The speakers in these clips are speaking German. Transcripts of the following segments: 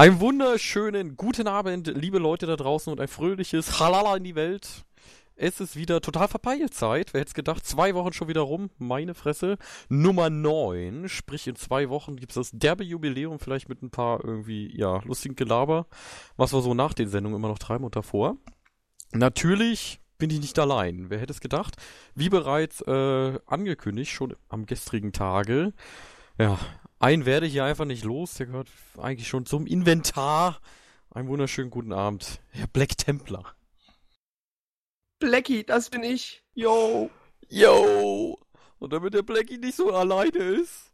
Einen wunderschönen guten Abend, liebe Leute da draußen und ein fröhliches Halala in die Welt. Es ist wieder total verpeilt Zeit. Wer hätte es gedacht? Zwei Wochen schon wieder rum. Meine Fresse. Nummer 9. Sprich, in zwei Wochen gibt es das derbe Jubiläum, vielleicht mit ein paar irgendwie, ja, lustigen Gelaber, was wir so nach den Sendungen immer noch treiben und davor. Natürlich bin ich nicht allein. Wer hätte es gedacht? Wie bereits äh, angekündigt, schon am gestrigen Tage. Ja, einen werde ich hier einfach nicht los. Der gehört eigentlich schon zum Inventar. Einen wunderschönen guten Abend. Herr Black Templar. Blackie, das bin ich. Yo. Yo. Und damit der Blackie nicht so alleine ist,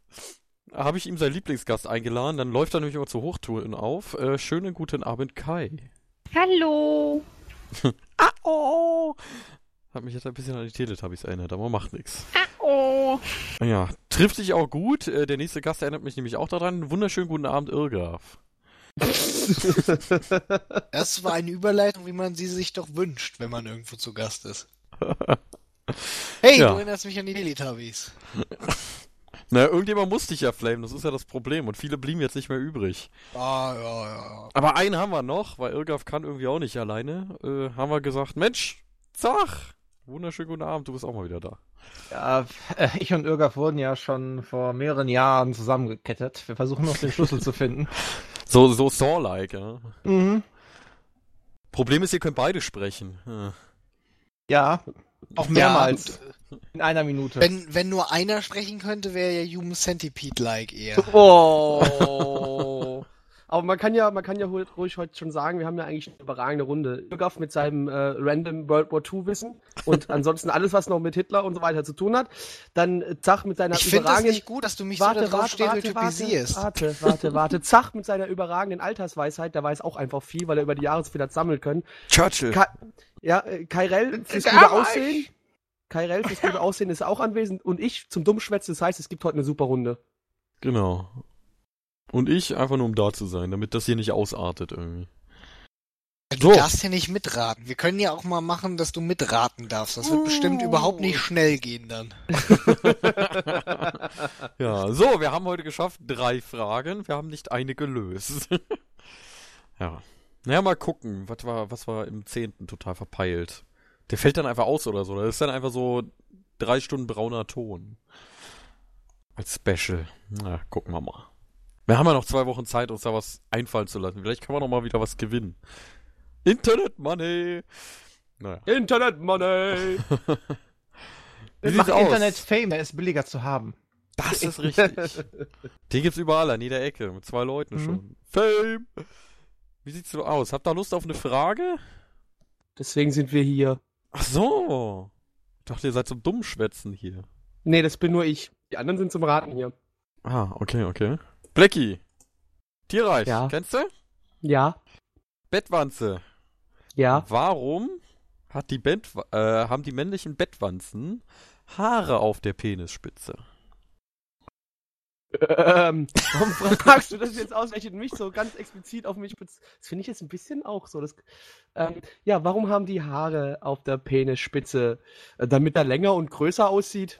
habe ich ihm seinen Lieblingsgast eingeladen. Dann läuft er nämlich immer zu Hochtouren auf. Äh, schönen guten Abend, Kai. Hallo. ah, oh. Hat mich jetzt ein bisschen an die Teletubbies erinnert, aber macht nichts. Ah, oh. Ja, trifft sich auch gut. Äh, der nächste Gast erinnert mich nämlich auch daran. Wunderschönen guten Abend, Irgraf. Das war eine Überleitung, wie man sie sich doch wünscht, wenn man irgendwo zu Gast ist. Hey, Ja. du erinnerst mich an die Teletubbies. Na, irgendjemand musste dich ja flamen, das ist ja das Problem. Und viele blieben jetzt nicht mehr übrig. Ah, ja, ja. Aber einen haben wir noch, weil Irgaf kann irgendwie auch nicht alleine. Äh, haben wir gesagt, Mensch, Zach, wunderschönen guten Abend, du bist auch mal wieder da. Ja, äh, ich und Irgaf wurden ja schon vor mehreren Jahren zusammengekettet. Wir versuchen noch den Schlüssel zu finden. So, so Saw-like, ja. Mhm. Problem ist, ihr könnt beide sprechen. Ja. Ja, auch mehrmals. In einer Minute. Wenn, wenn nur einer sprechen könnte, wäre ja Human Centipede-like eher. Oh. Aber man kann ja, man kann ja ruhig heute schon sagen, wir haben ja eigentlich eine überragende Runde. Irgaf mit seinem äh, random World War II Wissen und ansonsten alles, was noch mit Hitler und so weiter zu tun hat. Dann äh, Zach mit seiner Ich finde das überragenden nicht gut, dass du mich warte, so darauf warte, warte, stereotypisierst. warte, warte, warte. Zach mit seiner überragenden Altersweisheit, der weiß auch einfach viel, weil er über die Jahre so viel hat sammeln können. Churchill. Ka ja, äh, Kairell fürs Der gute Aussehen. Kairell fürs gute Aussehen ist auch anwesend und ich zum Dummschwätzen. Das heißt, es gibt heute eine super Runde. Genau. Und ich einfach nur, um da zu sein, damit das hier nicht ausartet irgendwie. Du So. darfst ja nicht mitraten. Wir können ja auch mal machen, dass du mitraten darfst. Das wird bestimmt überhaupt nicht schnell gehen dann. Ja, so, wir haben heute geschafft drei Fragen. Wir haben nicht eine gelöst. ja. Naja, mal gucken, was war, was war im zehnten total verpeilt. Der fällt dann einfach aus oder so. Das ist dann einfach so drei Stunden brauner Ton. Als Special. Na, gucken wir mal. Wir haben ja noch zwei Wochen Zeit, uns da was einfallen zu lassen. Vielleicht kann man noch mal wieder was gewinnen. Internet Money. Naja. Internet Money! Wie Mach sieht's aus? Internet Fame, er ist billiger zu haben. Das ist richtig. Den gibt's überall an jeder Ecke, mit zwei Leuten Mhm. schon. Fame! Wie sieht's so aus? Habt ihr Lust auf eine Frage? Deswegen sind wir hier. Ach so. Ich dachte, ihr seid zum Dummschwätzen hier. Nee, das bin nur ich. Die anderen sind zum Raten hier. Ah, okay, okay. Blackie. Tierreich. Ja. Kennst du? Ja, Bettwanze. ja. Warum hat die Bett, äh, haben die männlichen Bettwanzen Haare auf der Penisspitze? Ähm, warum fragst du das jetzt ausgerechnet mich so ganz explizit auf mich? Das finde ich jetzt ein bisschen auch so. Das, ähm, ja, warum haben die Haare auf der Penisspitze? Äh, damit er länger und größer aussieht?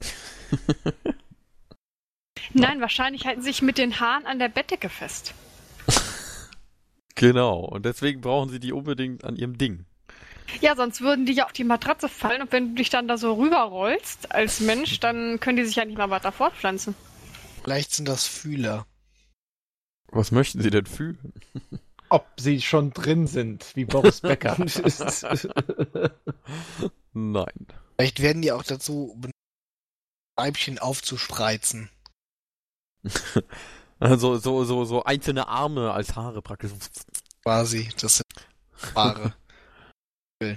Nein, wahrscheinlich halten sie sich mit den Haaren an der Bettdecke fest. Genau. Und deswegen brauchen sie die unbedingt an ihrem Ding. Ja, sonst würden die ja auf die Matratze fallen und wenn du dich dann da so rüberrollst als Mensch, dann können die sich ja nicht mal weiter fortpflanzen. Vielleicht sind das Fühler. Was möchten sie denn fühlen? Ob sie schon drin sind, wie Boris Becker. Nein. Vielleicht werden die auch dazu benutzt, Weibchen aufzuspreizen. Also so, so, so einzelne Arme als Haare praktisch. Quasi. Das sind Haare.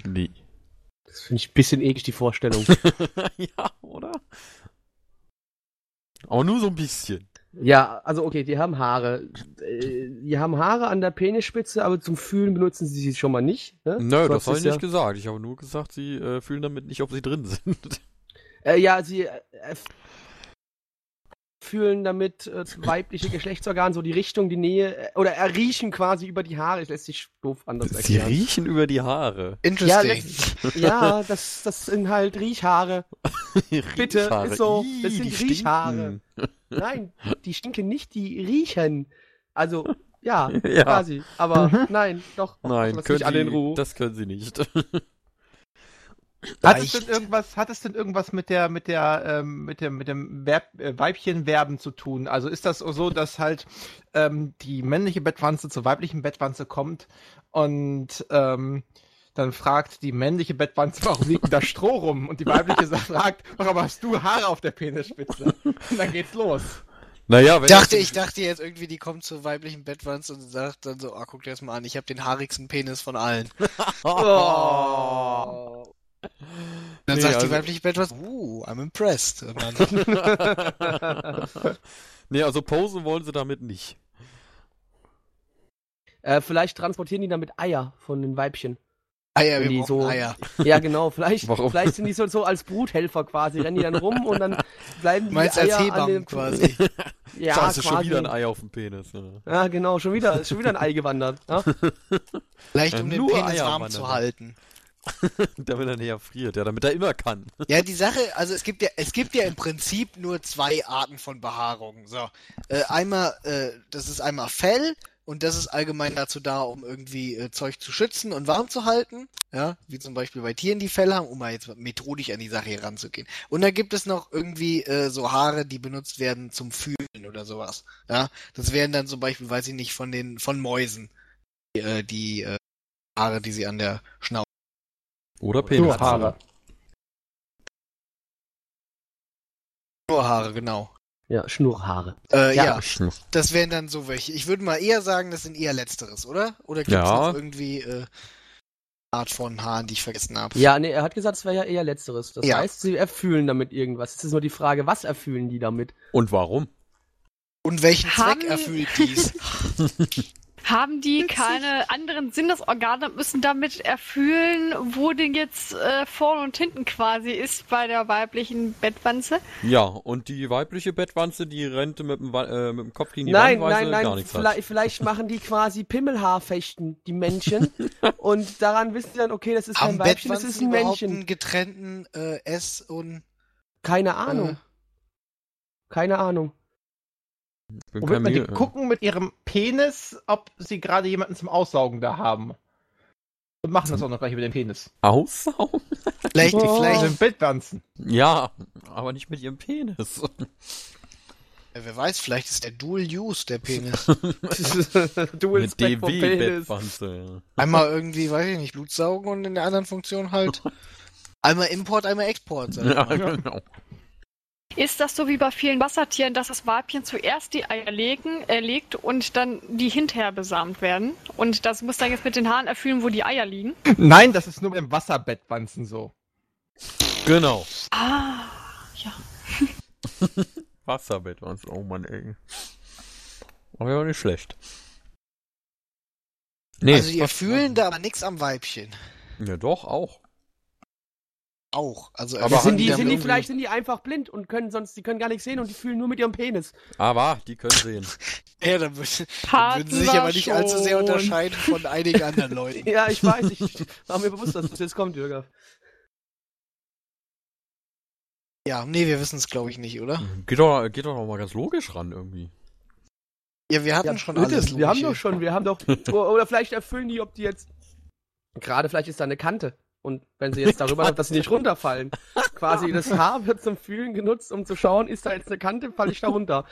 Nee. Das finde ich ein bisschen eklig, die Vorstellung. ja, oder? Aber nur so ein bisschen. Ja, also okay, die haben Haare. Äh, Die haben Haare an der Penisspitze, aber zum Fühlen benutzen sie sie schon mal nicht. Ne? Nö, das habe ich nicht ja, gesagt. Ich habe nur gesagt, sie äh, fühlen damit nicht, ob sie drin sind. äh, Ja, sie äh, fühlen damit äh, weibliche Geschlechtsorgane, so die Richtung, die Nähe, äh, oder erriechen quasi über die Haare. Es lässt sich doof anders sie erklären. riechen über die Haare. Ja, Interesting. das, ja das, das sind halt Riechhaare. Bitte, Riechhaare. ist so, Ih, das sind die Riechhaare. stinken. Nein, die stinken nicht, die riechen. Also, Ja, Ja. quasi. Aber nein, doch. Nein, können sie, Ruhe. das können sie nicht. Hat es denn irgendwas, hat es denn irgendwas mit der, mit der, ähm, mit dem, mit dem Verb, äh, Weibchenverben zu tun? Also ist das so, dass halt ähm, die männliche Bettwanze zur weiblichen Bettwanze kommt und ähm, dann fragt die männliche Bettwanze, warum liegt denn da Stroh rum? Und die weibliche fragt, warum hast du Haare auf der Penisspitze? Und dann geht's los. naja, wenn dachte, ich dachte jetzt irgendwie, die kommt zur weiblichen Bettwanze und sagt dann so, ah, guck dir das mal an, ich habe den haarigsten Penis von allen. Oh. Dann Nee, sagt also- die weibliche Bettwanze, uh, I'm impressed. Nee, also posen wollen sie damit nicht. Äh, vielleicht transportieren die damit Eier von den Weibchen. Eier, die wir brauchen so- Eier. Ja, genau. Vielleicht, Warum? vielleicht sind die so, so als Bruthelfer quasi. Rennen die dann rum und dann bleiben die Meinst als Eier an Hebammen den quasi. Ja, Scheiße, quasi. schon wieder ein Ei auf dem Penis. Ja. Ja, genau. Schon wieder, schon wieder ein Ei gewandert. Ja? Vielleicht um den Nur Penis Eier warm wandern. zu halten. Damit er näher friert, ja, damit er immer kann. Ja, die Sache, also es gibt ja, es gibt ja im Prinzip nur zwei Arten von Behaarung. So, äh, einmal, äh, das ist einmal Fell und das ist allgemein dazu da, um irgendwie äh, Zeug zu schützen und warm zu halten. Ja, wie zum Beispiel bei Tieren, die Fell haben, um mal jetzt methodisch an die Sache heranzugehen. Und dann gibt es noch irgendwie äh, so Haare, die benutzt werden zum Fühlen oder sowas. Ja, das wären dann zum Beispiel, weiß ich nicht, von den, von Mäusen, die, äh, die äh, Haare, die sie an der Schnauze Oder Penis. Nur Haare. Nur Haare, genau. ja, Schnurrhaare. Äh, Ja. ja. Das wären dann so welche. Ich würde mal eher sagen, das sind eher letzteres, oder? Oder gibt es Ja. noch irgendwie äh, Art von Haaren, die ich vergessen habe? Ja, nee, er hat gesagt, es wäre ja eher Letzteres. Das Ja. heißt, sie erfüllen damit irgendwas. Es ist nur die Frage, was erfüllen die damit? Und warum? Und welchen Haben- Zweck erfüllt dies? Haben die keine anderen Sinnesorgane, müssen damit erfüllen, wo denn jetzt äh, vorne und hinten quasi ist bei der weiblichen Bettwanze? Ja, und die weibliche Bettwanze, die rennt mit dem, äh, mit dem Kopf gegen die Nein, Wand, nein, nein, gar nichts vielleicht, hat. vielleicht machen die quasi Pimmelhaarfechten, die Männchen. und daran wissen sie dann, okay, das ist Haben kein Weibchen, das ist Bettwanzen ein Männchen. einen getrennten äh, S und Keine Ahnung. Äh. Keine Ahnung. Womit man die gucken mit ihrem Penis, ob sie gerade jemanden zum Aussaugen da haben. Und machen das auch noch gleich mit dem Penis. Aussaugen? vielleicht, Oh. vielleicht, Also Bildwanzen. Ja, aber nicht mit ihrem Penis. äh, wer weiß, vielleicht ist der Dual Use der Penis. Dual mit vom Penis. DW-Bettwanze. Einmal irgendwie, weiß ich nicht, Blut saugen und in der anderen Funktion halt einmal Import, einmal Export. Ja, mal. genau. Ist das so wie bei vielen Wassertieren, dass das Weibchen zuerst die Eier legen, äh, legt und dann die hinterher besamt werden? Und das muss dann jetzt mit den Haaren erfüllen, wo die Eier liegen? Nein, das ist nur mit dem Wasserbettwanzen so. Genau. Ah, ja. Wasserbettwanze, oh Mann, ey. Aber ja, nicht schlecht. Nee, also die erfüllen da aber nichts am Weibchen. ja doch, auch. Auch. Also Aber sind die, die sind die vielleicht sind die einfach blind und können sonst, die können gar nichts sehen und die fühlen nur mit ihrem Penis. Aber die können sehen. Ja, dann, würden- dann würden sie sich aber nicht allzu sehr schon. unterscheiden von einigen anderen Leuten. Ja, ich weiß, ich war mir bewusst, dass das jetzt kommt, Jürgen. Ja, nee, wir wissen es glaube ich nicht, oder? Geht doch, geht doch noch mal ganz logisch ran irgendwie. Ja, wir hatten Ja, schon bitte, alles. Wir haben doch schon, wir haben doch. Oder oder vielleicht erfüllen die, ob die jetzt. Gerade vielleicht ist da eine Kante. Und wenn sie jetzt darüber, dass sie nicht runterfallen. Quasi das Haar wird zum Fühlen genutzt, um zu schauen, ist da jetzt eine Kante, falle ich da runter.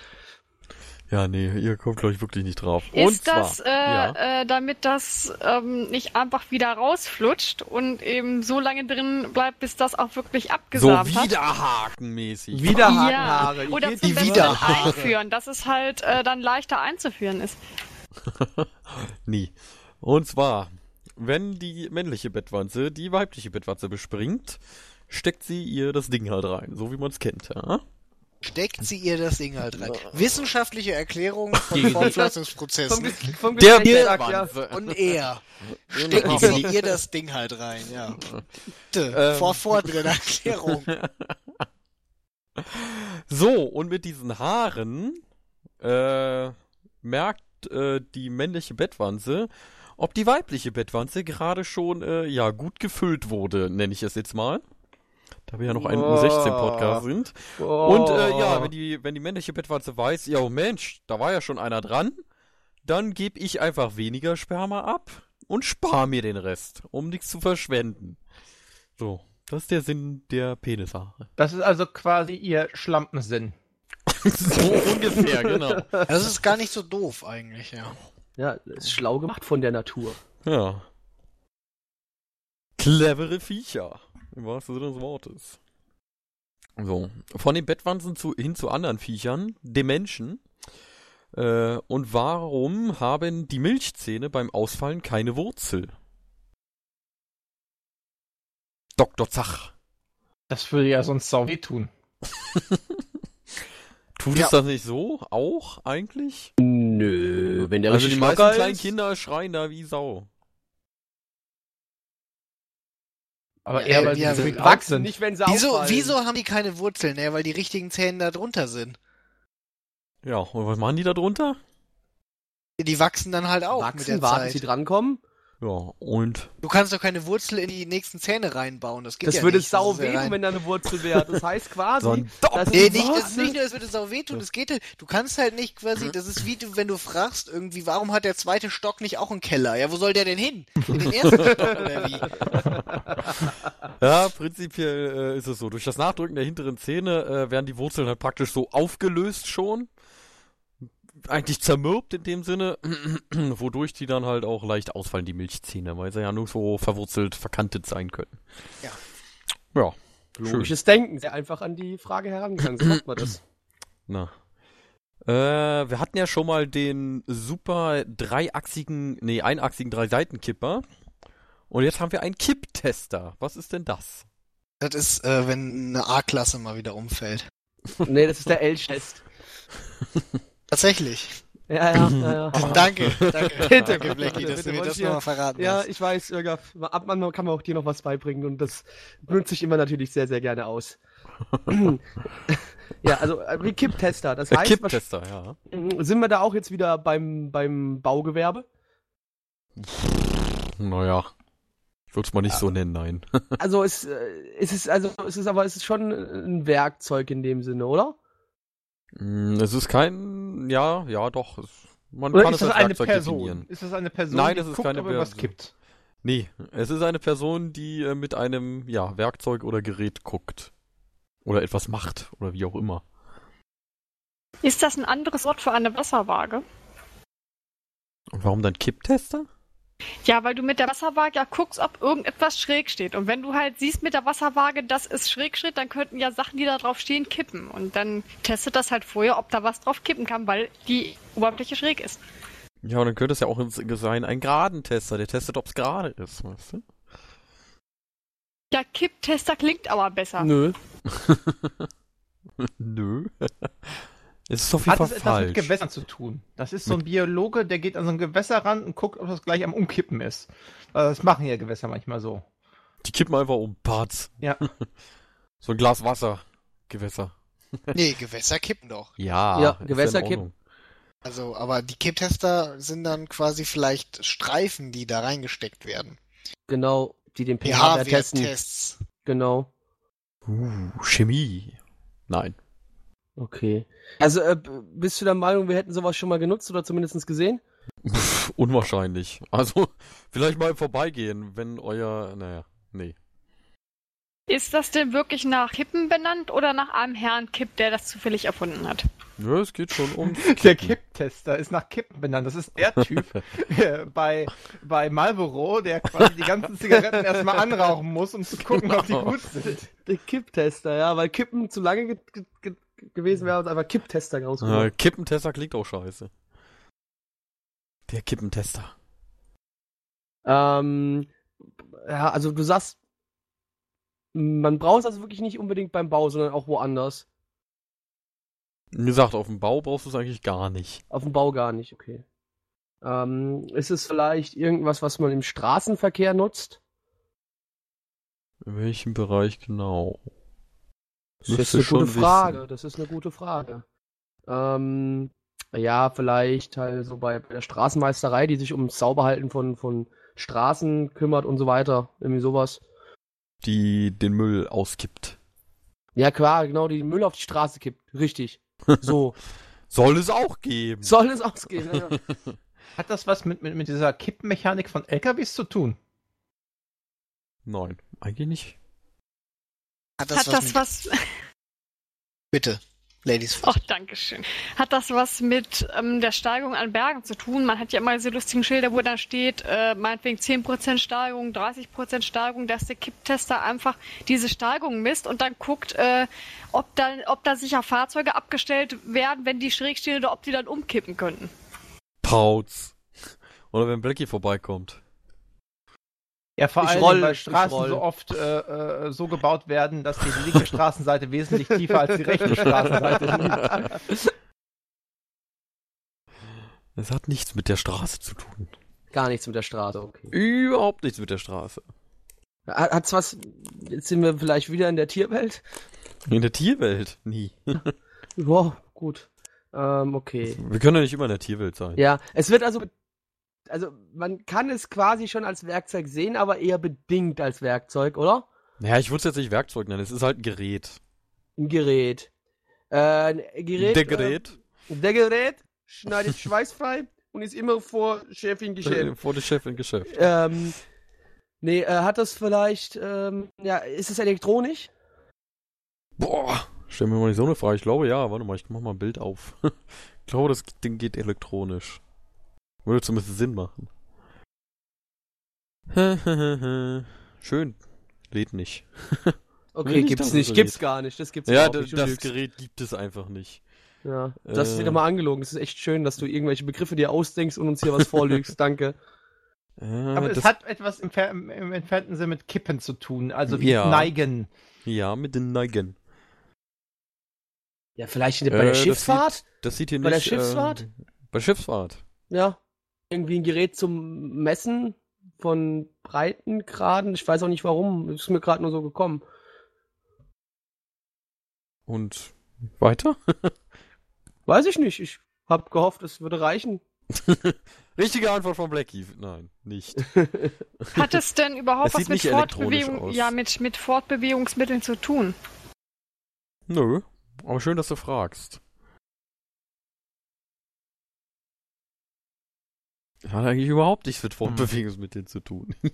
Ja, nee, ihr kommt, glaube ich, wirklich nicht drauf. Ist Und zwar, das, äh, ja. äh, damit das ähm, nicht einfach wieder rausflutscht und eben so lange drin bleibt, bis das auch wirklich so abgesamt hat? widerhakenmäßig. Widerhakenhaare. Ja, oder zum Die Widerhaare. einführen, dass es halt äh, dann leichter einzuführen ist. Nie. Und zwar, wenn die männliche Bettwanze die weibliche Bettwanze bespringt, steckt sie ihr das Ding halt rein, so wie man es kennt. Ja? Steckt sie ihr das Ding halt rein. Wissenschaftliche Erklärung Vom, vom Der. Bierwanze. Und er. Genau. Stecken sie ihr das Ding halt rein, ja. Bitte, Ähm. fort mit deiner Erklärung. So, und mit diesen Haaren äh, merkt äh, die männliche Bettwanze, ob die weibliche Bettwanze gerade schon äh, ja gut gefüllt wurde, nenne ich es jetzt mal. Da wir ja noch ein Oh. U16-Podcast sind. Oh. Und äh, ja, wenn die, wenn die männliche Bettwanze weiß, ja oh Mensch, da war ja schon einer dran, dann gebe ich einfach weniger Sperma ab und spare mir den Rest, um nichts zu verschwenden. So, das ist der Sinn der Penishaare. Das ist also quasi ihr Schlampensinn. so ungefähr, genau. Das ist gar nicht so doof eigentlich, ja. Ja, das ist schlau gemacht von der Natur. Ja. Clevere Viecher. Im wahrsten Sinne des Wortes. So. Von den Bettwanzen zu, hin zu anderen Viechern, dem Menschen. Äh, und warum haben die Milchzähne beim Ausfallen keine Wurzel? Dr. Zach. Das würde ja sonst sau weh tun. Tut Ja. es das nicht so? Auch eigentlich? Nö, wenn der also die richtig meisten locker kleinen ist- Kinder schreien da wie Sau. Aber Ja, eher, weil ja, sie wachsen. nicht, wenn sie Wieso, auffallen. wieso haben die keine Wurzeln? Ja, weil die richtigen Zähne da drunter sind. Ja, und was machen die da drunter? Die wachsen dann halt auch mit wachsen, der warten, Zeit. sie drankommen? Ja, und Du kannst doch keine Wurzel in die nächsten Zähne reinbauen. Das geht Das ja würde nicht. sau wehtun, wenn da eine Wurzel wäre. Das heißt quasi, so ein dass Nee, nicht, das nicht nur, es würde sau wehtun, das geht, du kannst halt nicht quasi, das ist wie du, wenn du fragst irgendwie, warum hat der zweite Stock nicht auch einen Keller? Ja, wo soll der denn hin? In den ersten Stock oder wie? Ja, prinzipiell äh, ist es so. Durch das Nachdrücken der hinteren Zähne äh, werden die Wurzeln halt praktisch so aufgelöst schon. Eigentlich zermürbt in dem Sinne, wodurch die dann halt auch leicht ausfallen, die Milchzähne, weil sie ja nur so verwurzelt, verkantet sein können. Ja. Ja, schön. Logisches Denken, sehr einfach an die Frage herangegangen. So macht man das. Na. Äh, wir hatten ja schon mal den super dreiachsigen, nee, einachsigen Drei-Seiten-Kipper. Und jetzt haben wir einen Kipptester. Was ist denn das? Das ist, äh, wenn eine A-Klasse mal wieder umfällt. Nee, das ist der Elch-Test. Tatsächlich. Ja, ja, ja. ja. Danke, danke, Bitte, danke, Blackie, bitte, dass du bitte, mir wollte das ich ja- nochmal verraten Ja, hast. ich weiß, Irga, ab manchmal kann man auch dir noch was beibringen und das benutze ich immer natürlich sehr, sehr gerne aus. ja, also äh, wie Kipptester. Das heißt, Kipptester, ja. sind wir da auch jetzt wieder beim, beim Baugewerbe? Naja. Ich würde es mal nicht so nennen, nein. Also es, äh, es ist also es ist aber es ist schon ein Werkzeug in dem Sinne, oder? Mm, es ist kein, ja, ja, doch. Es, man Oder kann ist es das als eine Werkzeug Person? definieren. Ist das eine Person, Nein, die das ist guckt, keine ob irgendwas Person. kippt? Nee, es ist eine Person, die äh, mit einem, ja, Werkzeug oder Gerät guckt. Oder etwas macht. Oder wie auch immer. Ist das ein anderes Wort für eine Wasserwaage? Und warum dann Kipptester? Ja, weil du mit der Wasserwaage ja guckst, ob irgendetwas schräg steht. Und wenn du halt siehst mit der Wasserwaage, das ist schräg steht, dann könnten ja Sachen, die da drauf stehen, kippen. Und dann testet das halt vorher, ob da was drauf kippen kann, weil die Oberfläche schräg ist. Ja, und dann könnte es ja auch sein, ein geraden Tester, der testet, ob es gerade ist, weißt du? Der Kipptester klingt aber besser. Nö. Nö. Es ist auf jeden Hat Fall das etwas mit falsch. Gewässern zu tun? Das ist so ein Biologe, der geht an so ein Gewässer ran und guckt, ob das gleich am Umkippen ist. Also Das machen ja Gewässer manchmal so. Die kippen einfach um, Parts. Ja. So ein Glas Wasser. Gewässer. Nee, Gewässer kippen doch. Ja, Ja, ist in Gewässer Ordnung. Also, aber die Kipptester sind dann quasi vielleicht Streifen, die da reingesteckt werden. Genau, die den pH-Wert testen. pH-Wert-Tests. Genau. Uh, Chemie. Nein. Okay. Also äh, bist du der Meinung, wir hätten sowas schon mal genutzt oder zumindest gesehen? Pff, unwahrscheinlich. Also, vielleicht mal vorbeigehen, wenn euer, naja, nee. Ist das denn wirklich nach Kippen benannt oder nach einem Herrn Kipp, der das zufällig erfunden hat? Ja, es geht schon um. Der Kipptester ist nach Kippen benannt. Das ist der Typ bei, bei Marlboro, der quasi die ganzen Zigaretten erstmal anrauchen muss, um zu gucken, ob die Genau. gut sind. Der Kipptester, ja, weil Kippen zu lange ge ge ge gewesen wäre, uns einfach Kipptester Äh, rausgeholt. Kippentester klingt auch scheiße. Der Kippentester. Ähm, ja, also du sagst, man braucht es also wirklich nicht unbedingt beim Bau, sondern auch woanders. Wie gesagt, auf dem Bau brauchst du es eigentlich gar nicht. Auf dem Bau gar nicht, okay. Ähm, ist es vielleicht irgendwas, was man im Straßenverkehr nutzt? In welchem Bereich genau? Das ist eine gute wissen. Frage. Das ist eine gute Frage. Ähm, ja, vielleicht halt so bei, bei der Straßenmeisterei, die sich ums Sauberhalten von, von Straßen kümmert und so weiter. Irgendwie sowas. Die den Müll auskippt. Ja, klar, genau, die Müll auf die Straße kippt. Richtig. So. Soll es auch geben. Soll es ausgehen. Ja. Hat das was mit, mit, mit dieser Kippmechanik von LKWs zu tun? Nein, eigentlich nicht. Hat das, Hat was, das mit, was. Bitte, Ladies Ach, first. danke schön. Hat das was mit ähm, der Steigung an Bergen zu tun? Man hat ja immer diese lustigen Schilder, wo dann steht, äh, meinetwegen 10% Steigung, 30% Steigung, dass der Kipptester einfach diese Steigung misst und dann guckt, äh, ob, da, ob da sicher Fahrzeuge abgestellt werden, wenn die schräg stehen oder ob die dann umkippen könnten. Pauz. Oder wenn Blackie vorbeikommt. Ja, vor Ich allem, roll, weil Straßen so oft äh, äh, so gebaut werden, dass die linke Straßenseite wesentlich tiefer als die rechte Straßenseite liegt. Es hat nichts mit der Straße zu tun. Gar nichts mit der Straße, okay. Überhaupt nichts mit der Straße. Hat- Hat's was, jetzt sind wir vielleicht wieder in der Tierwelt? In der Tierwelt nie. Wow, gut. Ähm, okay. Wir können ja nicht immer in der Tierwelt sein. Ja, es wird also, also man kann es quasi schon als Werkzeug sehen, aber eher bedingt als Werkzeug, oder? Naja, ich würde es jetzt nicht Werkzeug nennen, es ist halt ein Gerät. Ein Gerät. Äh, ein Gerät. der Gerät. Äh, der Gerät schneidet schweißfrei und ist immer vor Chefin Geschäft. vor der Chef im Geschäft. ähm, nee, äh, hat das vielleicht, ähm, ja, ist es elektronisch? Boah, stell mir mal nicht so eine Frage. Ich glaube ja, warte mal, ich mach mal ein Bild auf. ich glaube, das Ding geht elektronisch. Würde zumindest Sinn machen. Schön. Lädt nicht. Okay, nicht, gibt's nicht, gibt's gar nicht, das gibt's Ja, nicht. du das lügst. Gerät gibt es einfach nicht. Ja, das ist Äh. wieder mal angelogen. Es ist echt schön, dass du irgendwelche Begriffe dir ausdenkst und uns hier was vorlügst. Danke. Äh, Aber es das, hat etwas im, im, im entfernten Sinne mit Kippen zu tun, also wie Ja. Neigen. ja, mit den Neigen. Ja, vielleicht bei Äh, der das Schiffsfahrt? Das sieht hier Bei der nicht. Schiffsfahrt? Äh, bei Schiffsfahrt. Ja. Irgendwie ein Gerät zum Messen von Breitengraden. Ich weiß auch nicht warum. Ist mir gerade nur so gekommen. Und weiter? Weiß ich nicht. Ich hab gehofft, es würde reichen. Richtige Antwort von Blackie. Nein, nicht. Hat es denn überhaupt Es was mit Fortbewegung, ja, mit, mit Fortbewegungsmitteln zu tun? Nö. Aber schön, dass du fragst. Hat eigentlich überhaupt nichts mit Fortbewegungsmitteln zu tun.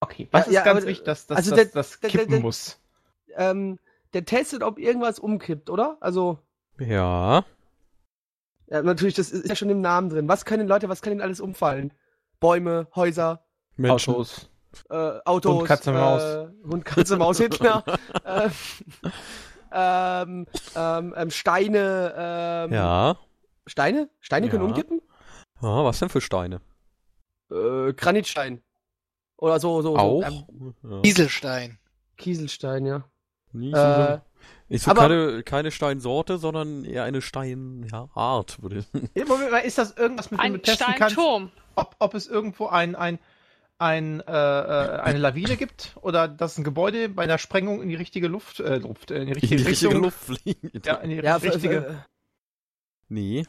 Okay, was Ja, ist ja, ganz aber- wichtig, dass, dass, also der- das der- kippen der- muss? Ähm, der testet, ob irgendwas umkippt, oder? Also, ja. ja, natürlich, das ist ja schon im Namen drin. Was können Leute, was kann denn alles umfallen? Bäume, Häuser, Menschen. Autos. äh, Autos. Hund, Katze, Maus. Äh, Hund, Katze, Maus, Hitler. äh, ähm, ähm, ähm, Steine. Ähm, Ja. Steine? Steine können Ja. umkippen? Ah, was denn für Steine? Äh, Granitstein. Oder so, so. Auch? so ähm, ja. Kieselstein. Kieselstein, ja. Nie Äh, so, ist so keine, keine Steinsorte, sondern eher eine Steinart, würde ich Ja, Moment mal, Ist das irgendwas, mit dem du Ein testen kannst, Steinturm. ob, ob es irgendwo ein, ein, ein, äh, äh, eine Lawine gibt oder dass ein Gebäude bei einer Sprengung in die richtige Luft, äh, Luft äh, in die in richtige die richtige Richtung, Luft fliegen. Ja, in die Ja, richtige. f- Nee.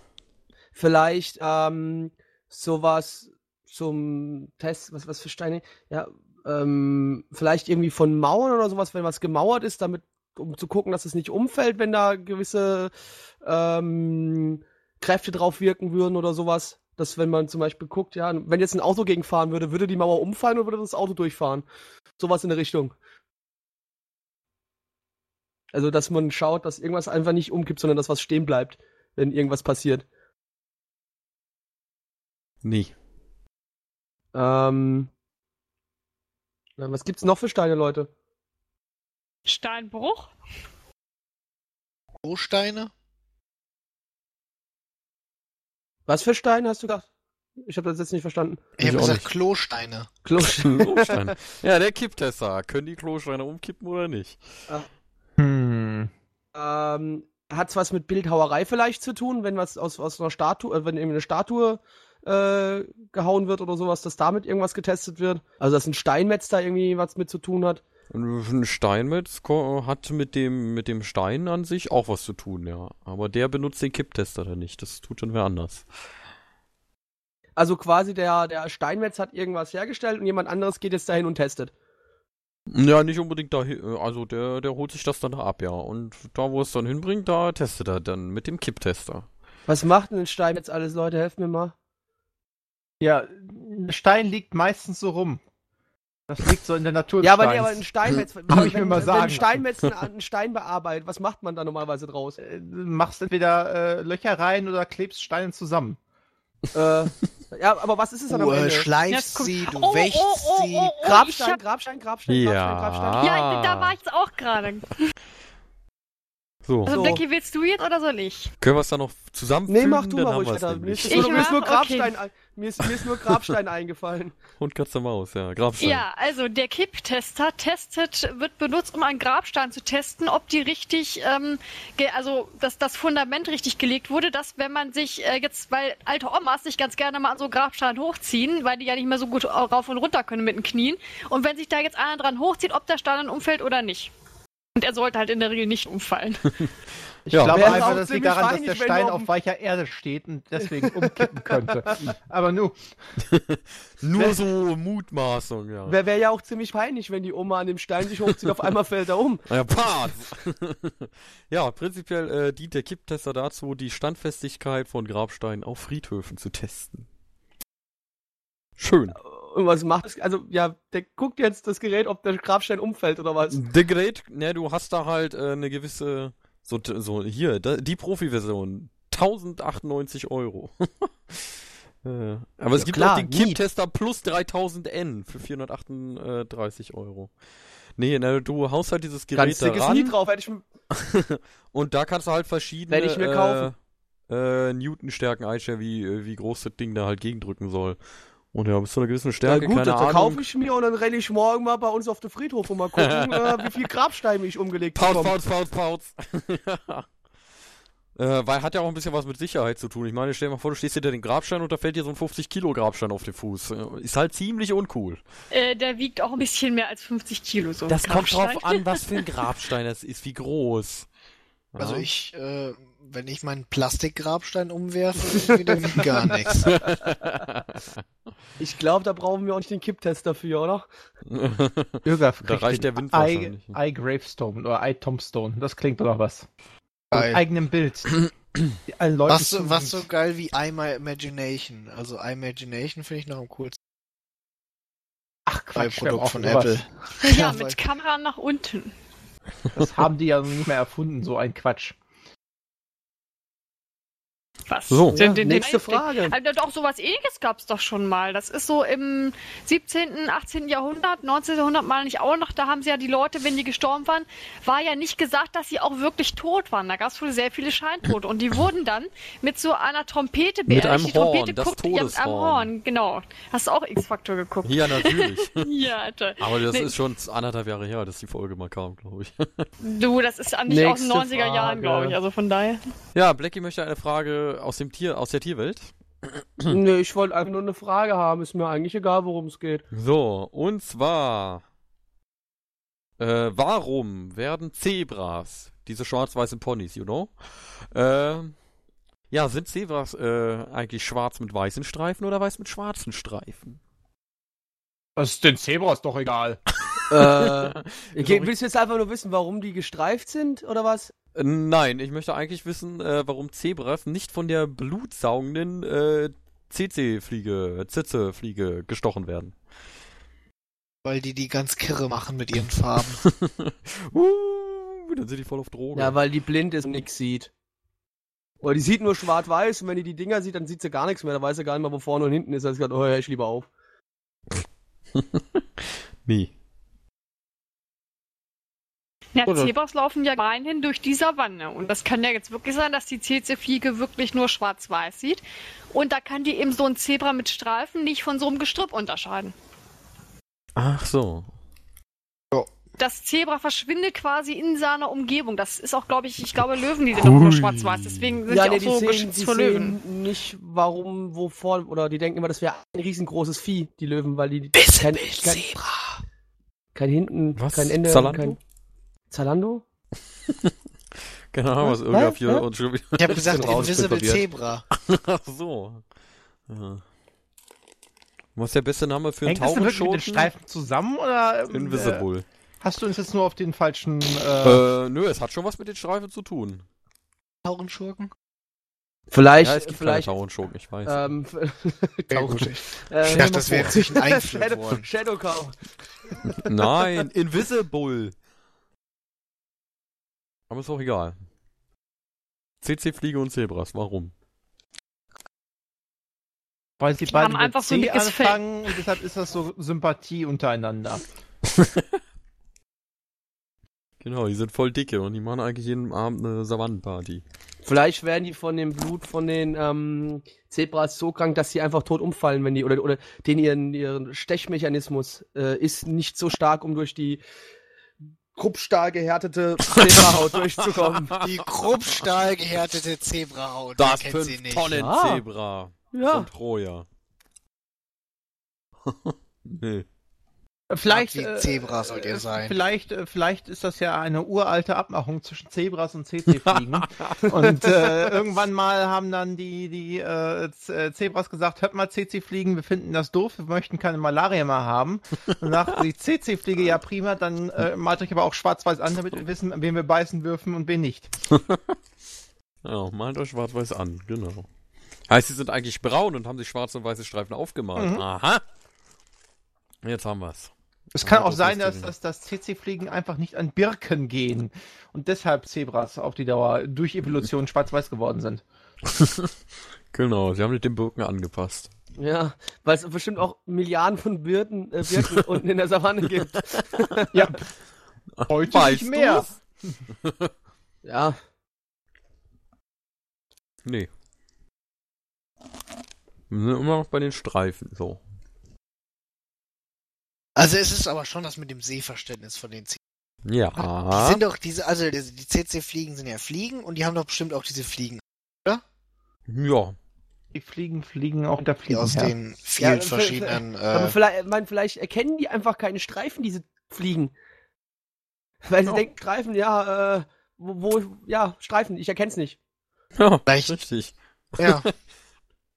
Vielleicht ähm, sowas zum Test, was, was für Steine? Ja, ähm, vielleicht irgendwie von Mauern oder sowas, wenn was gemauert ist, damit, um zu gucken, dass es nicht umfällt, wenn da gewisse ähm, Kräfte drauf wirken würden oder sowas. Dass wenn man zum Beispiel guckt, ja, wenn jetzt ein Auto gegenfahren würde, würde die Mauer umfallen oder würde das Auto durchfahren? Sowas in der Richtung. Also, dass man schaut, dass irgendwas einfach nicht umkippt, sondern dass was stehen bleibt, wenn irgendwas passiert. Nee. Ähm, was gibt's noch für Steine, Leute? Steinbruch? Großsteine? Was für Steine hast du gesagt? Ich habe das jetzt nicht verstanden. Ich habe gesagt nicht. Klosteine. Klosteine. ja, der Kipptester. Können die Klosteine umkippen oder nicht? Hm. ähm, hat's was mit Bildhauerei vielleicht zu tun, wenn was aus, aus einer Statue, äh, wenn irgendwie eine Statue äh, gehauen wird oder sowas, dass damit irgendwas getestet wird? Also, dass ein Steinmetz da irgendwie was mit zu tun hat? Ein Steinmetz hat mit dem, mit dem Stein an sich auch was zu tun, ja. Aber der benutzt den Kipptester dann nicht. Das tut dann wer anders. Also quasi der, der Steinmetz hat irgendwas hergestellt und jemand anderes geht jetzt dahin und testet. Ja, nicht unbedingt da, also der, der holt sich das dann da ab, ja. Und da, wo es dann hinbringt, da testet er dann mit dem Kipptester. Was macht denn ein Stein jetzt alles, Leute? Helft mir mal. Ja, ein Stein liegt meistens so rum. Das liegt so in der Natur. Ja, aber nee, aber ein Steinmetz. Hab ich mir mal wenn sagen ein Steinmetz einen, Stein bearbeitet, was macht man da normalerweise draus? Äh, Du machst entweder äh, Löcher rein oder klebst Steine zusammen. äh, ja, aber was ist es dann am Du Ende? schleifst Ja, sie, du Oh, wächst oh, oh, sie. oh, oh, Grabstein, hab- Grabstein, Grabstein, Ja. Grabstein, Grabstein. Ja, da war ich jetzt auch gerade. So, Also, So. Becky, willst du jetzt oder soll ich? können wir es dann noch zusammenfügen? Nee, mach du dann mal ruhig weiter. Mir ist, Ich nur, mir ist nur? Okay. Grabstein, ein- mir ist, mir ist nur Grabstein eingefallen. Hund, Katze, Maus, ja. Grabstein. Ja, also der Kipptester testet, wird benutzt, um einen Grabstein zu testen, ob die richtig, ähm, also dass das Fundament richtig gelegt wurde, dass wenn man sich äh, jetzt, weil alte Omas sich ganz gerne mal an so Grabstein hochziehen, weil die ja nicht mehr so gut rauf und runter können mit den Knien. Und wenn sich da jetzt einer dran hochzieht, ob der Stein dann umfällt oder nicht. Und er sollte halt in der Regel nicht umfallen. Ich Ja. glaube einfach, das liegt daran, dass der Stein auf weicher Erde steht und deswegen umkippen könnte. Aber nu, Nur so Mutmaßung, ja. Wäre wär ja auch ziemlich peinlich, wenn die Oma an dem Stein sich hochzieht, auf einmal fällt er um. Ja, ja, prinzipiell äh, dient der Kipptester dazu, die Standfestigkeit von Grabsteinen auf Friedhöfen zu testen. Schön. Und was macht es? Also, ja, der guckt jetzt das Gerät, ob der Grabstein umfällt oder was. Der Gerät, ne, du hast da halt äh, eine gewisse, so, so hier, da, die Profi-Version, 1098 Euro. äh, aber es Ja, gibt klar, auch den nie. Kipptester plus 3000N für 438 Euro. Nee, ne, du haust halt dieses Gerät Ganz da ran. Lied drauf, hätte ich Und da kannst du halt verschiedene Werd ich mir kaufen. Äh, äh, Newtonstärken einstellen, wie, äh, wie groß das Ding da halt gegendrücken soll. Und ja, bis zu einer gewissen Ja, Stärke, gut, keine das Ahnung. kaufe ich mir und dann renne ich morgen mal bei uns auf den Friedhof und mal gucken, äh, wie viel Grabsteine ich umgelegt Pauz, bekomme. Pauz, Pauz, Pauz. äh, weil hat ja auch ein bisschen was mit Sicherheit zu tun. Ich meine, stell dir mal vor, du stehst hinter den Grabstein und da fällt dir so ein 50 Kilo Grabstein auf den Fuß. Äh, Ist halt ziemlich uncool. Äh, der wiegt auch ein bisschen mehr als 50 Kilo. So ein Das kommt drauf an, was für ein Grabstein das ist, wie groß. Ja. Also ich, äh, wenn ich meinen Plastikgrabstein umwerfe, dann wiegt gar nichts. Ich glaube, da brauchen wir auch nicht den Kipptest dafür, oder? Irga Da reicht der Wind wahrscheinlich. I, I Gravestone oder I Tombstone. Das klingt doch was. Geil. Mit eigenem Bild. Was, so- was so geil wie I My Imagination. Also I Imagination finde ich noch am coolsten. Ach Bei Quatsch, Produkt von. Apple. Ja, weil- mit Kamera nach unten. Das haben die ja noch nicht mehr erfunden, so ein Quatsch. Was? So. Ja, Den- nächste den- Frage. Also doch sowas ähnliches gab es doch schon mal. Das ist so im 17., 18. Jahrhundert, 19. Jahrhundert mal nicht auch noch. Da haben sie ja die Leute, wenn die gestorben waren, war ja nicht gesagt, dass sie auch wirklich tot waren. Da gab es wohl sehr viele Scheintote. Und die wurden dann mit so einer Trompete Mit beerdigt. einem die Trompete Horn, das guckt, ja, mit Todeshorn. Horn, genau. Hast du auch X-Faktor geguckt? ja, natürlich. Ja, Alter. Aber das Nee. ist schon anderthalb Jahre her, dass die Folge mal kam, glaube ich. Du, das ist eigentlich aus den Nächste 90er Jahren, Frage. glaube ich. Also von daher. ja, Blackie möchte eine Frage aus dem Tier, aus der Tierwelt. Nee, ich wollte einfach nur eine Frage haben. Ist mir eigentlich egal, worum es geht. So, und zwar, äh, warum werden Zebras, diese schwarz-weißen Ponys, you know, äh, ja, sind Zebras äh, eigentlich schwarz mit weißen Streifen oder weiß mit schwarzen Streifen? Das ist den Zebras doch egal. Äh, willst du jetzt einfach nur wissen, warum die gestreift sind, oder was? Nein, ich möchte eigentlich wissen, äh, warum Zebras nicht von der blutsaugenden äh, CC-Fliege, Zitze-Fliege gestochen werden. Weil die die ganz kirre machen mit ihren Farben. uh, dann sind die voll auf Droge. Ja, weil die blind ist und nichts sieht. Oder die sieht nur schwarz-weiß und wenn die die Dinger sieht, dann sieht sie gar nichts mehr. Da weiß sie gar nicht mehr, wo vorne und hinten ist. Da hat sie gesagt, oh, hör ich lieber auf. nee. Ja, Oder- Zebras laufen ja rein durch die Savanne. Und das kann ja jetzt wirklich sein, dass die CC-Fliege wirklich nur schwarz-weiß sieht. Und da kann die eben so ein Zebra mit Streifen nicht von so einem Gestrüpp unterscheiden. Ach so. Das Zebra verschwindet quasi in seiner Umgebung. Das ist auch, glaube ich, ich glaube, Löwen, die sind auch nur Hui. schwarz-weiß. Deswegen sind ja, die nee, auch die so sehen, geschützt die vor Löwen. sehen nicht, warum, wovor, oder die denken immer, das wäre ein riesengroßes Vieh, die Löwen, weil die kein, kein, Zebra. kein hinten, Was? kein Ende, Zalando? kein... Zalando? Keine Ahnung, was Was? hier Was? und schon wieder. Ich habe gesagt, Invisible. Zebra. Ach so. Ja. Was ist der beste Name für einen Hängt das denn wirklich mit den? Streifen zusammen oder ähm, Äh, Invisible. hast du uns jetzt nur auf den falschen äh, Äh, nö, es hat schon was mit den Streifen zu tun. Taurenschurken? Vielleicht, Ja, es gibt vielleicht, Taurenschurken, ich weiß. ähm, gut. äh, Ich dachte, das wäre Shadow, Einflören. Shadow Cow. Nein, Invisible. Aber ist auch egal. CC-Fliege und Zebras, warum? Weil sie beide haben mit einfach so ein anfangen und deshalb ist das so Sympathie untereinander. Genau, die sind voll dicke und die machen eigentlich jeden Abend eine Savannenparty. Vielleicht werden die von dem Blut von den ähm, Zebras so krank, dass sie einfach tot umfallen, wenn die oder oder den ihren ihren Stechmechanismus äh, ist nicht so stark, um durch die Kruppstahl gehärtete Zebrahaut durchzukommen. Die Kruppstahl gehärtete Zebrahaut. Das kennt sie 5 nicht? Tonnen Ah. Zebra Ja, von Troja. nee. Vielleicht, Wie äh, Zebra sollt ihr sein. Vielleicht, äh, vielleicht ist das ja eine uralte Abmachung zwischen Zebras und CC-Fliegen. und äh, irgendwann mal haben dann die, die äh, äh, Zebras gesagt, hört mal CC-Fliegen, wir finden das doof, wir möchten keine Malaria mehr haben. Und nach die CC-Fliege, ja prima, dann äh, malt euch aber auch schwarz-weiß an, damit wir wissen, wen wir beißen dürfen und wen nicht. Ja, malt euch schwarz-weiß an, genau. Heißt, sie sind eigentlich braun und haben sich schwarze und weiße Streifen aufgemalt. Mhm. Aha. Jetzt haben wir's. Es kann auch das sein, dass, dass, dass CC-Fliegen einfach nicht an Birken gehen und deshalb Zebras auf die Dauer durch Evolution schwarz-weiß geworden sind. Genau, sie haben mit dem Birken angepasst. ja, weil es bestimmt auch Milliarden von Birken, äh, Birken unten in der Savanne gibt. Ja, heute Weißt nicht mehr. du's? Ja, Nee. Wir sind immer noch bei den Streifen, so. Also es ist aber schon das mit dem Sehverständnis von den C. Ja. Die sind doch diese, also die CC-Fliegen sind ja Fliegen und die haben doch bestimmt auch diese Fliegen, ja. Die Fliegen fliegen auch der Fliegen aus her. den vielen Ja, verschiedenen. aber Äh, vielleicht, mein, vielleicht erkennen die einfach keine Streifen, diese fliegen. Weil sie denken, Streifen, ja, äh, wo, wo, ja, Streifen, ich erkenn's nicht. Ja, Vielleicht- richtig. ja,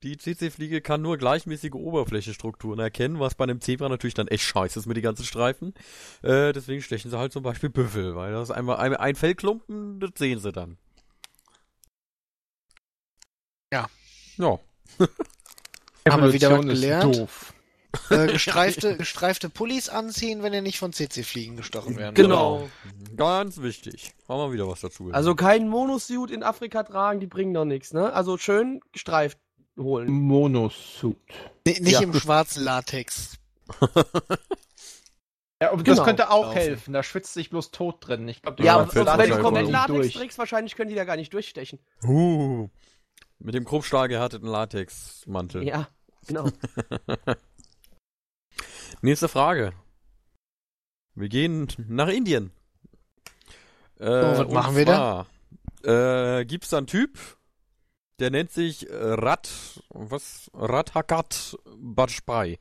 Die CC-Fliege kann nur gleichmäßige Oberflächenstrukturen erkennen, was bei einem Zebra natürlich dann echt scheiße ist mit den ganzen Streifen. Äh, deswegen stechen sie halt zum Beispiel Büffel, weil das einmal ein, ein Fellklumpen, das sehen sie dann. Ja. Ja. Haben wir wieder was ist gelernt? Doof. äh, gestreifte, gestreifte Pullis anziehen, wenn ihr nicht von CC-Fliegen gestochen werden. Genau. Ganz wichtig. Haben wir wieder was dazu. gelernt. Also kein Monosuit in Afrika tragen, die bringen doch nichts, ne? Also schön gestreift holen. Monosuit. N nicht Ja. im schwarzen Latex. Ja, und Genau. das könnte auch Laufen. helfen. Da schwitzt sich bloß tot drin. Ich glaube, Ja, aber wenn du komplett Latex durch. trägst, wahrscheinlich können die da gar nicht durchstechen. Uh, mit dem Kruppstahl gehärteten Latexmantel. Ja, genau. Nächste Frage. Wir gehen nach Indien. Äh, was und machen wir da? Äh, gibt's da einen Typ, der nennt sich äh, Rat, was? Rathakat Bajpai.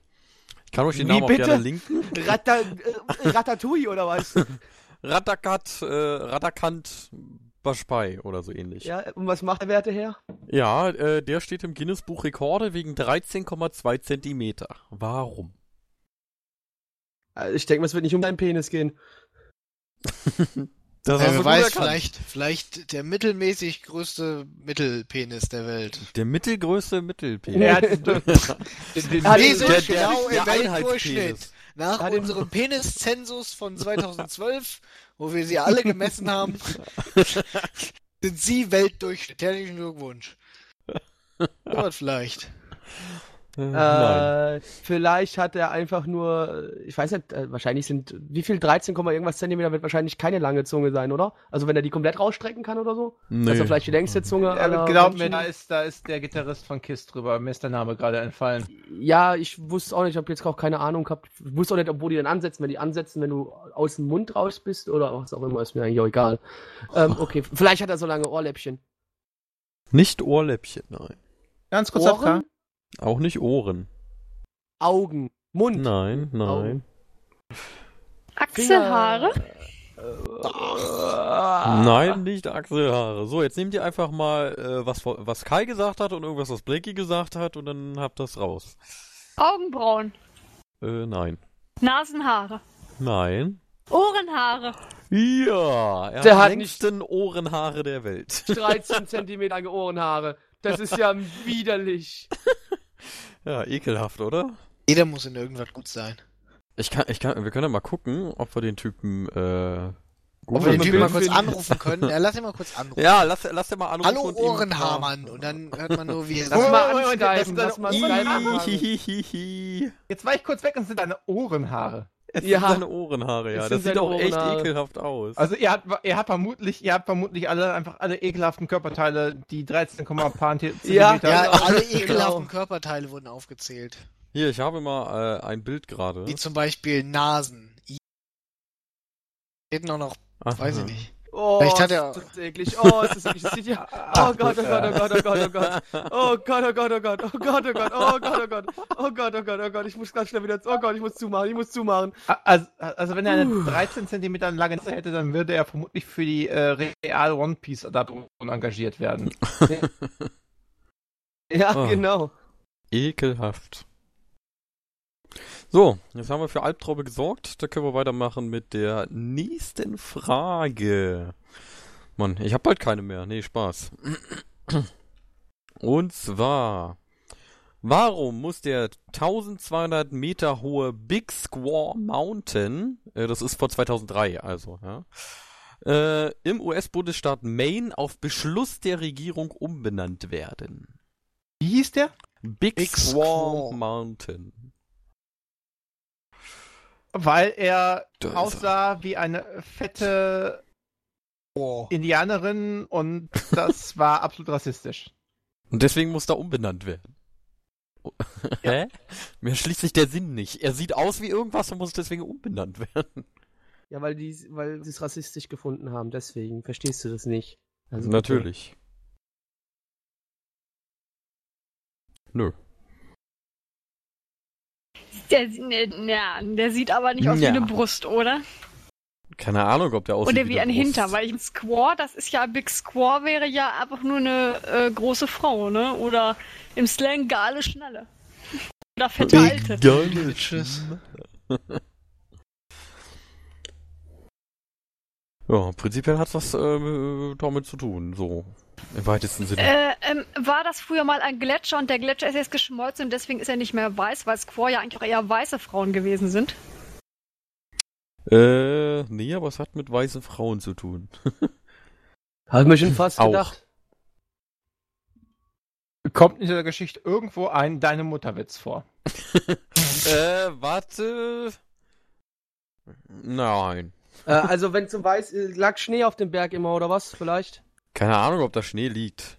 Ich kann euch den Wie Namen auch bitte? gerne linken. Rata, äh, Ratatouille oder was? Ratakat, äh, Ratakant Bajpai oder so ähnlich. Ja, Ja, und was macht der Werte her? äh, der steht im Guinness-Buch Rekorde wegen 13,2 Zentimeter. Warum? Also ich denke, es wird nicht um deinen Penis gehen. Das Ja, wer weiß, erkannt. vielleicht, vielleicht der mittelmäßig größte Mittelpenis der Welt. Der mittelgrößte Mittelpenis. Er hat den, den, den, der- so der- genau der im Weltdurchschnitt. Einheitspenis. Nach Hat unserem Peniszensus von 2012, wo wir sie alle gemessen haben, sind sie Weltdurchschnitt. Herzlichen Glückwunsch. Dort vielleicht. Äh. Äh, vielleicht hat er einfach nur, ich weiß nicht, äh, wahrscheinlich sind, wie viel 13, Komma irgendwas Zentimeter wird wahrscheinlich keine lange Zunge sein, oder? Also wenn er die komplett rausstrecken kann oder so? Nee. Also vielleicht die längste Zunge äh, glaub mir, da ist, da ist der Gitarrist von Kiss drüber. Mir ist der Name gerade entfallen. Ja, ich wusste auch nicht, ich habe jetzt auch keine Ahnung gehabt. Ich wusste auch nicht, wo die denn ansetzen. Wenn die ansetzen, wenn du aus dem Mund raus bist oder was auch immer, ist mir eigentlich auch egal. Ähm, okay, vielleicht hat er so lange Ohrläppchen. Nicht Ohrläppchen, nein. Ganz kurz Ohren? Auch nicht Ohren. Augen, Mund. Nein, nein. Achselhaare? Nein, nicht Achselhaare. So, jetzt nehmt ihr einfach mal, äh, was, was Kai gesagt hat und irgendwas, was Blakey gesagt hat und dann habt das raus. Augenbrauen? Äh, nein. Nasenhaare? Nein. Ohrenhaare? Ja, er Der hat hat die längsten Ohrenhaare der Welt. 13 Zentimeter lange Ohrenhaare. Das ist ja widerlich. Ja, ekelhaft, oder? Jeder muss in irgendwas gut sein. Ich kann, ich kann, wir können ja mal gucken, ob wir den Typen, äh, Ob wir den Typen mal kurz anrufen können. Ja, lass ihn mal kurz anrufen. Ja, lass, lass den mal anrufen. Hallo Ohrenhamann. Und dann hört man nur, wie er Lass mal anskypen, lass mal. Jetzt war ich kurz weg und es sind deine Ohrenhaare. Es Ja. sind seine Ohrenhaare, ja. Es Das sieht auch echt Ohrenhaare. ekelhaft aus. Also ihr habt, ihr habt vermutlich, ihr habt vermutlich alle einfach alle ekelhaften Körperteile, die 13, paar Zentimeter. Ja, Ja, Genau. alle ekelhaften Körperteile wurden aufgezählt. Hier, ich habe mal äh, ein Bild gerade. Wie zum Beispiel Nasen. Hätten auch noch, Aha. weiß ich nicht. Oh, Vielleicht hat er- ist das eklig. Oh, ist das eklig. Das sieht ja. Oh Gott, oh Gott, oh Gott, oh Gott, oh Gott. Oh Gott, oh Gott, oh Gott, oh Gott, oh Gott, oh Gott, oh Gott. Oh Gott, oh Gott, oh Gott. Ich muss ganz schnell wieder. Oh Gott, ich muss zumachen, ich muss zumachen. Also, also wenn er eine 13 Zentimeter lange Nase hätte, dann würde er vermutlich für die äh, Real One Piece Adaption engagiert werden. Ja, Oh. genau. Ekelhaft. So, jetzt haben wir für Albträume gesorgt. Da können wir weitermachen mit der nächsten Frage. Mann, ich habe bald keine mehr. Nee, Spaß. Und zwar, warum muss der 1200 Meter hohe Big Squaw Mountain, äh, das ist von 2003 also, ja, äh, im US-Bundesstaat Maine auf Beschluss der Regierung umbenannt werden? Wie hieß der? Big, Big Squaw Squaw. Mountain. Weil er Da aussah wie eine fette Oh. Indianerin und das war absolut rassistisch. Und deswegen muss da umbenannt werden. Hä? Mir schließt sich der Sinn nicht. Er sieht aus wie irgendwas und muss deswegen umbenannt werden. Ja, weil die, weil sie es rassistisch gefunden haben, deswegen. Verstehst du das nicht? Also, Natürlich. Nö. Der, ne, ja, der sieht aber nicht aus Ja. wie eine Brust, oder? Keine Ahnung, ob der aussieht Oder wie eine ein Brust. Hintern, weil ich ein Squaw, das ist ja, Big Squaw wäre ja einfach nur eine äh, große Frau, ne? Oder im Slang gale Schnalle. Oder fette Alte. Bitches. Ja, prinzipiell hat was äh, damit zu tun, so. Im weitesten Sinne. Äh, ähm, war das früher mal ein Gletscher und der Gletscher ist jetzt geschmolzen und deswegen ist er nicht mehr weiß, weil Squaw ja eigentlich auch eher weiße Frauen gewesen sind? Äh, nee, aber es hat mit weißen Frauen zu tun. Ich mir schon fast Auch. gedacht. Kommt in dieser Geschichte irgendwo ein Deine Mutterwitz vor? äh, warte. Nein. Äh, also, wenn zum Weiß äh, lag Schnee auf dem Berg immer, oder was? Vielleicht? Keine Ahnung, ob da Schnee liegt.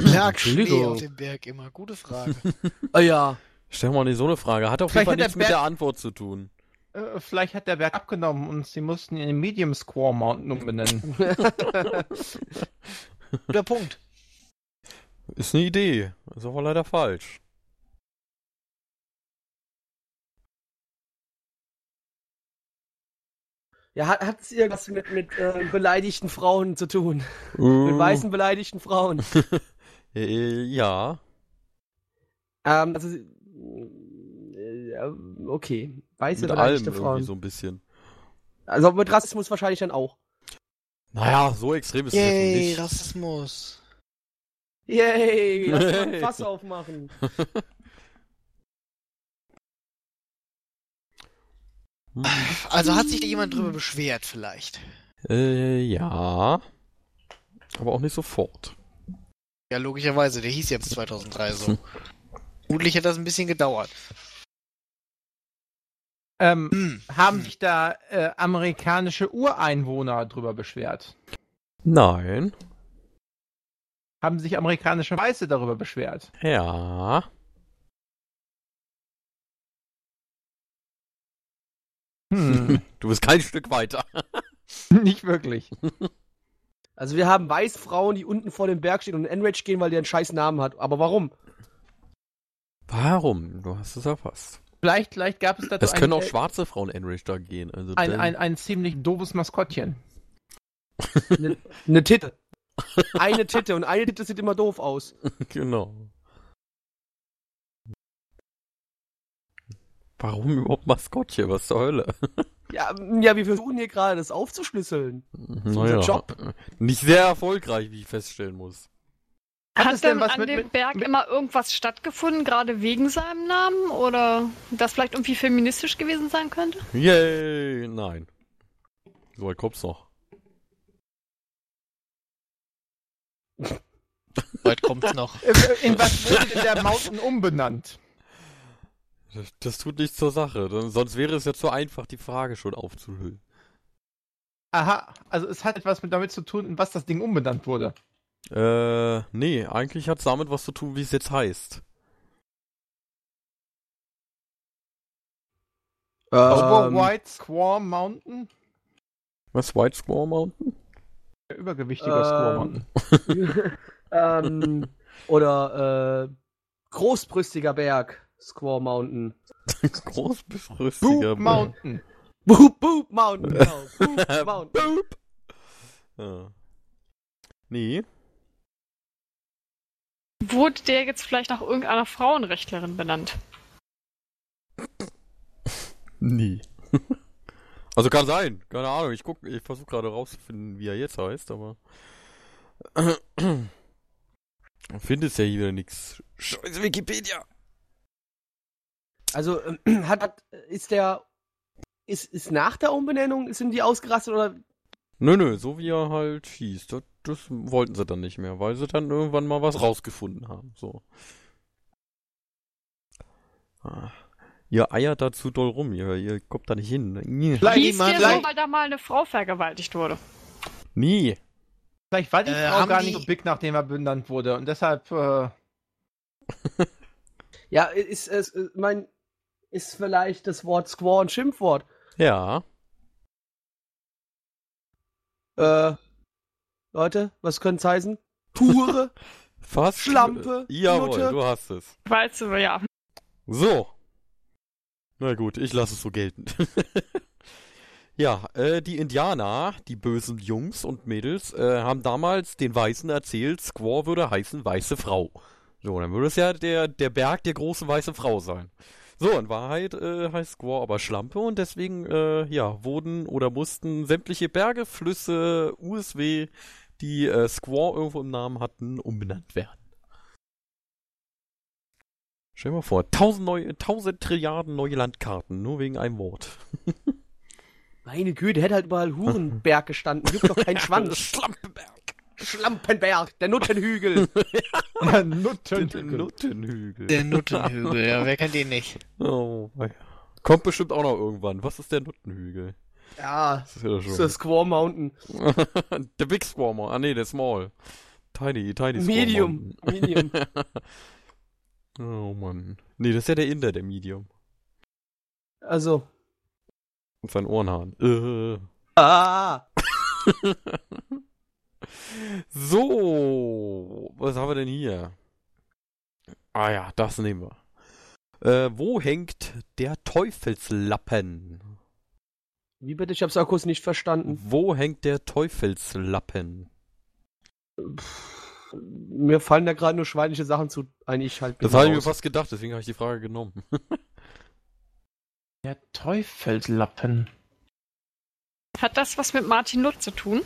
Lag Schnee auf dem Berg immer. Gute Frage. Ah ja. Stell mal nicht so eine Frage. Hat auf Vielleicht jeden Fall hat nichts der mit Berg- der Antwort zu tun. Äh, vielleicht hat der Berg abgenommen und sie mussten ihn in den Medium Squaw Mountain umbenennen. Guter Punkt. Ist eine Idee. Ist aber leider falsch. Ja, hat hat es irgendwas mit, mit äh, beleidigten Frauen zu tun? Mit Uh, weißen beleidigten Frauen. äh, ja. Ähm, also, äh, okay. Weiße Mit allem beleidigte irgendwie Frauen. so ein bisschen. Also mit Rassismus wahrscheinlich dann auch. Naja, so extrem ist es jetzt Yay, nicht. Rassismus. Yay, lass mal ein Hey. Fass aufmachen. Also hat sich da jemand drüber beschwert, vielleicht. äh, ja. Aber auch nicht sofort. Ja, logischerweise. Der hieß ja bis 2003 so. Vermutlich hat das ein bisschen gedauert. ähm, Hm. haben sich da äh, amerikanische Ureinwohner drüber beschwert? Nein. Haben sich amerikanische Weiße darüber beschwert? Ja. Hm, Du bist kein Stück weiter. nicht wirklich. Also wir haben weiße Frauen, die unten vor dem Berg stehen und in Enrage gehen, weil der einen scheiß Namen hat. Aber warum? Warum? Du hast es erfasst. Vielleicht, vielleicht gab es dazu Es können auch äh, schwarze Frauen Enrich da gehen. Also ein, ein, ein ziemlich doofes Maskottchen. Eine ne Titte. Eine Titte und eine Titte sieht immer doof aus. genau. Warum überhaupt Maskottchen? Was zur Hölle? Ja, ja, wir versuchen hier gerade das aufzuschlüsseln. Naja, unser Job. Nicht sehr erfolgreich, wie ich feststellen muss. Hat Hat es denn denn was an mit- dem mit- Berg mit- immer irgendwas stattgefunden, gerade wegen seinem Namen? Oder das vielleicht irgendwie feministisch gewesen sein könnte? Yay! Nein. So weit kommt's noch. Weit kommt's noch. In was wurde denn der Mountain umbenannt? Das, tut nichts zur Sache. Sonst wäre es ja zu einfach, die Frage schon aufzuhüllen. Aha, also es hat etwas mit damit zu tun, in was das Ding umbenannt wurde. Äh, nee, eigentlich hat's damit was zu tun, wie es jetzt heißt. Ähm, White Squaw Mountain? Was? White Squaw Mountain? Der übergewichtige Ähm, Squaw Mountain. ähm, oder äh, großbrüstiger Berg, Squaw Mountain. Großbefristiger Boop Mountain. Boop, Boop Mountain, genau. Boop Mountain. Boop. Ja. Nee. Wurde der jetzt vielleicht nach irgendeiner Frauenrechtlerin benannt? Nie. Also kann sein, keine Ahnung. Ich guck, ich versuche gerade rauszufinden, wie er jetzt heißt, aber findest ja hier wieder nichts. Scheiße Wikipedia. Also ähm, hat, hat ist der ist, ist nach der Umbenennung sind die ausgerastet oder Nö, nö, so wie er halt hieß. Das, das wollten sie dann nicht mehr, weil sie dann irgendwann mal was rausgefunden haben. So. Ah. Ihr eiert da zu doll rum, ihr, ihr kommt da nicht hin. Vielleicht, Hieß der vielleicht, so, weil da mal eine Frau vergewaltigt wurde? Nie. vielleicht war die Äh, Frau gar die- nicht so big, nachdem er benannt wurde. Und deshalb, äh, ja ist es äh, mein ist vielleicht das Wort Squaw ein Schimpfwort? Ja. Äh, Leute, was könnte es heißen? Ture? Fast. Schlampe, Jawohl, Nutte. du hast es. Weißt du, ja. So. Na gut, ich lasse es so gelten. ja, äh, die Indianer, die bösen Jungs und Mädels, äh, haben damals den Weißen erzählt, Squaw würde heißen weiße Frau. So, dann würde es ja der, der Berg der großen weiße Frau sein. So, in Wahrheit äh, heißt Squaw aber Schlampe und deswegen, äh, ja, wurden oder mussten sämtliche Berge, Flüsse, USW, die äh, Squaw irgendwo im Namen hatten, umbenannt werden. Stell dir mal vor, tausend, neue, tausend Trilliarden neue Landkarten, nur wegen einem Wort. Meine Güte, hätte halt überall Hurenberg gestanden. Gibt doch keinen Schwanz. Schlampenberg. Schlampenberg, der Nuttenhügel. Nutten. Nuttenhügel. Der Nuttenhügel, ja, wer kennt ihn nicht? Oh. Kommt bestimmt auch noch irgendwann. Was ist der Nuttenhügel? ja, Das ist ja das ist der Squaw Mountain. der Big Squammer. Ah nee, der Small. Tiny, Tiny Medium. Squammer. Medium. Oh Mann. Nee, das ist ja der Inder, der Medium. Also. Und sein Ohrenhahn. Äh. Ah. So, was haben wir denn hier? Ah ja, das nehmen wir. Äh, wo hängt der Teufelslappen? Wie bitte? Ich hab's akustisch nicht verstanden. Wo hängt der Teufelslappen? Mir fallen da gerade nur schweinische Sachen zu ein. Ich halt. Das bin habe ich mir fast gedacht, deswegen habe ich die Frage genommen. Der Teufelslappen. Hat das was mit Martin Nutt zu tun?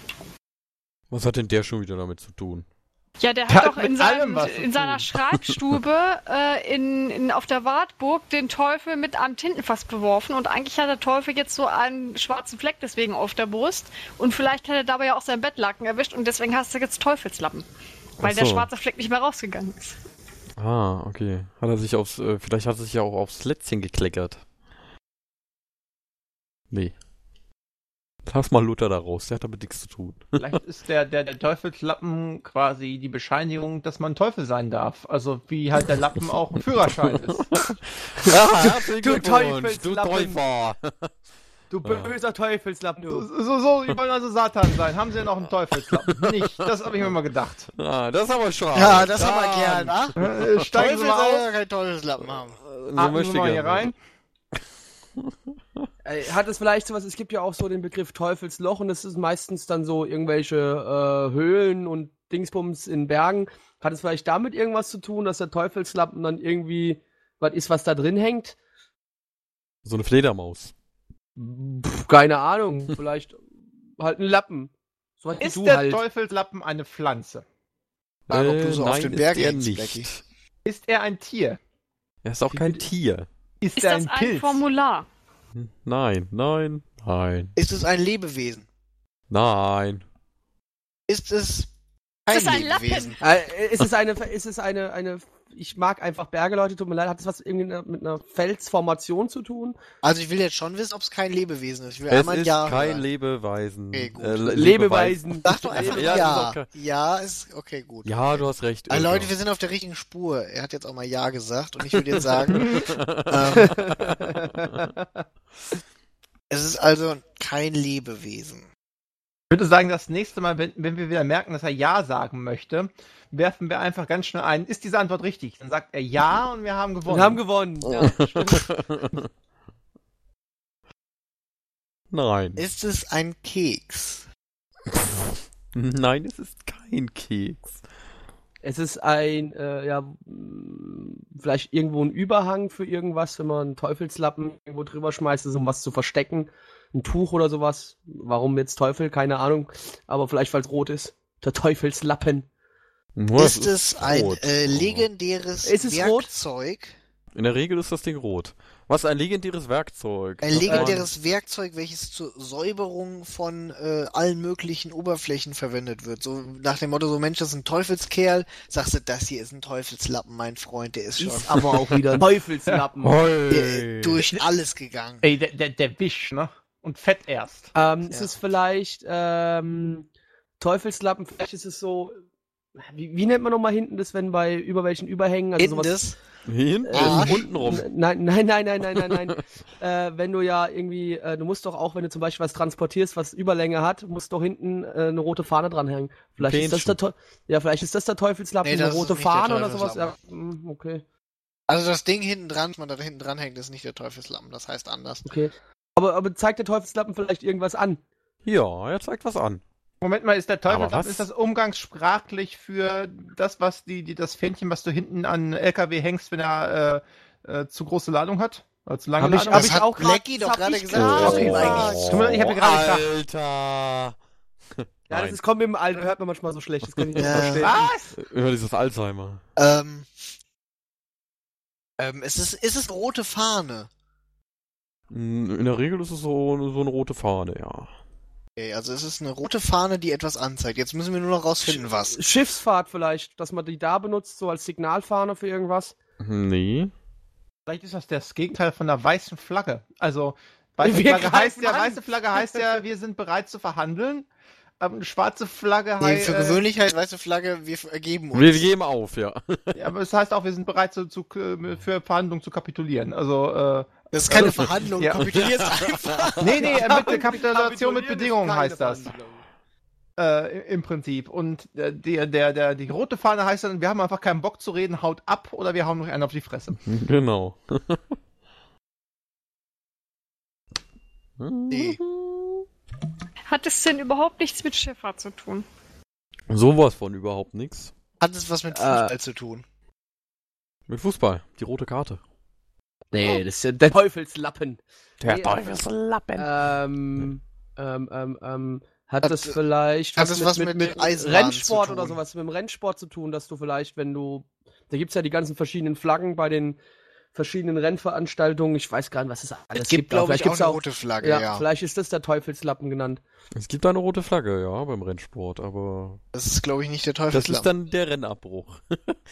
Was hat denn der schon wieder damit zu tun? Ja, der Der hat hat doch in, seinem, in seiner. Schreibstube äh, in, in, auf der Wartburg den Teufel mit einem Tintenfass beworfen und eigentlich hat der Teufel jetzt so einen schwarzen Fleck deswegen auf der Brust und vielleicht hat er dabei ja auch sein Bettlaken erwischt und deswegen hast du jetzt Teufelslappen. Weil Ach der so. schwarze Fleck nicht mehr rausgegangen ist. Ah, okay. Hat er sich aufs, äh, vielleicht hat er sich ja auch aufs Lätzchen gekleckert. Nee. Lass mal Luther da raus, der hat damit nichts zu tun. Vielleicht ist der, der, der Teufelslappen quasi die Bescheinigung, dass man Teufel sein darf. Also wie halt der Lappen auch ein Führerschein ist. Ja, du du Teufelslappen. Täufer. Du böser Teufelslappen, du. So, so, die wollen also Satan sein. Haben sie ja noch einen Teufelslappen? Nicht. Das habe ich mir mal gedacht. Ah, das ist aber schade. Ja, das haben wir gern? Äh, Sie Teufel soll aus. ja kein Teufelslappen haben. So Atmen möchte Sie ich mal hier rein. Äh, Hat es vielleicht sowas, es gibt ja auch so den Begriff Teufelsloch und das ist meistens dann so irgendwelche äh, Höhlen und Dingsbums in Bergen. Hat es vielleicht damit irgendwas zu tun, dass der Teufelslappen dann irgendwie was ist, was da drin hängt? So eine Fledermaus. Pff, keine Ahnung, vielleicht halt ein Lappen. So was wie Ist du der halt. Teufelslappen eine Pflanze? Fragen, ob Äh, du so auf nein, den ist Bergen er hängst, Blackie. nicht. Ist er ein Tier? Er ist auch kein Tier. Ist, Ist er das ein ein Pilz? Formular? Nein, nein, nein, Ist es ein Lebewesen? nein. Ist es kein Ist es ein Lebewesen? Äh, ist es eine, ist es eine, eine, ich mag einfach Berge, Leute, tut mir leid, hat das was irgendwie mit einer Felsformation zu tun? Also ich will jetzt schon wissen, ob es kein Lebewesen ist. Ich will Es einmal ein ist Ja kein hören. Lebeweisen. Okay, gut. Äh, Le- Lebeweisen. Sag doch einfach Ja, Ja. ist Ja, okay. ist okay, gut. Ja, du hast recht. Also. Leute, wir sind auf der richtigen Spur. Er hat jetzt auch mal Ja gesagt und ich würde jetzt sagen, ähm, es ist also kein Lebewesen. Ich würde sagen, das nächste Mal, wenn, wenn wir wieder merken, dass er Ja sagen möchte, werfen wir einfach ganz schnell ein, ist diese Antwort richtig? Dann sagt er Ja und wir haben gewonnen. Wir haben gewonnen. Ja, stimmt. Nein. Ist es ein Keks? Nein, es ist kein Keks. Es ist ein, äh, ja, vielleicht irgendwo ein Überhang für irgendwas, wenn man einen Teufelslappen irgendwo drüber schmeißt, um was zu verstecken. Ein Tuch oder sowas. Warum jetzt Teufel? Keine Ahnung. Aber vielleicht, weil es rot ist. Der Teufelslappen. Nur ist es ein rot. äh, legendäres Ist es rot? Werkzeug? In der Regel ist das Ding rot. Was ein legendäres Werkzeug. Ein legendäres Werkzeug, welches zur Säuberung von äh, allen möglichen Oberflächen verwendet wird. So nach dem Motto, so Mensch, das ist ein Teufelskerl. Sagst du, das hier ist ein Teufelslappen, mein Freund, der ist schon Ist aber auch wieder ein Teufelslappen. Man... der, durch alles gegangen. Ey, der, der, der Wisch, ne? Und fett erst. Ähm, ist Ja. es vielleicht ähm, Teufelslappen? Vielleicht ist es so. Wie, wie nennt man nochmal hinten das, wenn bei über welchen Überhängen? Also Hinten sowas, das? Hinten, Äh, Arsch. unten rum. Nein, nein, nein, nein, nein, nein, nein. äh, wenn du ja irgendwie, äh, du musst doch auch, wenn du zum Beispiel was transportierst, was Überlänge hat, musst doch hinten äh, eine rote Fahne dranhängen. Vielleicht ist das der Teu ja, vielleicht ist das der Teufelslappen, Nee, das eine ist rote Fahne oder sowas. Ja, mm, okay, Also das Ding hinten dran, was man da hinten dran hängt, ist nicht der Teufelslappen, das heißt anders. okay. Aber, aber zeigt der Teufelslappen vielleicht irgendwas an? Ja, er zeigt was an. Moment mal, ist der Aber was? Teufel, ist das umgangssprachlich für das, was die, die, das Fähnchen, was du hinten an LKW hängst, wenn er äh, äh, zu große Ladung hat? Oder zu lange Hab ich- Ladung hab Das ich hat auch Blackie doch hab gerade ich gesagt. gesagt. eigentlich- Tut mir leid, ich hab hier gerade gedacht. Alter. Ja, Nein. das ist, kommt mit dem Alter, hört man manchmal so schlecht, das kann ich nicht Ja. verstehen. Was? Über dieses Alzheimer. Ähm, ähm, es ist, ist es rote Fahne? Mm, In der Regel ist es so, so eine rote Fahne, ja. Okay, also es ist eine rote Fahne, die etwas anzeigt. Jetzt müssen wir nur noch rausfinden, was. Schiffsfahrt vielleicht, dass man die da benutzt, so als Signalfahne für irgendwas. Nee. Vielleicht ist das das Gegenteil von der weißen Flagge. Also, weiße Wir Flagge heißt ja, an. weiße Flagge heißt ja, wir sind bereit zu verhandeln. Aber eine schwarze Flagge Nee, heißt. für gewöhnlich heißt weiße Flagge, wir ergeben uns. Wir geben auf, ja. Äh, ja, aber es heißt auch, wir sind bereit zu, zu, für Verhandlungen zu kapitulieren. Also, äh, Das ist keine Verhandlung, Ja. du kapitulierst einfach. nee, nee, äh, mit der Kapitulation mit Bedingungen heißt das. Äh, im Prinzip. Und äh, der, der, der, die rote Fahne heißt dann, wir haben einfach keinen Bock zu reden, haut ab oder wir hauen noch einen auf die Fresse. Genau. Nee. Hat es denn überhaupt nichts mit Schifffahrt zu tun? Sowas von überhaupt nichts. Hat es was mit Fußball zu tun? Mit Fußball. Die rote Karte. Nee, das ist ja der Teufelslappen. Der Nee, Teufelslappen. Ähm, ähm, ähm, ähm, hat, Hat- das vielleicht hat das was mit Eisenbahn Rennsport oder sowas, mit dem Rennsport zu tun, dass du vielleicht, wenn du, da gibt's ja die ganzen verschiedenen Flaggen bei den verschiedenen Rennveranstaltungen, ich weiß gar nicht, was es alles Es gibt, aber glaube ich, vielleicht auch eine rote Flagge, ja, ja. vielleicht ist das der Teufelslappen genannt. Es gibt eine rote Flagge, ja, beim Rennsport, aber Das ist, glaube ich, nicht der das ist Teufelslappen. dann der Rennabbruch.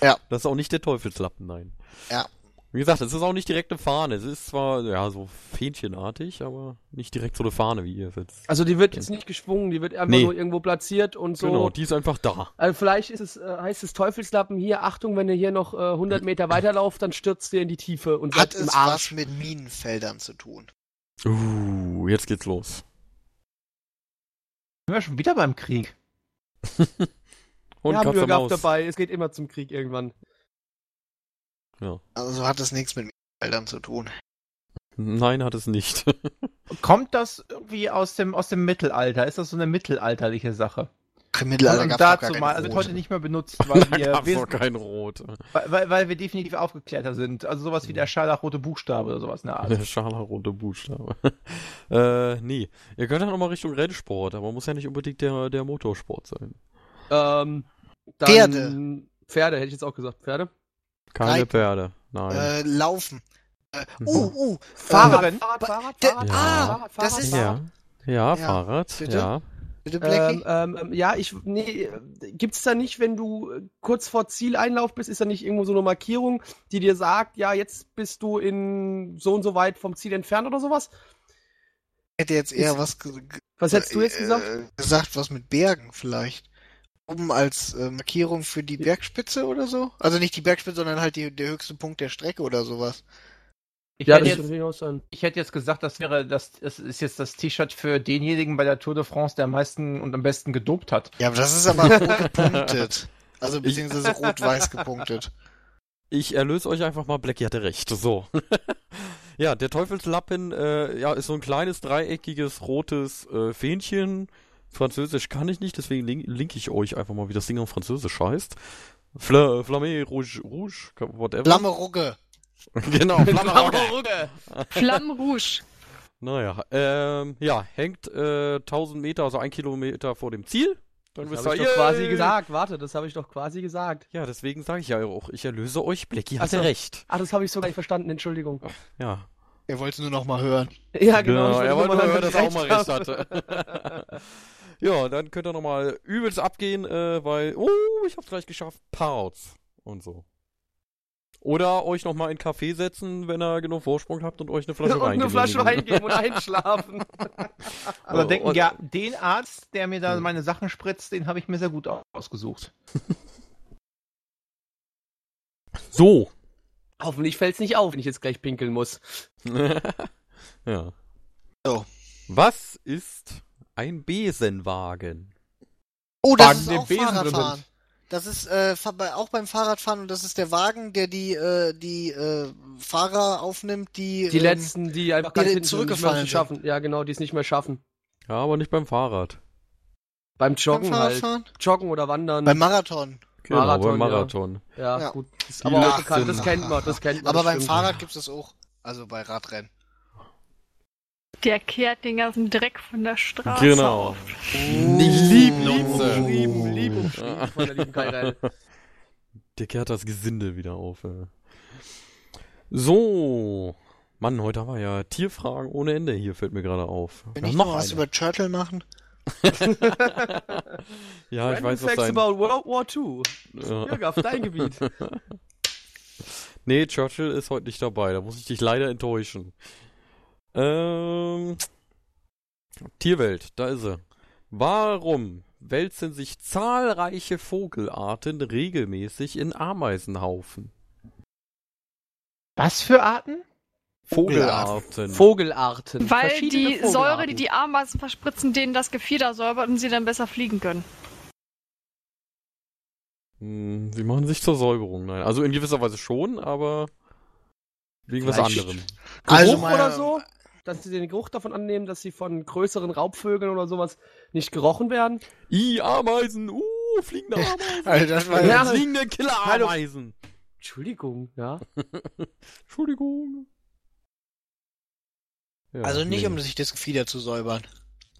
Ja. Das ist auch nicht der Teufelslappen, nein. Ja. Wie gesagt, es ist auch nicht direkt eine Fahne. Es ist zwar, ja, so fähnchenartig, aber nicht direkt so eine Fahne, wie ihr es jetzt. Also die wird jetzt nicht geschwungen, die wird einfach Nee. nur irgendwo platziert und so. Genau, die ist einfach da. Also vielleicht ist es, äh, heißt es Teufelslappen hier, Achtung, wenn ihr hier noch äh, 100 Meter weiterlauft, dann stürzt ihr in die Tiefe und Hat es Arsch. was mit Minenfeldern zu tun? Uh, jetzt geht's los. Sind wir schon wieder beim Krieg? Und Wir haben Mühe gehabt Maus. dabei, es geht immer zum Krieg irgendwann. Also hat es nichts mit Minenfeldern zu tun. Nein, hat es nicht. Kommt das irgendwie aus dem, aus dem Mittelalter? Ist das so eine mittelalterliche Sache? Im Mittelalter und gab es gar dazu mal, also wird heute nicht mehr benutzt, weil wir, gab's wir kein Rot. weil, weil, weil wir definitiv aufgeklärter sind. Also sowas wie der scharlachrote Buchstabe oder sowas in der Art. Der scharlachrote Buchstabe. äh, nee. Ihr könnt auch noch mal Richtung Rennsport, aber muss ja nicht unbedingt der, der Motorsport sein. Ähm, Dann Pferde. Pferde, hätte ich jetzt auch gesagt. Pferde. Keine Reiten. Pferde. Nein. Äh, laufen. Äh, Mhm. uh, uh, Fahrradrennen. Fahrrad, Fahrrad, Der- Fahrrad, ah, Fahrrad, das Fahrrad, ist- Fahrrad. ja. Ja, Ja, Fahrrad. bitte? Ja. bitte Blackie. Ähm, ähm, ähm, ja, ich, nee, gibt's da nicht, wenn du kurz vor Zieleinlauf bist, ist da nicht irgendwo so eine Markierung, die dir sagt, ja, jetzt bist du in so und so weit vom Ziel entfernt oder sowas? hätte jetzt eher ist- was Was hättest du jetzt äh, gesagt? gesagt, was mit Bergen vielleicht. Oben als äh, Markierung für die Bergspitze oder so? Also nicht die Bergspitze, sondern halt die, der höchste Punkt der Strecke oder sowas. Ich, Ja, hätte jetzt, ich hätte jetzt gesagt, das wäre das, das ist jetzt das T-Shirt für denjenigen bei der Tour de France, der am meisten und am besten gedopt hat. Ja, aber das ist aber rot gepunktet. Also beziehungsweise rot-weiß gepunktet. Ich erlöse euch einfach mal. Blackie hatte recht. So. ja, der Teufelslappen äh, ja, ist so ein kleines dreieckiges rotes äh, Fähnchen. Französisch kann ich nicht, deswegen link, link ich euch einfach mal, wie das Ding auf Französisch heißt. Fla, Flamme Rouge, Rouge, whatever. Flamme Rugge. genau, Flamme Rouge. Flamme Rouge. Naja, ähm, ja, hängt äh, 1000 Meter, also ein Kilometer vor dem Ziel. Dann Das habe ich doch quasi gesagt. Warte, das habe ich doch quasi gesagt. Ja, deswegen sage ich ja auch, ich erlöse euch. Blackie Ach hatte so. recht. Ah, das habe ich sogar nicht verstanden, Entschuldigung. Ja. Er wollte es nur noch mal hören. Ja, genau. ich er wollte nur hören, dass er auch mal recht hatte. Ja, dann könnt ihr nochmal übelst abgehen, äh, weil, oh, ich hab's gleich geschafft, Parts und so. Oder euch nochmal in einen Café setzen, wenn ihr genug Vorsprung habt und euch eine Flasche Und Wein eine Flasche. Wein geben und einschlafen. Aber Oh, denken, und- ja, den Arzt, der mir da Hm. meine Sachen spritzt, den habe ich mir sehr gut ausgesucht. So. Hoffentlich fällt's nicht auf, wenn ich jetzt gleich pinkeln muss. ja. So. Was ist ein Besenwagen? Oh, das Wagen, ist den auch Besen drin Fahrradfahren. sind. Das ist äh, auch beim Fahrradfahren und das ist der Wagen, der die äh, die äh, Fahrer aufnimmt, die Die ähm, letzten, die einfach die ganz zurückgefallen nicht schaffen. Ja, genau, die es nicht mehr schaffen. Ja, aber nicht beim Fahrrad. Beim beim Joggen halt. Fahrradfahren, Joggen oder Wandern. beim Marathon. Genau, Marathon, beim ja. Marathon. ja, Ja. gut. Das aber auch bekannt, das kennt man, das kennt man. Aber das beim stimmt. Fahrrad gibt es auch. Also bei Radrennen. Der kehrt den ganzen Dreck von der Straße Genau. auf. Nicht Lieb, lieb, lieb umschrieben, lieb umschrieben von der lieben Kairel. Der kehrt das Gesinde wieder auf. So. Mann, heute haben wir ja Tierfragen ohne Ende hier, fällt mir gerade auf. Wenn Wir ich noch was eine. über Turtle machen? Ja, ich weiß, was Facts sein... about World War II. Ja. Jürgen, auf dein Gebiet. Nee, Churchill ist heute nicht dabei, da muss ich dich leider enttäuschen. Ähm... Tierwelt, da ist sie. Warum wälzen sich zahlreiche Vogelarten regelmäßig in Ameisenhaufen? Was für Arten? Vogelarten. Vogelarten. Weil Verschiedene die Vogelarten. Säure, die die Ameisen verspritzen, denen das Gefieder säubert und sie dann besser fliegen können. Hm, Sie machen sich zur Säuberung, nein. Also in gewisser Weise schon, aber wegen was Vielleicht- anderem. Geruch Also mal- oder so? Dass sie den Geruch davon annehmen, dass sie von größeren Raubvögeln oder sowas nicht gerochen werden? I, Ameisen, uh, fliegende Ameisen. Also das war Ja. Fliegende Killer-Ameisen. Entschuldigung, ja. Entschuldigung. Ja, also nicht, nee. um sich das Gefieder zu säubern.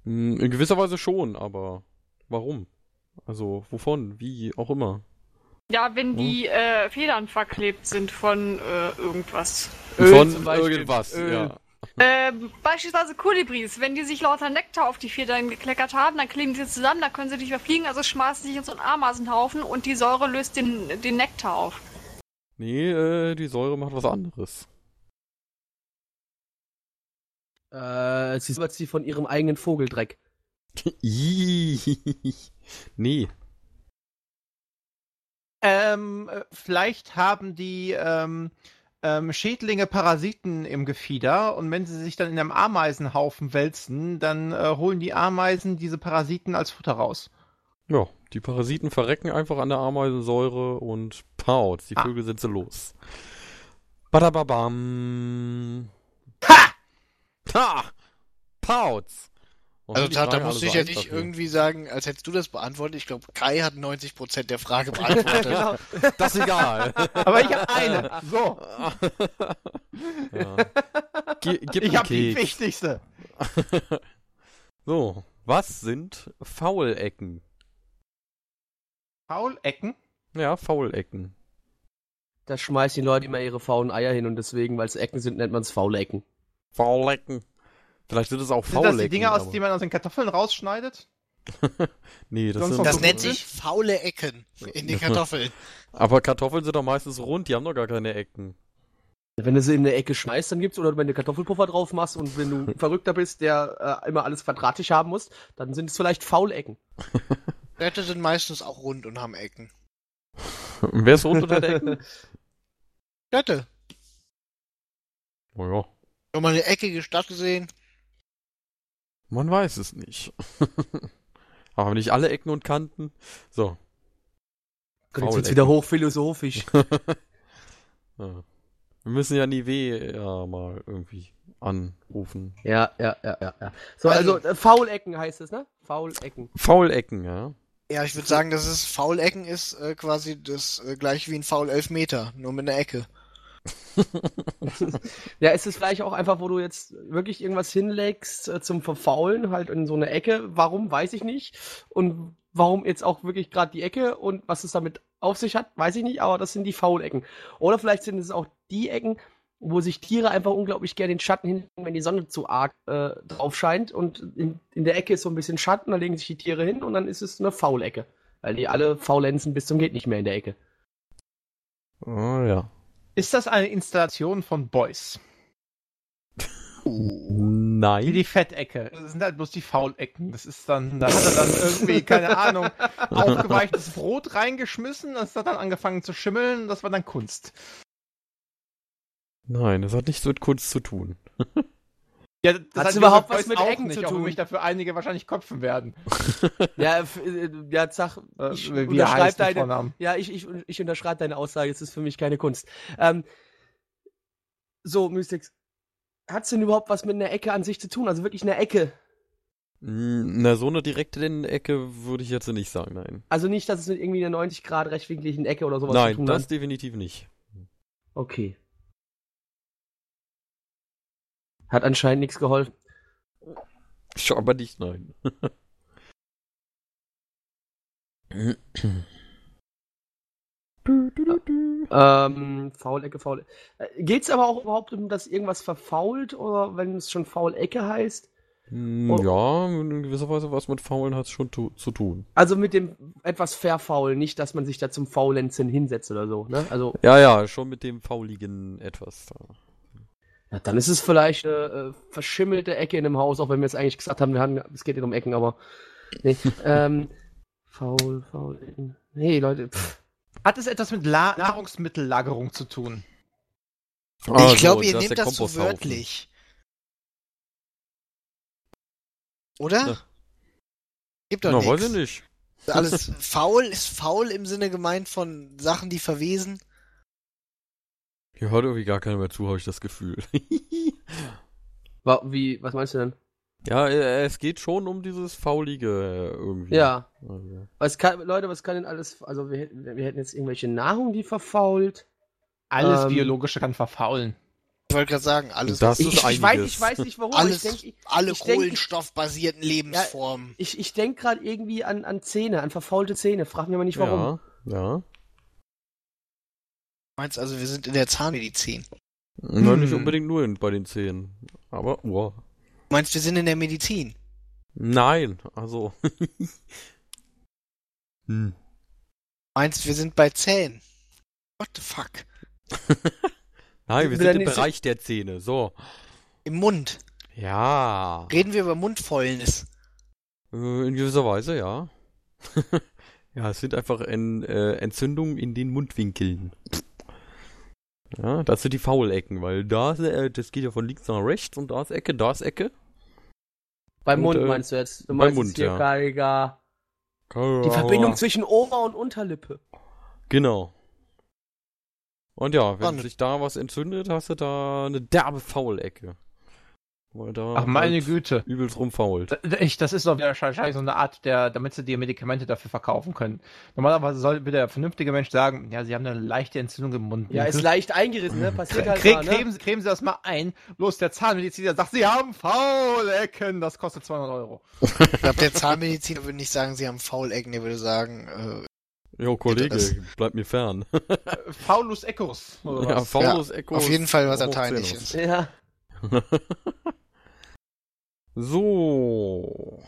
Hm, In gewisser Weise schon, aber warum? Also, wovon? Wie auch immer. Ja, wenn Hm. die äh, Federn verklebt sind von äh, irgendwas. Öl Von irgendwas, Öl. ja. Ähm, beispielsweise Kolibris, wenn die sich lauter Nektar auf die Federn gekleckert haben, dann kleben sie zusammen, dann können sie nicht mehr fliegen, also schmeißen sie sich in so einen Ameisenhaufen und die Säure löst den, den Nektar auf. Nee, äh, die Säure macht was anderes. Äh, sie säubert sie von ihrem eigenen Vogeldreck. Nee. Ähm, äh, vielleicht haben die ähm, ähm, Schädlinge Parasiten im Gefieder und wenn sie sich dann in einem Ameisenhaufen wälzen, dann äh, holen die Ameisen diese Parasiten als Futter raus. Ja, die Parasiten verrecken einfach an der Ameisensäure und paut, die Ah. Vögel sind sie los. Badababam. Ha! Ha! Pautz. Also die da, musst alle du ja nicht irgendwie sagen, als hättest du das beantwortet. Ich glaube, Kai hat 90% der Frage beantwortet. genau. Das ist egal. Aber ich habe eine. So, ja. Ich habe die wichtigste. So, was sind Faulecken? Faulecken? Ja, Faulecken. Da schmeißen die Leute immer ihre faulen Eier hin und deswegen, weil es Ecken sind, nennt man es Faulecken. Faulecken. Vielleicht sind es auch Sind Faulecken. das die Dinger, aus, die man aus den Kartoffeln rausschneidet? Nee, das Sonst sind. Das so nennt sich faule Ecken in den Kartoffeln. Aber Kartoffeln sind doch meistens rund, die haben doch gar keine Ecken. Wenn du sie in eine Ecke schmeißt, dann gibt's, oder wenn du Kartoffelpuffer drauf machst und wenn du ein Verrückter bist, der äh, immer alles quadratisch haben muss, dann sind es vielleicht Faulecken. Städte sind meistens auch rund und haben Ecken. Und wer ist rund unter der Ecken? Städte. Oh ja, Schon mal eine eckige Stadt gesehen? Man weiß es nicht. Aber nicht alle Ecken und Kanten. So. Gott, jetzt wird's wieder hochphilosophisch. Ja. Wir müssen ja Nive ja mal irgendwie anrufen. ja, ja, ja, ja, ja. So, Also- also, äh, Faulecken heißt es, ne? Faulecken. Faulecken, ja. Ja, ich würde sagen, dass es Faulecken ist äh, quasi das äh, gleiche wie ein Faul Elfmeter, nur mit einer Ecke. Ja, ist es vielleicht auch einfach, wo du jetzt wirklich irgendwas hinlegst äh, zum Verfaulen, halt in so eine Ecke. Warum, weiß ich nicht. Und warum jetzt auch wirklich gerade die Ecke und was es damit auf sich hat, weiß ich nicht, aber das sind die Faulecken. Oder vielleicht sind es auch die Ecken, wo sich Tiere einfach unglaublich gerne den Schatten hinlegen, wenn die Sonne zu arg äh, drauf scheint und in, in der Ecke ist so ein bisschen Schatten, da legen sich die Tiere hin und dann ist es eine Faulecke. Weil die alle faulenzen bis zum geht nicht mehr in der Ecke. Oh ja. Ist das eine Installation von Boys? Wie Nein. die Fettecke. Das sind halt bloß die Faulecken. Das ist dann, da hat er dann irgendwie, keine Ahnung, aufgeweichtes Brot reingeschmissen, das hat dann angefangen zu schimmeln, das war dann Kunst. Nein, das hat nichts mit Kunst zu tun. Ja, das hat überhaupt was mit auch Ecken nicht, zu auch tun? mich dafür einige wahrscheinlich kopfen werden. Ja, äh, ja, sag, Äh, ich wie er unterschreibe deine, Vornamen. Ja, ich, ich, ich unterschreibe deine Aussage, es ist für mich keine Kunst. Ähm, so, Mystix, hat's denn überhaupt was mit einer Ecke an sich zu tun? Also wirklich eine Ecke? Mm, Na, so eine direkte Ecke würde ich jetzt nicht sagen, nein. Also nicht, dass es mit irgendwie einer 90 Grad rechtwinkligen Ecke oder sowas zu Nein, tun das hat? definitiv nicht. Okay. Hat anscheinend nichts geholfen. Schon aber nicht, nein. Ähm, Faulecke, Faulecke. Äh, Geht's aber auch überhaupt um, dass irgendwas verfault oder wenn es schon Faulecke heißt? Mm, Oh. Ja, in gewisser Weise was mit Faulen hat es schon tu zu tun. Also mit dem etwas verfaulen, nicht, dass man sich da zum Faulenzen hinsetzt oder so, ne? Also Ja, ja, schon mit dem Fauligen etwas. Ja, dann ist es vielleicht eine äh, verschimmelte Ecke in einem Haus, auch wenn wir jetzt eigentlich gesagt haben, wir haben, es geht nicht um Ecken, aber nee. ähm, faul, faul. Ecken. Nee, Leute, pff. Hat es etwas mit La Nahrungsmittellagerung zu tun? Also, ich glaube, ihr das ist nehmt das zu wörtlich. Oder? Ja. Gibt doch Na, nichts. weiß ich nicht. Alles faul ist faul im Sinne gemeint von Sachen, die verwesen. Hier hört irgendwie gar keiner mehr zu, habe ich das Gefühl. Wie, was meinst du denn? ja, äh, es geht schon um dieses Faulige äh, irgendwie. Ja, Also, was kann, Leute, was kann denn alles, also wir, hätten- wir hätten jetzt irgendwelche Nahrung, die verfault. Alles Ähm, Biologische kann verfaulen. Ich wollte gerade sagen, alles, Das Ich, ist ich, ich, weiß, ich weiß nicht warum, alles ich denke, alle ich denk- kohlenstoffbasierten Lebensformen. ich, ich denk gerade irgendwie an, an Zähne, an verfaulte Zähne, frag mich aber nicht warum. Ja, ja. Meinst also, wir sind in der Zahnmedizin? Nicht Hm. unbedingt nur in, bei den Zähnen. Aber, wow. Meinst wir sind in der Medizin? Nein, also. hm. Meinst wir sind bei Zähnen? What the fuck? Nein, wir sind im nicht- Bereich der Zähne. So. Im Mund. Ja. Reden wir über Mundfäulnis. Äh, in gewisser Weise, ja. ja, es sind einfach en, Entzündungen in den Mundwinkeln. Ja, das sind die Faulecken, weil da, ist, äh, das geht ja von links nach rechts und da ist Ecke, da ist Ecke. Beim Und, Mund äh, meinst du jetzt? Du beim meinst Mund, jetzt hier ja. gar- Die Verbindung zwischen Ober- und Unterlippe. Genau. Und ja, wenn Spannend. sich da was entzündet, hast du da eine derbe Faulecke. Weil da Ach meine halt Güte. übelst rumfault. Echt, das ist doch wieder wahrscheinlich so eine Art, der, damit sie dir Medikamente dafür verkaufen können. Normalerweise sollte der vernünftige Mensch sagen, ja, sie haben eine leichte Entzündung im Mund. Ja, ist leicht eingerissen, ne? Passiert halt Cre mal, ne? cremen, Sie- cremen Sie das mal ein. Bloß der Zahnmediziner sagt, Sie haben Faulecken. Das kostet 200 Euro. Ich glaube, der Zahnmediziner würde nicht sagen, sie haben Faulecken, der würde sagen, Jo, Kollege, bleib mir fern. Faulus Echos. Oder Ja, was? Faulus Echo. Auf jeden Fall was Lateinisches. Ja. So.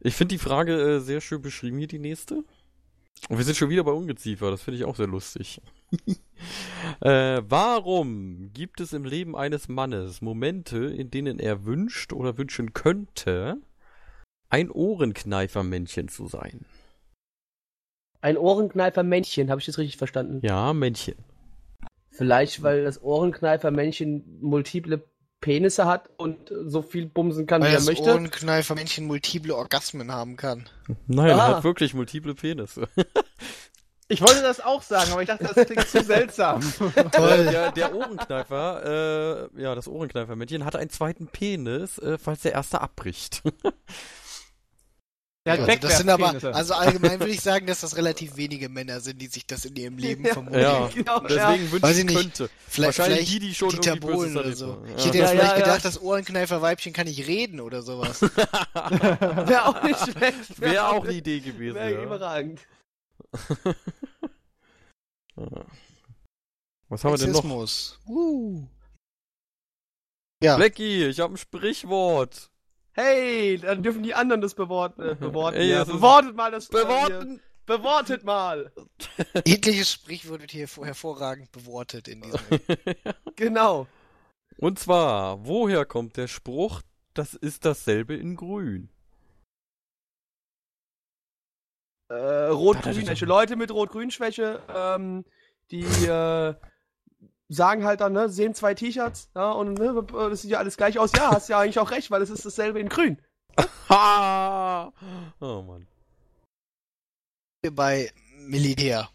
Ich finde die Frage äh, sehr schön beschrieben hier, die nächste. Und wir sind schon wieder bei Ungeziefer, das finde ich auch sehr lustig. äh, warum gibt es im Leben eines Mannes Momente, in denen er wünscht oder wünschen könnte, ein Ohrenkneifermännchen zu sein? Ein Ohrenkneifer-Männchen, habe ich das richtig verstanden? Ja, Männchen. Vielleicht, weil das Ohrenkneifer-Männchen multiple Penisse hat und so viel bumsen kann, Weil wie er das möchte. Ohrenkneifermännchen multiple Orgasmen haben kann. Nein, er Ah. hat wirklich multiple Penisse. Ich wollte das auch sagen, aber ich dachte, das klingt zu seltsam. Äh, der, der Ohrenkneifer, äh, ja, das Ohrenkneifermännchen hat einen zweiten Penis, äh, falls der erste abbricht. Der hat Also das sind aber, also allgemein würde ich sagen, dass das relativ wenige Männer sind, die sich das in ihrem Leben Ja. vermuten. ja, Genau, deswegen wünsche Weiß ich ich nicht. könnte. Vielleicht, Wahrscheinlich die, die schon Dieter Bohlen oder so. haben. Ich Ja. hätte Ja, ja, vielleicht ja, ja. gedacht, das Ohrenkneifer-Weibchen kann nicht reden oder sowas. Wäre auch nicht schlecht. Wäre auch eine Idee gewesen. Wäre Ja. überragend. Ja. Was haben wir denn noch? Uh. Ja, Blackie, ich habe ein Sprichwort. Hey, dann dürfen die anderen das beworten. Äh, beworten Ey, ja. Bewortet mal das. Beworten! Äh, bewortet mal. jegliches Sprichwort wird hier hervor- hervorragend bewortet in diesem. Genau. Und zwar, woher kommt der Spruch, das ist dasselbe in grün? Äh, Rot-Grün-Schwäche. Leute mit Rot-Grün-Schwäche, ähm, die äh, sagen halt dann, ne, sehen zwei T-Shirts, ja, und ne, das sieht ja alles gleich aus. Ja, hast ja eigentlich auch recht, weil es ist dasselbe in grün. Oh Mann. bei Militär.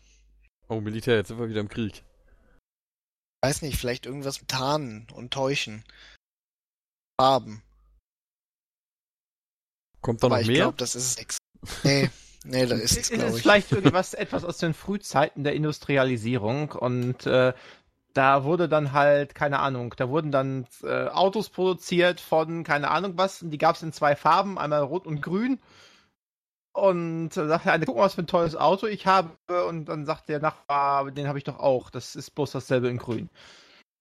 Oh, Militär, jetzt sind wir wieder im Krieg. Weiß nicht, vielleicht irgendwas mit Tarnen und Täuschen. Farben. Kommt da noch Aber ich mehr? glaube, das ist Sex. Nee, nee, da ist es, glaube es ich. vielleicht irgendwas etwas aus den Frühzeiten der Industrialisierung und äh, da wurde dann halt, keine Ahnung, da wurden dann äh, Autos produziert von keine Ahnung was, und die gab es in zwei Farben, einmal rot und grün. Und da sagte einer, guck mal, was für ein tolles Auto ich habe. Und dann sagt der Nachbar, den habe ich doch auch. Das ist bloß dasselbe in grün.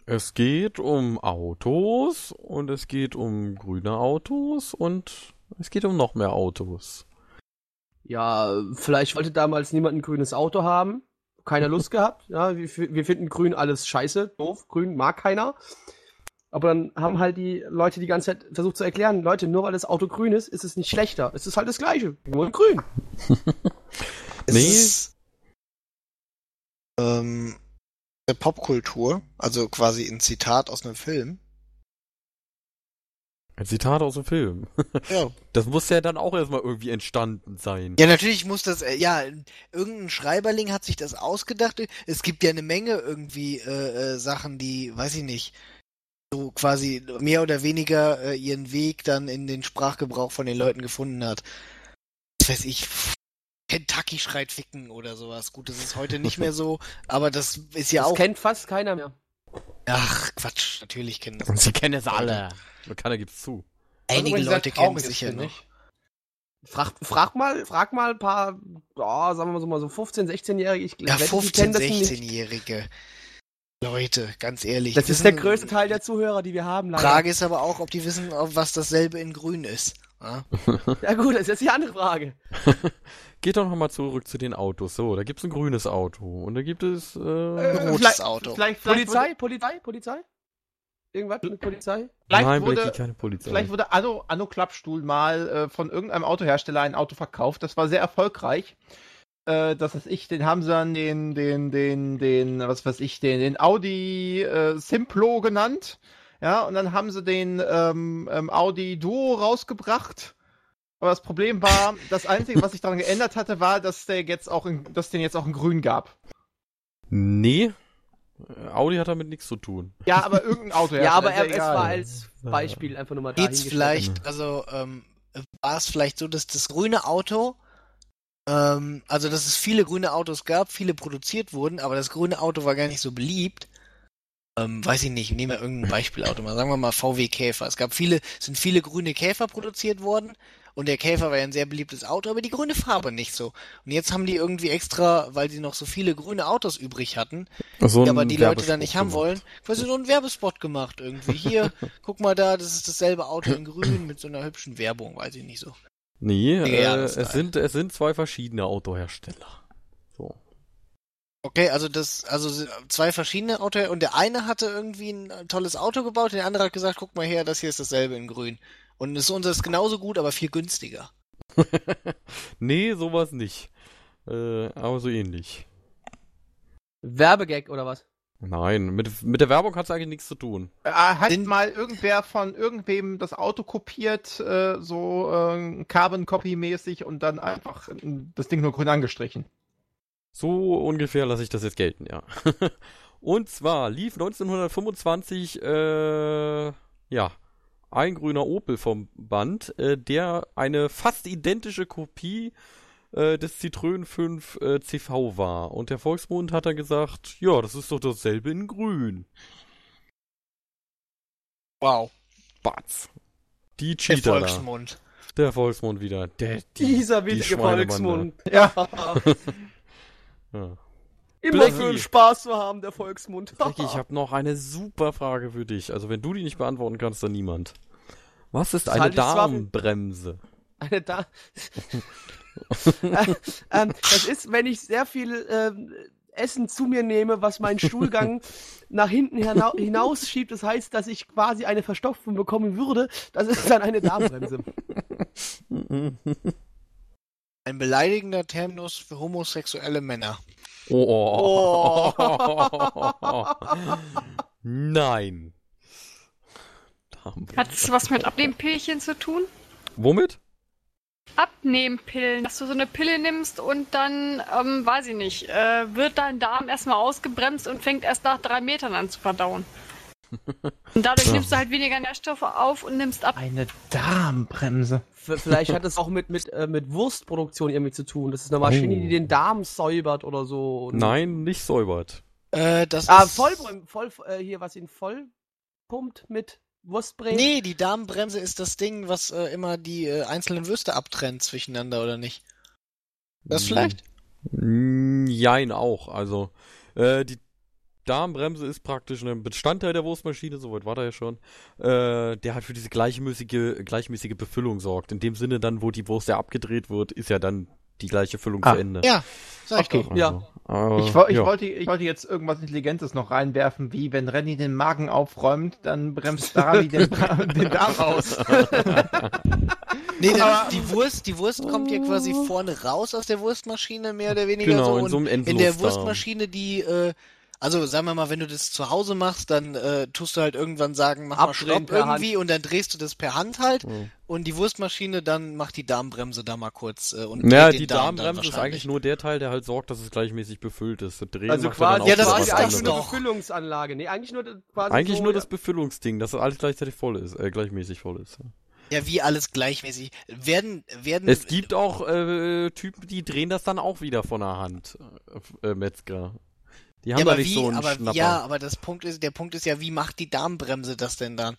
Es geht um Autos und es geht um grüne Autos und es geht um noch mehr Autos. Ja, vielleicht wollte damals niemand ein grünes Auto haben. Keiner Lust gehabt. Ja, wir, wir finden grün alles scheiße, doof. Grün mag keiner. Aber dann haben halt die Leute die ganze Zeit versucht zu erklären, Leute, nur weil das Auto grün ist, ist es nicht schlechter. Es ist halt das gleiche, nur in grün. Es Nee. ist, ähm, Popkultur, also quasi ein Zitat aus einem Film. Ein Zitat aus dem Film. Ja. Das muss ja dann auch erstmal irgendwie entstanden sein. Ja, natürlich muss das, äh, ja, irgendein Schreiberling hat sich das ausgedacht. Es gibt ja eine Menge irgendwie äh, äh, Sachen, die, weiß ich nicht, so quasi mehr oder weniger äh, ihren Weg dann in den Sprachgebrauch von den Leuten gefunden hat. Was weiß ich, Kentucky schreit ficken oder sowas. Gut, das ist heute nicht mehr so, aber das ist ja Das auch. kennt fast keiner mehr. Ach, Quatsch, natürlich kennen das. Sie kennen es alle. Nur keiner gibt's zu. Einige übrigens Leute kennen es ist, sicher ich. Frag, frag mal, frag mal ein paar, ja, sagen wir mal so, mal so 15, 16-Jährige. Ich Ja, wette, die 15, kennen das nicht. 16-Jährige. Leute, ganz ehrlich. Das ist wissen- der größte Teil der Zuhörer, die wir haben. Leider. Frage ist aber auch, ob die wissen, ob was dasselbe in grün ist. Ja? Ja gut, das ist jetzt die andere Frage. Geht doch nochmal zurück zu den Autos. So, da gibt's ein grünes Auto und da gibt es äh, rotes vielleicht- Auto. Vielleicht, vielleicht Polizei, Polizei, Polizei? Irgendwas mit Polizei? Vielleicht Nein, wurde, keine Polizei. Vielleicht wurde Anno, Anno Klappstuhl mal äh, von irgendeinem Autohersteller ein Auto verkauft. Das war sehr erfolgreich. Äh, das weiß ich, den haben sie dann den, den, den, den, was weiß ich, den, den Audi äh, Simplo genannt. Ja, und dann haben sie den ähm, ähm, Audi Duo rausgebracht. Aber das Problem war, das Einzige, was sich daran geändert hatte, war, dass der jetzt auch in, dass den jetzt auch in Grün gab. nee. Audi hat damit nichts zu tun. Ja, aber irgendein Autohersteller. Ja, aber er, es egal. war als Beispiel einfach nur mal Geht's dahingestellt. vielleicht, also ähm, war es vielleicht so, dass das grüne Auto, ähm, also dass es viele grüne Autos gab, viele produziert wurden, aber das grüne Auto war gar nicht so beliebt. Ähm, weiß ich nicht, nehmen wir irgendein Beispielauto mal, sagen wir mal VW Käfer. Es gab viele, sind viele grüne Käfer produziert worden Und der Käfer war ja ein sehr beliebtes Auto, aber die grüne Farbe nicht so. Und jetzt haben die irgendwie extra, weil sie noch so viele grüne Autos übrig hatten, So die aber die Leute dann nicht haben gemacht. wollen, quasi so einen Werbespot gemacht irgendwie. Hier, guck mal da, das ist dasselbe Auto in grün mit so einer hübschen Werbung, weiß ich nicht so. Nee, äh, es, sind, es sind zwei verschiedene Autohersteller. Okay, also das, also zwei verschiedene Auto und der eine hatte irgendwie ein tolles Auto gebaut, der andere hat gesagt, guck mal her, das hier ist dasselbe in grün. Und das unser ist genauso gut, aber viel günstiger. nee, sowas nicht. Äh, aber so ähnlich. Werbegag oder was? Nein, mit, mit der Werbung hat es eigentlich nichts zu tun. Äh, hat Sind- mal irgendwer von irgendwem das Auto kopiert, äh, so äh, Carbon Copy mäßig und dann einfach äh, das Ding nur grün angestrichen. So ungefähr lasse ich das jetzt gelten, ja. Und zwar lief 1925, äh, ja, ein grüner Opel vom Band, äh, der eine fast identische Kopie äh, des Citroën 5 äh, CV war. Und der Volksmund hat dann gesagt, ja, das ist doch dasselbe in grün. Wow. Batz. Die Der Cheater da. Volksmund. Der Volksmund wieder. Der, die, Dieser die Schweinebande. Volksmund. Ja. Ja. Immer Blackie. für einen Spaß zu haben, der Volksmund. Becky, ich habe noch eine super Frage für dich. Also wenn du die nicht beantworten kannst, dann niemand. Was ist Das eine Darmbremse? Eine da. äh, ähm, das ist, wenn ich sehr viel ähm, Essen zu mir nehme, was meinen Stuhlgang nach hinten hina hinausschiebt. Das heißt, dass ich quasi eine Verstopfung bekommen würde. Das ist dann eine Darmbremse. Ein beleidigender Terminus für homosexuelle Männer. Oh. Nein. Darmbremse. Hat es was mit Abnehmpillchen zu tun? Womit? Abnehmpillen, dass du so eine Pille nimmst und dann, ähm, weiß ich nicht, äh, wird dein Darm erstmal ausgebremst und fängt erst nach drei Metern an zu verdauen. Und dadurch nimmst du halt weniger Nährstoffe auf und nimmst ab. Eine Darmbremse. V- Vielleicht hat es auch mit, mit, äh, mit Wurstproduktion irgendwie zu tun. Das ist eine Maschine, Oh. die den Darm säubert oder so. Und Nein, nicht säubert. Äh, das Ah, ist... voll, voll äh, hier was ihn voll pumpt mit Wurstbrei. Nee, die Darmbremse ist das Ding, was äh, immer die äh, einzelnen Würste abtrennt zwischeneinander, oder nicht? Das vielleicht? Jein auch. Also, äh, die Darmbremse ist praktisch ein Bestandteil der Wurstmaschine, soweit war der ja schon, äh, der halt für diese gleichmäßige, gleichmäßige Befüllung sorgt. In dem Sinne dann, wo die Wurst ja abgedreht wird, ist ja dann die gleiche Füllung Ah, zu Ende. Ja, sag ich Okay. doch. Ja. Also, Ich, wo, ich, ja. wollte, ich wollte jetzt irgendwas Intelligentes noch reinwerfen, wie wenn Renny den Magen aufräumt, dann bremst Dani den, den Darm aus. Nee, Aber- die Wurst, die Wurst kommt ja quasi vorne raus aus der Wurstmaschine, mehr oder weniger Genau, so. in Und so einem in der. Wurstmaschine, die, äh, also sagen wir mal, wenn du das zu Hause machst, dann äh, tust du halt irgendwann sagen, mach mal Abdrehen Stopp per irgendwie und dann drehst du das per Hand halt Mhm. und die Wurstmaschine dann macht die Darmbremse da mal kurz äh, und Naja, dreht den die Darm dann Darmbremse ist eigentlich nur der Teil, der halt sorgt, dass es gleichmäßig befüllt ist. Das Drehen Also macht dann quasi, auch Ja, das ist eigentlich nur eine Befüllungsanlage. Nee, eigentlich nur das- quasi Eigentlich so, nur das Befüllungsding, dass alles gleichzeitig voll ist, äh, gleichmäßig voll ist. Ja, wie alles gleichmäßig. Werden, werden. Es gibt auch äh, Typen, die drehen das dann auch wieder von der Hand, äh, Metzger. Die haben ja, da aber nicht wie, so einen aber, Schnapper. ja, aber das Punkt ist, der Punkt ist ja, wie macht die Darmbremse das denn dann?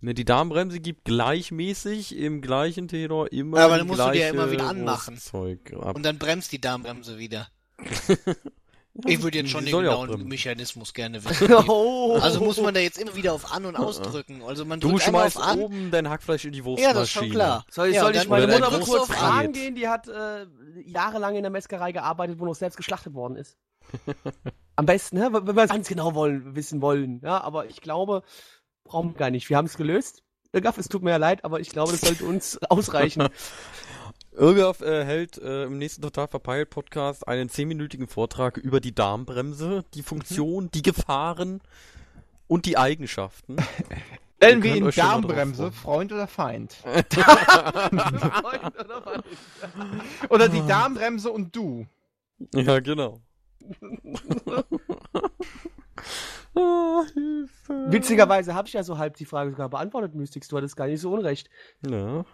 Ne, die Darmbremse gibt gleichmäßig im gleichen Tenor immer Aber die dann musst du die ja immer wieder anmachen. Ab. Und dann bremst die Darmbremse wieder. Ich würde jetzt schon den ja genauen. Mechanismus gerne wissen. oh. Also muss man da jetzt immer wieder auf An und Ausdrücken. Also man Du drückt einmal auf schmeißt An. oben dein Hackfleisch in die Ja, Wurstmaschine. das ist schon klar. Soll, Ja, soll ich meine Mutter mal kurz fragen gehen? Die hat äh, jahrelang in der Metzgerei gearbeitet, wo noch selbst geschlachtet worden ist. Am besten, ne? wenn wir es ganz genau wollen, wissen wollen. Ja, aber ich glaube, brauchen wir gar nicht. Wir haben es gelöst. Gaff, es tut mir ja leid, aber ich glaube, das sollte uns ausreichen. Irgaf äh, hält äh, im nächsten Total verpeilt Podcast einen zehnminütigen Vortrag über die Darmbremse, die Funktion, die Gefahren und die Eigenschaften. Nennen wir ihn Darmbremse. Freund oder Feind? Freund oder Feind? Oder die Darmbremse und du? ja, genau. ah, Hilfe. Witzigerweise habe ich ja so halb die Frage sogar beantwortet, Mystics. Du hattest gar nicht so unrecht. Ja.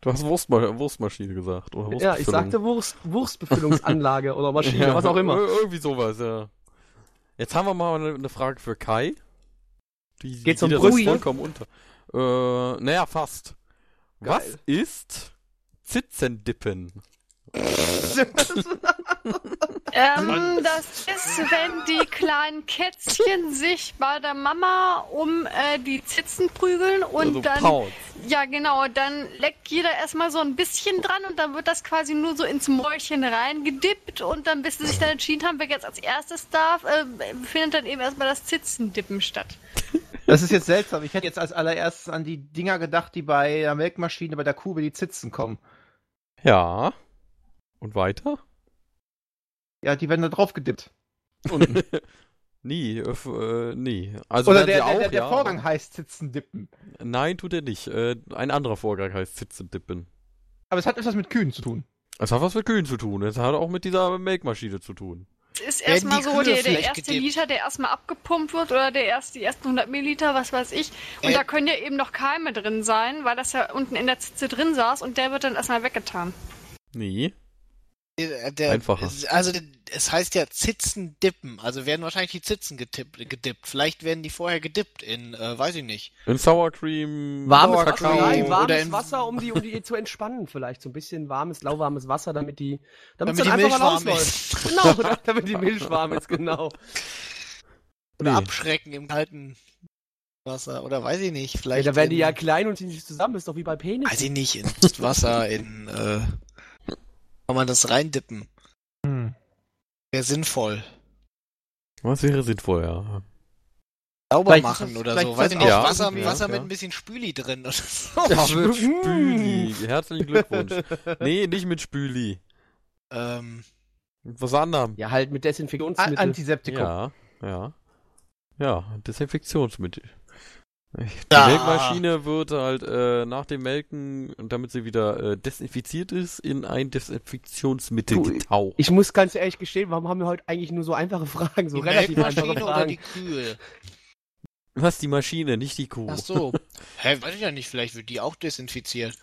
Du hast Wurstma Wurstmaschine gesagt. Oder Ja, ich sagte Wurst, Wurstbefüllungsanlage oder Maschine, Ja, was auch immer. ir- Irgendwie sowas, ja. Jetzt haben wir mal eine, eine Frage für Kai. Die, Geht's die um geht ja sonst Brüste? vollkommen unter. Äh, naja, fast. Was Geil. ist Zitzendippen? Ähm, das ist, wenn die kleinen Kätzchen sich bei der Mama um äh, die Zitzen prügeln und also dann. Pounds. Ja, genau, dann leckt jeder erstmal so ein bisschen dran und dann wird das quasi nur so ins Mäulchen reingedippt und dann, bis sie sich dann entschieden haben, wer jetzt als erstes darf, äh, findet dann eben erstmal das Zitzendippen statt. Das ist jetzt seltsam. Ich hätte jetzt als allererstes an die Dinger gedacht, die bei der Melkmaschine, bei der Kuh über die Zitzen kommen. Ja. Und weiter? Ja, die werden da drauf gedippt. Und nie, äh, äh, nie. Also Oder der, auch, der, der ja, Vorgang heißt Zitzendippen. aber- Nein, tut er nicht. Äh, ein anderer Vorgang heißt Zitzendippen. Aber es hat etwas mit Kühen zu tun. Es hat was mit Kühen zu tun. Es hat auch mit dieser Melkmaschine zu tun. Es ist erstmal so der, der erste gedippt? Liter, der erstmal abgepumpt wird oder der erste, die ersten 100 Milliliter, was weiß ich. Und Äh. da können ja eben noch Keime drin sein, weil das ja unten in der Zitze drin saß und der wird dann erstmal weggetan. Nee. Der, der, Einfacher. Also es heißt ja Zitzen dippen. Also werden wahrscheinlich die Zitzen getippt, gedippt. Vielleicht werden die vorher gedippt in, äh, weiß ich nicht. In Sour Cream, Warmes Sour Wasser, Kakao. nein, oder warmes in- Wasser, um die, um die zu entspannen vielleicht. So ein bisschen warmes, lauwarmes Wasser, damit die, damit, Damit die einfach Milch mal warm ist. Genau, damit die Milch warm ist, genau. Oder Nee. abschrecken im kalten Wasser. Oder weiß ich nicht. Ja, Vielleicht. da werden die in, ja klein und ziehen sich zusammen, ist doch wie bei Penis. Weiß ich nicht, in Wasser, in, äh, kann man das reindippen. Hm. Wäre sinnvoll. Was wäre sinnvoll, ja. Sauber Vielleicht machen das- oder so. ist Weiß ich nicht. auch Wasser, irgendwie, Wasser ja. mit ein bisschen Spüli drin oder so. Ja, mit Spü- Spüli. Herzlichen Glückwunsch. Nee, nicht mit Spüli. ähm, Was anderem. Ja, halt mit Desinfektionsmittel. Antiseptikum. Ja, ja. Ja, Desinfektionsmittel. Die Ja. Melkmaschine wird halt äh, nach dem Melken, damit sie wieder äh, desinfiziert ist, in ein Desinfektionsmittel Du, getaucht. ich muss ganz ehrlich gestehen, warum haben wir heute eigentlich nur so einfache Fragen, so die relativ einfache Melkmaschine oder Fragen? die Kühe? Was, die Maschine, nicht die Kuh. Ach so. Hä, weiß ich ja nicht, vielleicht wird die auch desinfiziert.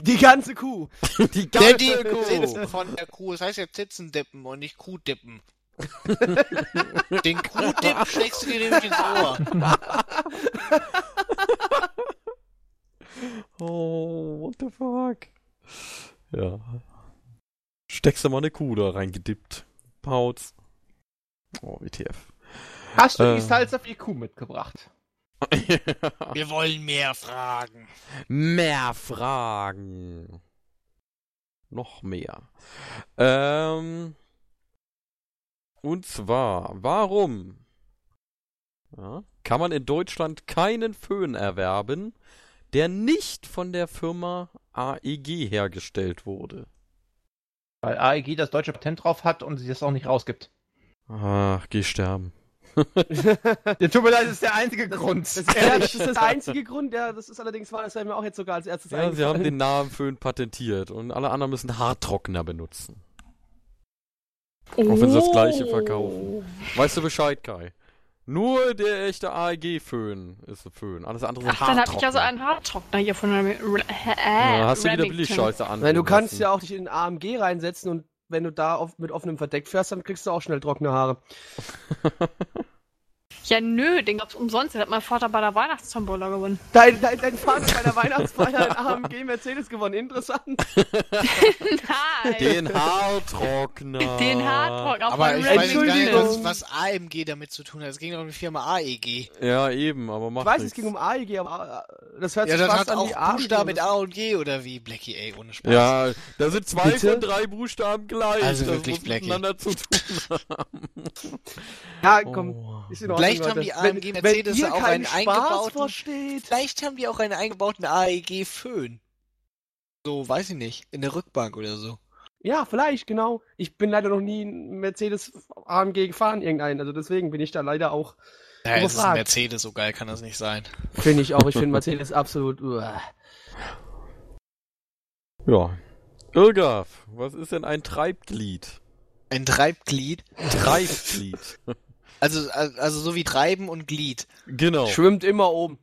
Die ganze Kuh. die ganze die Kuh. Zitzen von der Kuh, das heißt ja Zitzendippen und nicht Kuhdippen. Den Kuhdip steckst du dir nämlich ins Ohr. Oh, what the fuck? Ja. Steckst du mal eine Kuh da reingedippt. Pauz. Oh, WTF. Hast du Äh. die Salsa für die Kuh mitgebracht? Wir wollen mehr Fragen. mehr Fragen. Noch mehr. Ähm. Und zwar, warum ja, kann man in Deutschland keinen Föhn erwerben, der nicht von der Firma AEG hergestellt wurde? Weil AEG das deutsche Patent drauf hat und sie das auch nicht rausgibt. Ach, geh sterben. Der tut mir leid, das ist der einzige Das, Grund. das, ist, ja, das ist das einzige Grund, ja, das ist allerdings wahr, das wäre mir auch jetzt sogar als erstes Ja, sie haben den Namen Föhn patentiert und alle anderen müssen Haartrockner benutzen. Auch wenn sie das gleiche verkaufen. Weißt du Bescheid, Kai? Nur der echte AEG-Föhn ist ein Föhn. Alles andere sind Ach, dann habe ich ja so einen Haartrockner hier von der äh, Ja, hast du wieder. Billigscheiße an. Nein, du kannst ja auch dich in den AMG reinsetzen und wenn du da auf, mit offenem Verdeck fährst, dann kriegst du auch schnell trockene Haare. Ja, nö, den gab's umsonst. Den hat mein Vater bei der Weihnachtstombola gewonnen. Dein, dein, dein Vater bei der Weihnachtsfeier ein AMG Mercedes gewonnen. Interessant. Nein. Den Haartrockner. Den Haartrockner. auf Aber ich weiß gar nicht, was, was AMG damit zu tun hat. Es ging doch um die Firma AEG. Ja, eben, aber macht Ich weiß, es nichts. ging um AEG, aber äh, das hört Ja, sich das fast an auch wie AMG. Buchstaben mit A und G oder wie? Blackie, ey, ohne Spaß. Ja, da sind zwei Bitte? von drei Buchstaben gleich. Also das wirklich, Blackie. miteinander zu tun haben. Ja, komm. Oh. Ordnung, Vielleicht haben die AMG wenn, Mercedes wenn auch einen Spaß eingebauten- versteht. Vielleicht haben die auch einen eingebauten AEG-Föhn. So, weiß ich nicht. In der Rückbank oder so. Ja, vielleicht, genau. Ich bin leider noch nie einen Mercedes AMG gefahren, irgendeinen. Also deswegen bin ich da leider auch. Ja, es ist ein. Mercedes, so geil kann das nicht sein. Finde ich auch. Ich finde Mercedes absolut. uah. Ja. Irgaf, was ist denn ein Treibglied? Ein Treibglied. Treibglied. Also, also so wie Treiben und Glied. genau. Schwimmt immer oben.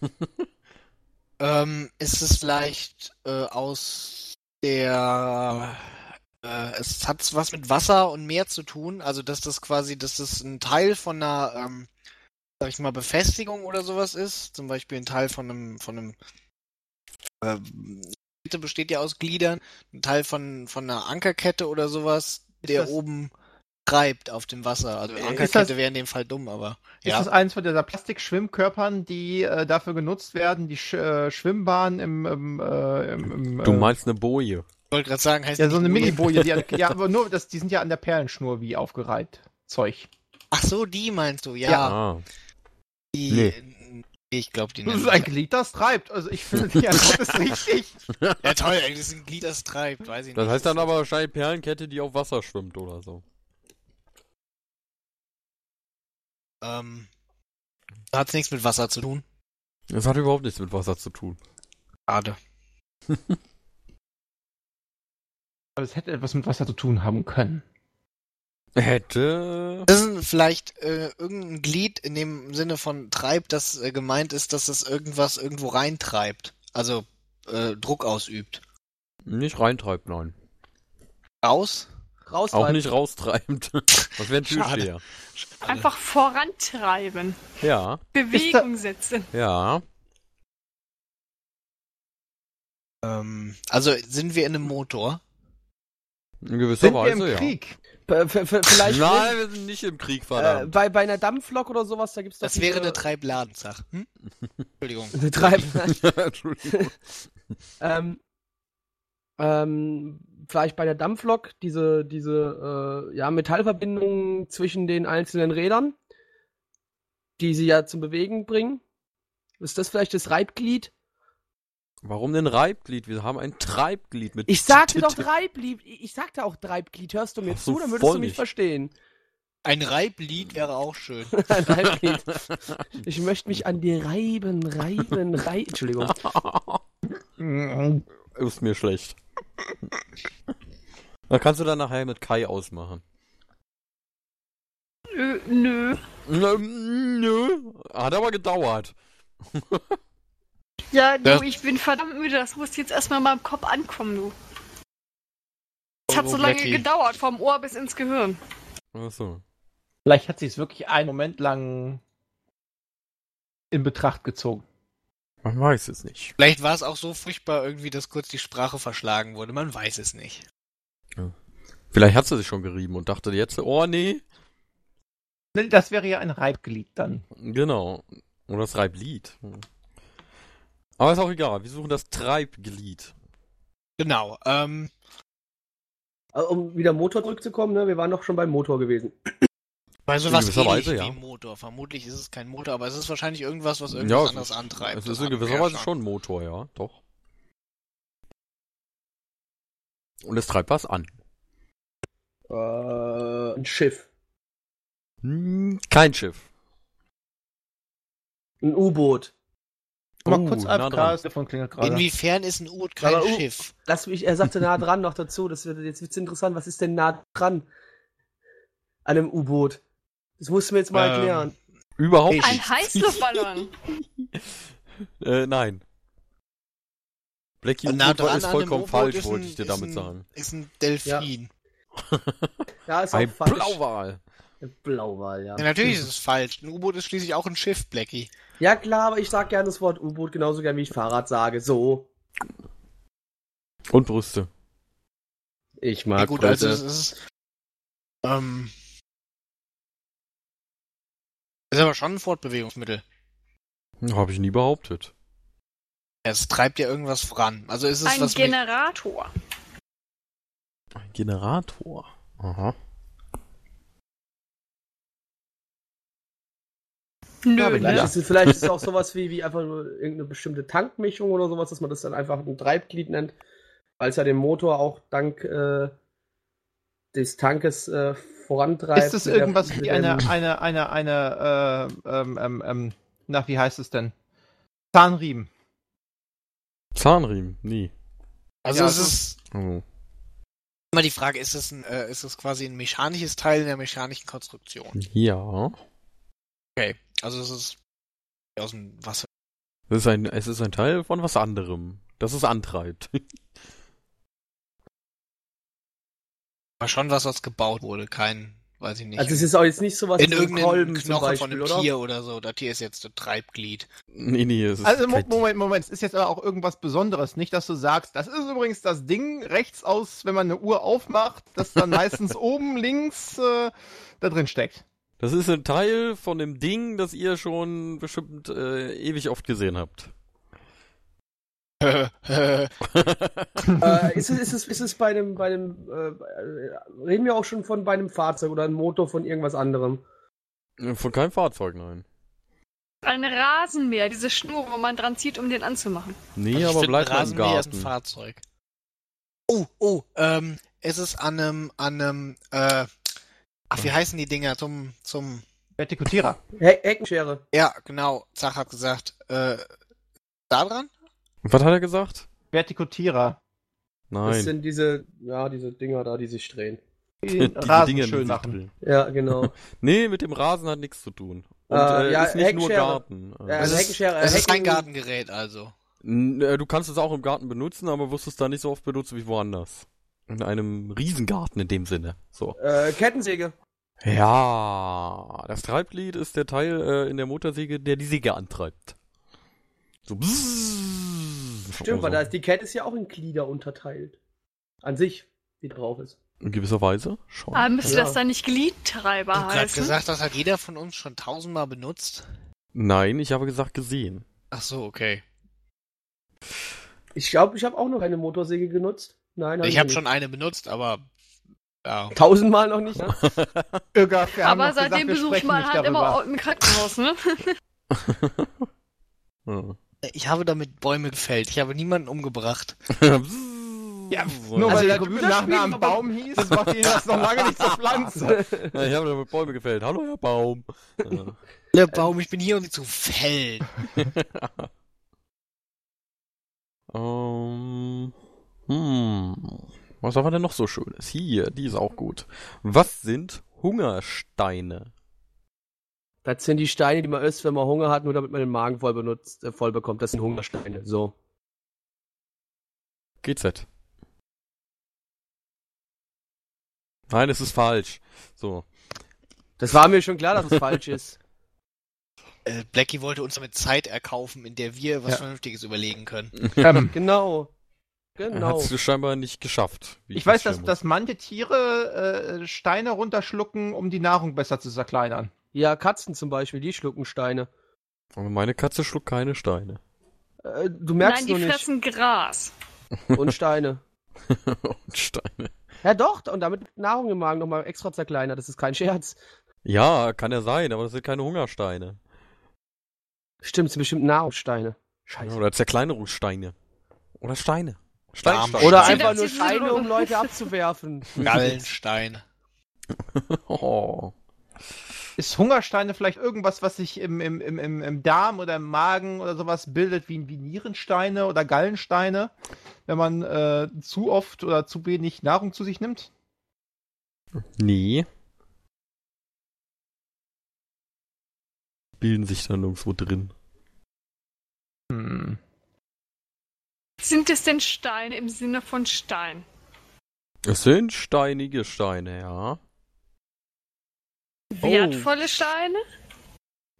Ähm, ist es vielleicht äh, aus der äh, es hat was mit Wasser und Meer zu tun, also dass das quasi, dass das ein Teil von einer, ähm, sag ich mal, Befestigung oder sowas ist, zum Beispiel ein Teil von einem, von einem die Kette besteht ja aus Gliedern, ein Teil von, von einer Ankerkette oder sowas, der das- oben treibt auf dem Wasser. Also Ist Ankerkette das- wäre in dem Fall dumm, aber Ist ja. das eins von dieser Plastikschwimmkörpern, die äh, dafür genutzt werden, die Sch äh, Schwimmbahn im, im, äh, im, im Du äh, meinst eine Boje. Ich wollte gerade sagen, heißt ja so eine Boje. Mini-Boje, die an, ja, aber nur das, die sind ja an der Perlenschnur wie aufgereiht. Zeug. Ach so, die meinst du, ja. Ah. Die, Nee. Ich glaube, die Das ist ein Glied, das treibt. Also ich finde, die Antwort ist richtig. Ja toll, das ist ein Glied, das treibt, weiß ich Das nicht. heißt dann aber wahrscheinlich Perlenkette, die auf Wasser schwimmt oder so. Ähm, da hat's nichts mit Wasser zu tun. Das hat überhaupt nichts mit Wasser zu tun. Schade. Aber es hätte etwas mit Wasser zu tun haben können. Hätte. Das ist vielleicht äh, irgendein Glied in dem Sinne von treibt, das äh, gemeint ist, dass es irgendwas irgendwo reintreibt. Also äh, Druck ausübt. Nicht reintreibt, nein. Raus? Raus, Auch nicht raustreibend. Das wäre ein Schade. Türsteher. Einfach vorantreiben. Ja, Bewegung setzen. ja. Ähm, also sind wir in einem Motor? In gewisser Sind wir Weise, im ja. Krieg? P- Vielleicht Nein, wir sind nicht im Krieg, äh, verdammt. bei, bei einer Dampflok oder sowas, da gibt's doch Das wäre eine Treibladensach. Hm? Entschuldigung. eine Treib Entschuldigung. ähm, ähm, vielleicht bei der Dampflok diese, diese äh, ja, Metallverbindungen zwischen den einzelnen Rädern, die sie ja zum Bewegen bringen. Ist das vielleicht das Reibglied? Warum denn Reibglied? Wir haben ein Treibglied mit. Ich sagte doch Reibglied. Ich sagte auch Treibglied. Hörst du mir zu? Dann würdest du mich verstehen. Ein Reiblied wäre auch schön. Ein Reibglied. Ich möchte mich an dir reiben, reiben, reiben. Entschuldigung. Ist mir schlecht. Da kannst du dann nachher mit Kai ausmachen. Äh, nö. Nö, nö. Hat aber gedauert. Ja, du, Ja. ich bin verdammt müde. Das muss jetzt erstmal in meinem Kopf ankommen, du. Es hat so Oh, lange Blackie. gedauert, vom Ohr bis ins Gehirn. Achso. Vielleicht hat sie es wirklich einen Moment lang in Betracht gezogen. Man weiß es nicht. Vielleicht war es auch so furchtbar irgendwie, dass kurz die Sprache verschlagen wurde. Man weiß es nicht. Vielleicht hat sie sich schon gerieben und dachte jetzt, oh nee. Ne, Das wäre ja ein Reibglied dann. Genau. Oder das Reiblied. Aber ist auch egal. Wir suchen das Treibglied. Genau. Ähm, Äh, Um wieder Motor zurückzukommen, ne? wir waren doch schon beim Motor gewesen. Bei sowas gewisser ähnlich Weise, wie ja. Motor. Vermutlich ist es kein Motor, aber es ist wahrscheinlich irgendwas, was Ja, irgendwas es anderes ist- antreibt. Es Das ist in gewisser ja Weise schon ein Motor, ja. Doch. Und es treibt was an. Äh, ein Schiff. Hm, Kein Schiff. Ein U-Boot. Mal Oh, kurz nah das Telefon klingelt gerade. Inwiefern ist ein U-Boot kein Aber Schiff? Lass mich, er sagte nah dran noch dazu. Das wird jetzt wird's interessant. Was ist denn nah dran an einem U-Boot? Das musst du mir jetzt mal Ähm, erklären. Überhaupt Ich- Ein nicht. Heißluftballon. Äh, nein. Blackie nah U-Boot dran ist vollkommen falsch, ist wollte ein- ich dir ist damit ein, sagen. Ist ein Delfin. Ja, ist auch Ein falsch. Blauwal. Blauwal, ja. Ja, natürlich ist es falsch. Ein U-Boot ist schließlich auch ein Schiff, Blackie. Ja, klar, aber ich sag gerne das Wort U-Boot genauso gern wie ich Fahrrad sage. So. Und Brüste. Ich Ja, mag gut, also Brüste. es ist. Ähm, ist aber schon ein Fortbewegungsmittel. Habe ich nie behauptet. Es treibt ja irgendwas voran. Also ist es Ein was mit, Generator. Ein Generator. Aha. Nö, aber Vielleicht, ne? ist es, vielleicht ist es auch sowas wie, wie einfach nur irgendeine bestimmte Tankmischung oder sowas, dass man das dann einfach ein Treibglied nennt, weil es ja den Motor auch dank äh, des Tankes äh, vorantreibt. Ist das irgendwas wie eine, eine, eine, eine, äh, ähm, ähm, ähm, na, wie heißt es denn? Zahnriemen. Zahnriemen, nie. also Ja, es also- ist Oh. immer die Frage, ist es ein, äh, ist es quasi ein mechanisches Teil in der mechanischen Konstruktion? Ja. Okay. Also es ist aus dem Wasser. Es ist ein, es ist ein Teil von was anderem, das es antreibt. Aber schon was, was gebaut wurde, kein weiß ich nicht. Also es ist auch jetzt nicht in so ein irgendeinem Kolben zum Knochen Beispiel, von einem oder? Tier oder so. Das Tier ist jetzt das Treibglied. Nee, nee, es ist Also Mo- kein- Moment, Moment, es ist jetzt aber auch irgendwas Besonderes. Nicht, dass du sagst, das ist übrigens das Ding rechts aus, wenn man eine Uhr aufmacht, das dann meistens oben links äh, da drin steckt. Das ist ein Teil von dem Ding, das ihr schon bestimmt äh, ewig oft gesehen habt. Äh, ist, es, ist, es, ist es bei einem, bei einem äh, reden wir auch schon von bei einem Fahrzeug oder einem Motor von irgendwas anderem? Von keinem Fahrzeug, nein. Ein Rasenmäher, diese Schnur, wo man dran zieht, um den anzumachen. Nee, Also aber bleibt ein mal im Rasenmäher ist ein Garten. Fahrzeug. Oh, oh, ähm, es ist an einem, an einem, äh, ach, wie heißen die Dinger zum, zum, Vertikutierer. He Heckenschere. ja, genau, Zach hat gesagt, äh, da dran? Was hat er gesagt? Vertikutierer. Das Nein. sind diese, ja, diese Dinger da, die sich drehen. Die Diese Rasen Dinge, die schön sich machen. drehen. Ja, genau. Nee, mit dem Rasen hat nichts zu tun. Und Äh, äh, ja, ist nicht nur Heckschere. Garten. Ja, Also, also es Heckenschere, ist, es ist kein Gartengerät, also. äh, du kannst es auch im Garten benutzen, aber wirst es da nicht so oft benutzen wie woanders. In einem Riesengarten in dem Sinne. So. Äh, Kettensäge. Ja, das Treibglied ist der Teil äh, in der Motorsäge, der die Säge antreibt. So. bzzz. Stimmt, weil Also, da ist die Kette ist ja auch in Glieder unterteilt. An sich, die drauf ist. In gewisser Weise schon. Aber müsste Ja. das dann nicht Gliedtreiber Du hast gerade heißen? gesagt, das hat jeder von uns schon tausendmal benutzt. Nein, ich habe gesagt gesehen. Ach so, okay. Ich glaube, ich habe auch noch eine Motorsäge genutzt. Nein, hab Ich habe schon eine benutzt, aber, ja. tausendmal noch nicht. Ne? Irga, wir haben Aber seitdem besucht sprechen man nicht halt immer darüber. auch im Krankenhaus, ne? Ja. Ich habe damit Bäume gefällt. Ich habe niemanden umgebracht. Ja, nur Also weil der Typ aber- Baum hieß, das macht ihn das noch lange nicht zur Pflanze. Ja, ich habe damit Bäume gefällt. Hallo, Herr Baum. Ja. Der Baum, ich bin hier, um sie zu fällen. Ähm, hm. Was haben wir denn noch so Schönes? Hier, die ist auch gut. Was sind Hungersteine? Das sind die Steine, die man isst, wenn man Hunger hat, nur damit man den Magen voll benutzt, äh, voll bekommt. Das sind Hungersteine. So. GZ. Nein, es ist falsch. So. Das war mir schon klar, dass es falsch ist. Äh, Blackie wollte uns damit Zeit erkaufen, in der wir was Ja. Vernünftiges überlegen können. Ähm, Genau. Genau. hat es scheinbar nicht geschafft. wie ich weiß, dass, dass manche Tiere äh, Steine runterschlucken, um die Nahrung besser zu zerkleinern. Ja, Katzen zum Beispiel, die schlucken Steine. Aber meine Katze schluckt keine Steine. Äh, du merkst Nein, die nur nicht. fressen Gras. Und Steine. Und Steine. Ja doch, und damit Nahrung im Magen nochmal extra zerkleinert. Das ist kein Scherz. Ja, kann ja sein, aber das sind keine Hungersteine. Stimmt, das sind bestimmt Nahrungssteine. Scheiße. Oder Zerkleinerungssteine. Oder Steine. Steinsteine. Oder einfach nur Steine, um Leute abzuwerfen. Gallenstein. Oh. Ist Hungersteine vielleicht irgendwas, was sich im, im, im, im, Darm oder im Magen oder sowas bildet, wie, wie Nierensteine oder Gallensteine, wenn man äh, zu oft oder zu wenig Nahrung zu sich nimmt? Nee. Bilden sich dann irgendwo drin. Hm. Sind es denn Steine im Sinne von Stein? Es sind steinige Steine, ja. Wertvolle Steine?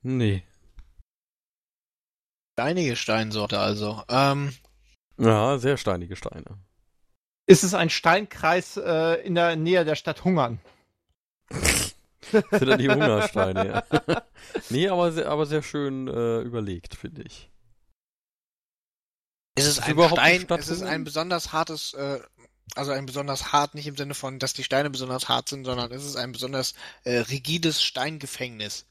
Nee. Steinige Steinsorte also. Ähm, Ja, sehr steinige Steine. Ist es ein Steinkreis äh, in der Nähe der Stadt Hungern? Das sind dann die Hungersteine, ja. nee, aber sehr, aber sehr schön äh, überlegt, finde ich. ist es Ist ein Stein, ist es ein besonders hartes, äh, also ein besonders hart, nicht im Sinne von, dass die Steine besonders hart sind, sondern ist es ein besonders äh, rigides Steingefängnis.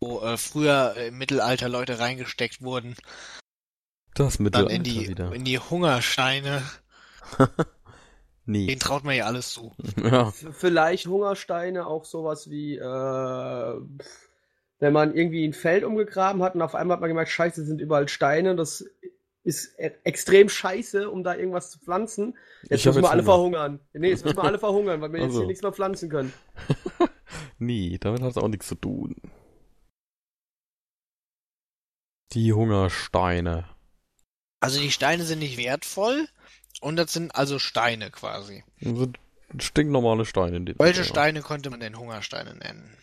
Wo äh, früher äh, im Mittelalter Leute reingesteckt wurden, Das dann Mittelalter in die, wieder. in die Hungersteine. nee. Denen traut man ja alles zu. Ja. Vielleicht Hungersteine, auch sowas wie, äh, wenn man irgendwie ein Feld umgegraben hat und auf einmal hat man gemerkt, scheiße, sind überall Steine. Das ist e extrem scheiße, um da irgendwas zu pflanzen. Jetzt müssen wir jetzt alle Hunger. verhungern. Nee, jetzt müssen wir alle verhungern, weil wir jetzt Also. hier nichts mehr pflanzen können. Nee, damit hat es auch nichts zu tun. Die Hungersteine. Also die Steine sind nicht wertvoll und das sind also Steine quasi. Sind Stinknormale Steine in dem Welche Fall, ja. Steine konnte man denn Hungersteine nennen?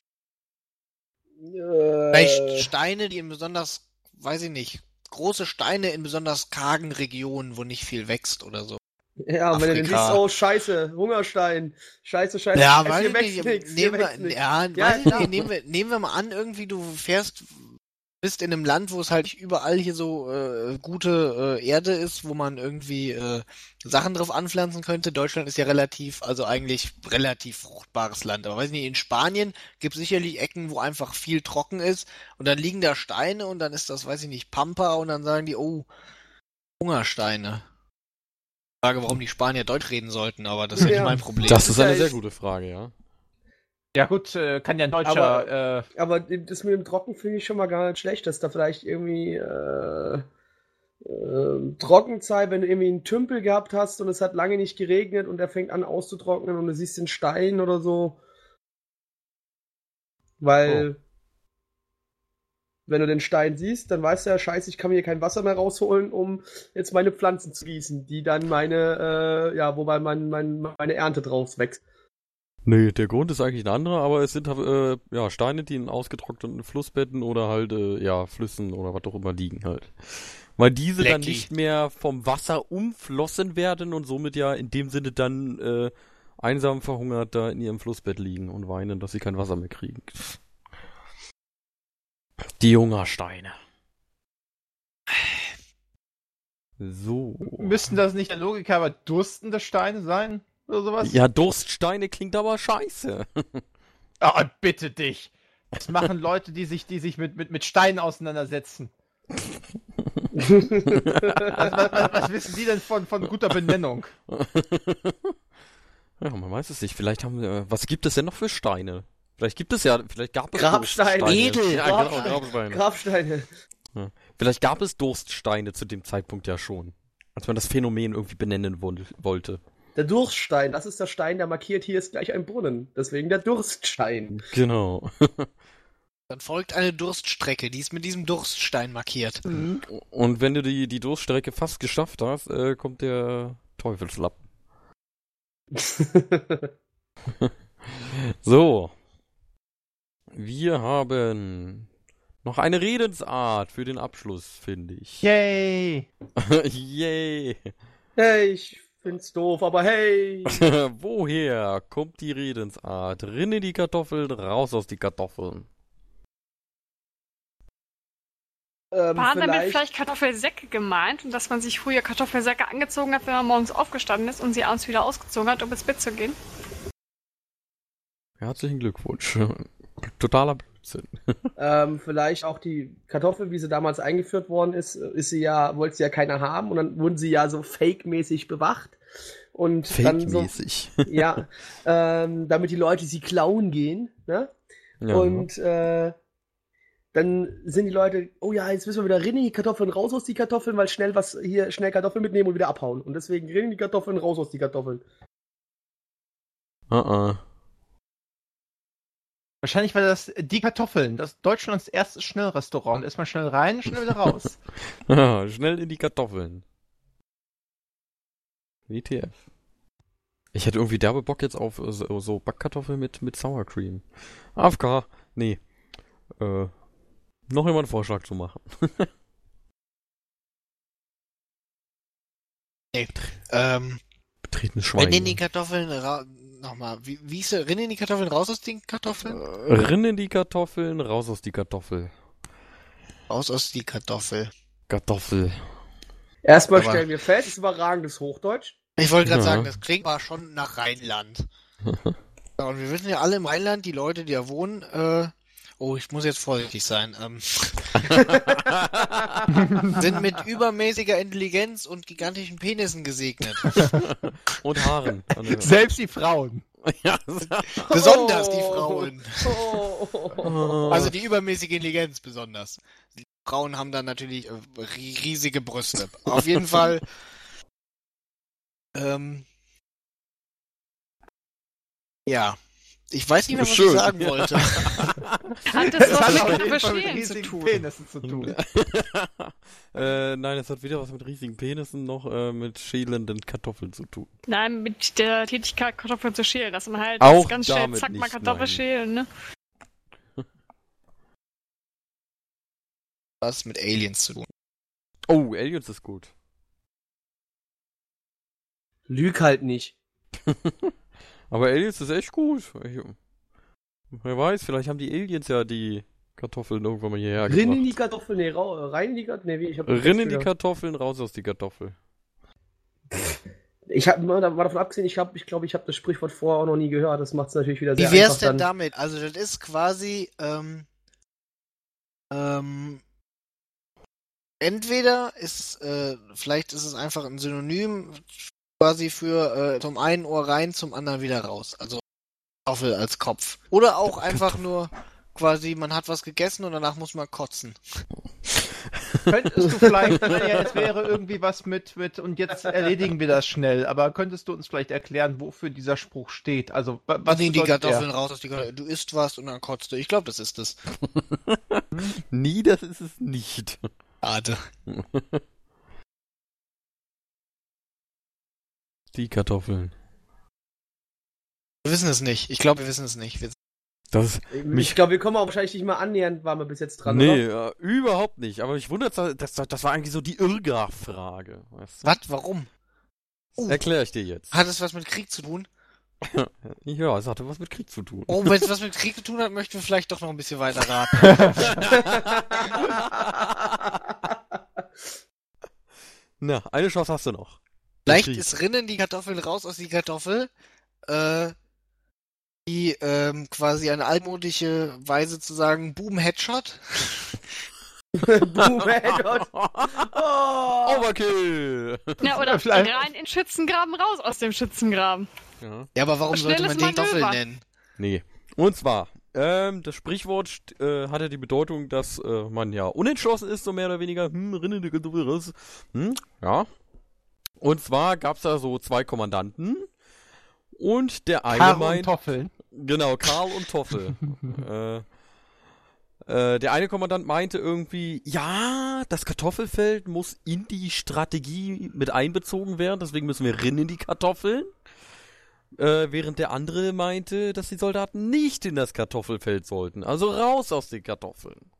Äh, Vielleicht Steine, die in besonders, weiß ich nicht, große Steine in besonders kargen Regionen, wo nicht viel wächst oder so. Ja, wenn du Afrika. siehst, oh, scheiße, Hungerstein. Scheiße, scheiße. Ja, scheiße, weiß hier wächst nicht. nix, hier nehmen, wächst wir, nix. ja, Ja, weiß ich klar. nicht. Nehmen, wir, nehmen wir mal an, irgendwie du fährst, bist in einem Land, wo es halt überall hier so äh, gute äh, Erde ist, wo man irgendwie äh, Sachen drauf anpflanzen könnte. Deutschland ist ja relativ, also eigentlich relativ fruchtbares Land. Aber weiß ich nicht, in Spanien gibt es sicherlich Ecken, wo einfach viel trocken ist und dann liegen da Steine und dann ist das, weiß ich nicht, Pampa und dann sagen die, oh, Hungersteine. Ich frage, warum die Spanier Deutsch reden sollten, aber das ist ja, Ja. nicht mein Problem. Das ist eine sehr gute Frage, ja. Ja gut, äh, kann ja ein Deutscher. Aber- äh, Aber das mit dem Trocken finde ich schon mal gar nicht schlecht, dass da vielleicht irgendwie äh, äh, Trockenzeit, wenn du irgendwie einen Tümpel gehabt hast und es hat lange nicht geregnet und der fängt an auszutrocknen und du siehst den Stein oder so. Weil, wenn du den Stein siehst, dann weißt du ja, scheiße, ich kann mir hier kein Wasser mehr rausholen, um jetzt meine Pflanzen zu gießen, die dann meine, äh, ja, wobei mein, mein, meine Ernte drauf wächst. Nee, der Grund ist eigentlich ein anderer, aber es sind äh, ja Steine, die in ausgetrockneten Flussbetten oder halt äh, ja Flüssen oder was auch immer liegen halt. Weil diese dann Lecky. nicht mehr vom Wasser umflossen werden und somit ja in dem Sinne dann äh, einsam verhungert da in ihrem Flussbett liegen und weinen, dass sie kein Wasser mehr kriegen. Die Hungersteine. So. müssten das nicht der Logik aber durstende Steine sein? Oder sowas? Ja, Durststeine klingt aber scheiße. Ah, bitte dich. Das machen Leute, die sich, die sich mit, mit, mit Steinen auseinandersetzen. Was, was, was wissen die denn von, von guter Benennung? Ja, man weiß es nicht. Vielleicht haben wir. Was gibt es denn noch für Steine? Vielleicht gibt es ja. Vielleicht gab es Grabsteine. Durststeine. Edel. Ja, genau, Grabsteine. Grabsteine. Grabsteine. Vielleicht gab es Durststeine zu dem Zeitpunkt ja schon. Als man das Phänomen irgendwie benennen wol- wollte. Der Durststein, das ist der Stein, der markiert, hier ist gleich ein Brunnen. Deswegen der Durststein. Genau. Dann folgt eine Durststrecke, die ist mit diesem Durststein markiert. Und wenn du die, die Durststrecke fast geschafft hast, äh, kommt der Teufelslappen. So. Wir haben noch eine Redensart für den Abschluss, finde ich. Yay! Yay. hey, ich find's doof, aber hey. Woher kommt die Redensart? Rinne die Kartoffeln, raus aus die Kartoffeln. Ähm, Waren damit vielleicht Kartoffelsäcke gemeint und dass man sich früher Kartoffelsäcke angezogen hat, wenn man morgens aufgestanden ist und sie abends wieder ausgezogen hat, um ins Bett zu gehen? Herzlichen Glückwunsch. Totaler Blödsinn. ähm, vielleicht auch die Kartoffel, wie sie damals eingeführt worden ist, ist sie ja, wollte sie ja keiner haben und dann wurden sie ja so fake-mäßig bewacht. Und dann so, ja, ähm, damit die Leute sie klauen gehen, ne? Ja. Und äh, dann sind die Leute, oh ja, jetzt müssen wir wieder rein in die Kartoffeln, raus aus die Kartoffeln, weil schnell was hier, schnell Kartoffeln mitnehmen und wieder abhauen. Und deswegen rein in die Kartoffeln, raus aus die Kartoffeln. Uh -uh. Wahrscheinlich war das die Kartoffeln, das Deutschlands erstes Schnellrestaurant. Man schnell rein, schnell wieder raus. Ja, schnell in die Kartoffeln. WTF. Ich hätte irgendwie derbe Bock jetzt auf äh, so, so Backkartoffeln mit, mit Sour Cream. AFK, nee. Äh, noch jemand einen Vorschlag zu machen. Ähm, Betretenes Schwein. rinnen die Kartoffeln nochmal, wie, wie ist der, rinnen die Kartoffeln raus aus den Kartoffeln? Äh, Rinnen die Kartoffeln, raus aus die Kartoffel. Raus aus die Kartoffel. Kartoffel. Erstmal Aber- stellen wir fest, es ist überragendes Hochdeutsch. Ich wollte gerade Ja. sagen, das klingt war schon nach Rheinland. Ja, und wir wissen ja alle im Rheinland, die Leute, die da wohnen, äh, oh, ich muss jetzt vorsichtig sein, ähm, sind mit übermäßiger Intelligenz und gigantischen Penissen gesegnet. Und Haaren. Selbst die Frauen. ja, Besonders die Oh. Frauen. Oh. so- Also die übermäßige Intelligenz besonders. Die Frauen haben dann natürlich äh, ri- riesige Brüste. Auf jeden Fall. Ähm, ja. Ich weiß nicht mehr, was Schön. ich sagen wollte. Hat das Das was hat mit Kartoffelschälen zu riesigen tun? Penissen zu tun. äh, nein, es hat weder was mit riesigen Penissen noch äh, mit schälenden Kartoffeln zu tun. Nein, mit der Tätigkeit, Kartoffeln zu schälen. Dass man halt Auch ganz schnell zack mal nicht, Kartoffeln nein. schälen, ne? Was mit Aliens zu tun. Oh, Aliens ist gut. Lüg halt nicht. Aber Aliens ist echt gut. Ich, wer weiß, vielleicht haben die Aliens ja die Kartoffeln irgendwann mal hierher Rinn in die gebracht. Kartoffel, nee, rein in die Kartoffel, nee, wie, ich hab Rinn in die Kartoffeln, raus aus die Kartoffel. Ich habe mal davon abgesehen, ich habe, ich glaube, ich habe das Sprichwort vorher auch noch nie gehört. Das macht es natürlich wieder Wie sehr wär's einfach denn dann. damit? Also, das ist quasi, ähm, ähm, entweder ist, äh, vielleicht ist es einfach ein Synonym quasi für, äh, zum einen Ohr rein, zum anderen wieder raus. Also, Kartoffel als Kopf. Oder auch einfach nur quasi, man hat was gegessen und danach muss man kotzen. Könntest du vielleicht, naja, es wäre irgendwie was mit, mit, und jetzt erledigen wir das schnell, aber könntest du uns vielleicht erklären, wofür dieser Spruch steht? Also, wa- was nehmen die? Kartoffeln raus aus die Kartoffeln. Du isst was und dann kotzt du. Ich glaube, das ist das. Nie, das ist es nicht. Schade. Die Kartoffeln. Wir wissen es nicht. Ich glaube, wir wissen es nicht. Wir Das Ich, Mich- ich glaube, wir kommen auch wahrscheinlich nicht mal annähernd, waren wir bis jetzt dran, nee, oder? äh, überhaupt nicht. Aber ich wundert, das, das, das war eigentlich so die Irrgar-Frage. Weißt du? Was? Warum? Das erkläre ich dir jetzt. Hat es was mit Krieg zu tun? Ja, es hatte was mit Krieg zu tun. Oh, wenn es was mit Krieg zu tun hat, möchten wir vielleicht doch noch ein bisschen weiter raten. Na, eine Chance hast du noch. Vielleicht ist rinnen die Kartoffeln raus aus die Kartoffel, äh, die ähm, quasi eine altmodische Weise zu sagen, Boom Headshot. Boom, Headshot. Oh. Overkill! Ja, oder Vielleicht- rein in den Schützengraben, raus aus dem Schützengraben. Ja. Ja, aber warum sollte man Kartoffeln Manöver. nennen? Nee. Und zwar, ähm, das Sprichwort äh, hat ja die Bedeutung, dass äh, man ja unentschlossen ist, so mehr oder weniger, hm, rinnende Kartoffel raus. Hm, ja. Und zwar gab's da so zwei Kommandanten. Und der eine und meint, Toffeln. Genau, Karl und Toffel. äh, äh, der eine Kommandant meinte irgendwie, ja, das Kartoffelfeld muss in die Strategie mit einbezogen werden, deswegen müssen wir rinnen in die Kartoffeln. Äh, während der andere meinte, dass die Soldaten nicht in das Kartoffelfeld sollten, also raus aus den Kartoffeln.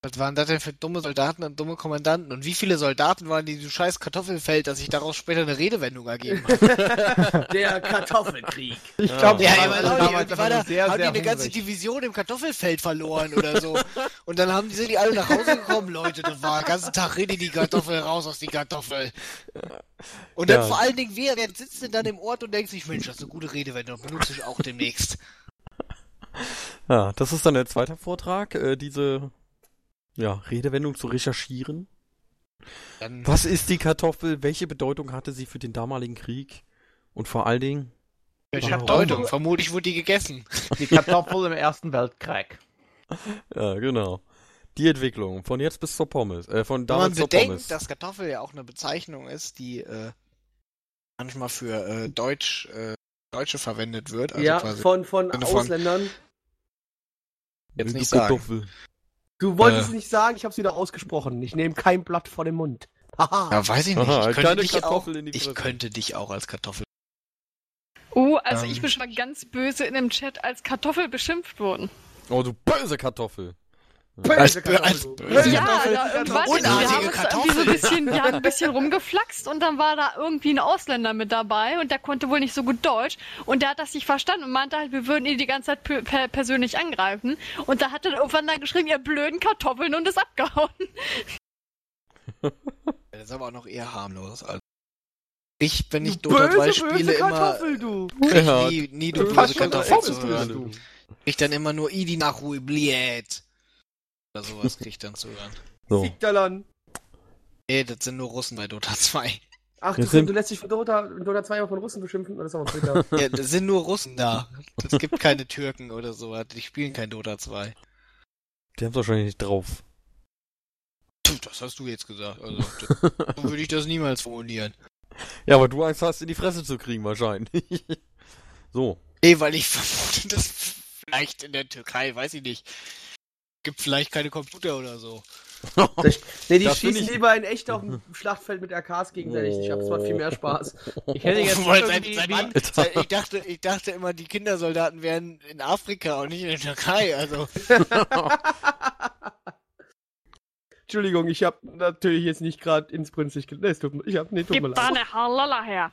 Was waren das denn für dumme Soldaten und dumme Kommandanten? Und wie viele Soldaten waren die in diesem scheiß Kartoffelfeld, dass sich daraus später eine Redewendung ergeben hat? Der Kartoffelkrieg. Ich Ja. glaube, Ja, waren Leute, damals die war da, nur sehr, haben die sehr eine ganze. Division im Kartoffelfeld verloren oder so. Und dann haben die, sind die alle nach Hause gekommen, Leute, das war den ganzen Tag rede die Kartoffel raus aus die Kartoffel. Und dann Ja. vor allen Dingen, wer, wer sitzt denn dann im Ort und denkt sich, Mensch, das ist eine gute Redewendung, benutze ich auch demnächst. Ja, das ist dann der zweite Vortrag, äh, diese ja, Redewendung zu recherchieren. Dann, Was ist die Kartoffel? Welche Bedeutung hatte sie für den damaligen Krieg? Und vor allen Dingen, welche? Bedeutung? Vermutlich wurde die gegessen. Die Kartoffel im Ersten Weltkrieg. ja, genau. Die Entwicklung von jetzt bis zur Pommes, äh, von Wenn man damals zur bedenkt, Pommes. dass Kartoffel ja auch eine Bezeichnung ist, die äh, manchmal für äh, Deutsch, äh, Deutsche verwendet wird. Also ja, quasi. von, von Sinne von- Ausländern. Jetzt nicht sagen. Kartoffel. Du wolltest Äh. es nicht sagen, ich hab's wieder ausgesprochen. Ich nehme kein Blatt vor den Mund. Haha. Ja, weiß ich nicht. Aha, ich könnte dich auch, in die ich könnte dich auch als Kartoffel. Oh, also Ähm. ich bin schon mal ganz böse in dem Chat als Kartoffel beschimpft worden. Oh, du böse Kartoffel. Böse Kartoffel, böse Ja, Kartoffel. da irgendwann, wir Unartige haben uns irgendwie so ein bisschen, wir haben ein bisschen rumgeflaxt und dann war da irgendwie ein Ausländer mit dabei und der konnte wohl nicht so gut Deutsch und der hat das nicht verstanden und meinte halt, wir würden ihn die ganze Zeit per per persönlich angreifen und da hat er irgendwann da geschrieben, ihr blöden Kartoffeln und ist abgehauen. Das ist aber auch noch eher harmlos. Also ich, wenn ich Du Dota 2 böse, spiele, böse immer du. krieg Ja, nie, nie du böse Kartoffel zu hören. Krieg dann immer nur Idi nach Ruibliet. Oder sowas krieg ich dann zu hören. So. Fickdalan. Nee, das sind nur Russen bei Dota 2. Ach, du, sind- du lässt dich von Dota, Dota 2 auch von Russen beschimpfen? Oder ist das auf Twitter? Ja, das sind nur Russen da. Es gibt keine Türken oder sowas. Die spielen kein Dota 2. Die haben's wahrscheinlich nicht drauf. Das hast du jetzt gesagt. Also, das, so würde ich das niemals formulieren. Ja, aber du Angst hast, in die Fresse zu kriegen, wahrscheinlich. So. Nee, weil ich vermute, dass vielleicht in der Türkei, weiß ich nicht, gibt vielleicht keine Computer oder so. Das, nee, die Das schießen ich- lieber in echt auf dem Schlachtfeld mit RKs gegenseitig. Ich hab's macht viel mehr Spaß. Ich hätte jetzt Weil seit, seit wann? Seit, ich, dachte, ich dachte immer, die Kindersoldaten wären in Afrika und nicht in der Türkei. Also, Entschuldigung, ich hab natürlich jetzt nicht gerade ins Nee, es tut mir, ich hab, nee, tut Gib mir da leid. eine Halala her.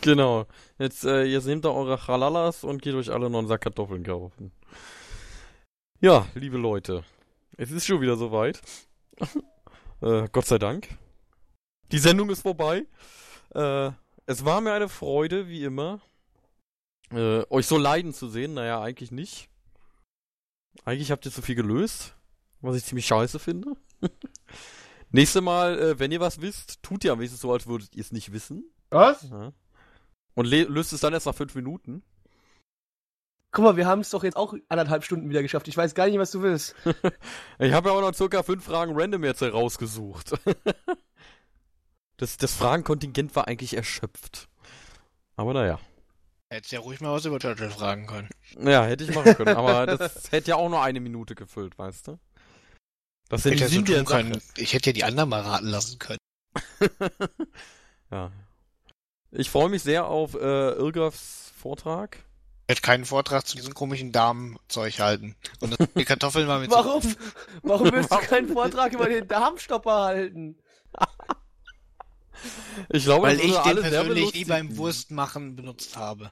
Genau. Jetzt, äh, jetzt nehmt ihr eure Halalas und geht euch alle noch einen Sack Kartoffeln kaufen. Ja, liebe Leute. Es ist schon wieder soweit. äh, Gott sei Dank. Die Sendung ist vorbei. Äh, es war mir eine Freude, wie immer, äh, euch so leiden zu sehen. Naja, eigentlich nicht. Eigentlich habt ihr zu viel gelöst, was ich ziemlich scheiße finde. Nächstes Mal, äh, wenn ihr was wisst, tut ihr am wenigsten so, als würdet ihr es nicht wissen. Was? Ja. Und löst es dann erst nach fünf Minuten. Guck mal, wir haben es doch jetzt auch anderthalb Stunden wieder geschafft. Ich weiß gar nicht, was du willst. Ich habe ja auch noch circa fünf Fragen random jetzt herausgesucht. Das, das Fragenkontingent war eigentlich erschöpft. Aber naja. hättest ja ruhig mal was über Churchill fragen können. Ja, hätte ich machen können. Aber das hätte ja auch nur eine Minute gefüllt, weißt du? Das sind Ich hätte, ja so können. Ich hätte ja die anderen mal raten lassen können. ja. Ich freue mich sehr auf äh, Irgafs Vortrag. Ich hätte keinen Vortrag zu diesem komischen Darmzeug halten. Und das- die Kartoffeln mal mit Warum? Warum willst du keinen Vortrag über den Darmstopper halten? Ich glaube, Weil ich den persönlich nie beim Wurstmachen benutzt habe.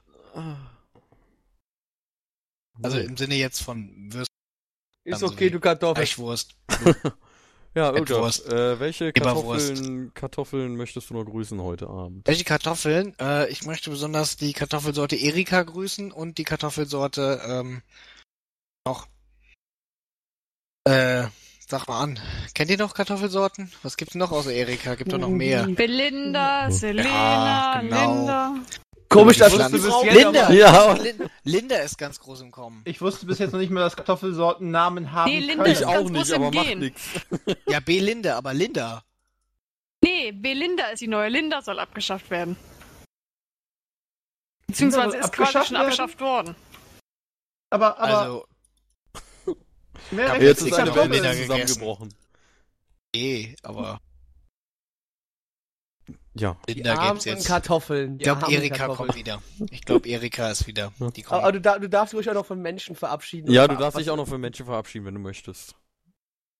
Also im Sinne jetzt von Würst, Ist Also okay, wie du Kartoffel. Eichwurst. Ja, Entwurst. äh, welche. Kartoffeln, Kartoffeln möchtest du noch grüßen heute Abend? Welche Kartoffeln? Äh, ich möchte besonders die Kartoffelsorte Erika grüßen und die Kartoffelsorte, ähm, noch. Äh, sag mal an. Kennt ihr noch Kartoffelsorten? Was gibt's noch außer Erika? Gibt doch noch mehr. Belinda, Selena, genau. Linda. Komisch, dass jetzt Linda! Ja. Lin- Linda ist ganz groß im Kommen. Ich wusste bis jetzt noch nicht mehr, dass Kartoffelsorten Namen haben Nee, Linda. Ich ist auch ganz nicht, groß im aber macht nix. Ja, B. Linda, aber Linda. Nee, Belinda ist die neue. Linda soll abgeschafft werden. Beziehungsweise soll ist quasi abgeschafft schon werden? abgeschafft worden. aber, aber, Also, Ja, rechnet Jetzt ist eine gegessen. zusammengebrochen. eh, aber Ja. Die Linda armen gibt's jetzt. Kartoffeln. Ich glaube, Erika Kartoffeln. kommt wieder. Ich glaube, Erika ist wieder. Die Aber, du, du darfst ruhig auch noch von Menschen verabschieden. Ja, du darfst was- dich auch noch für Menschen verabschieden, wenn du möchtest.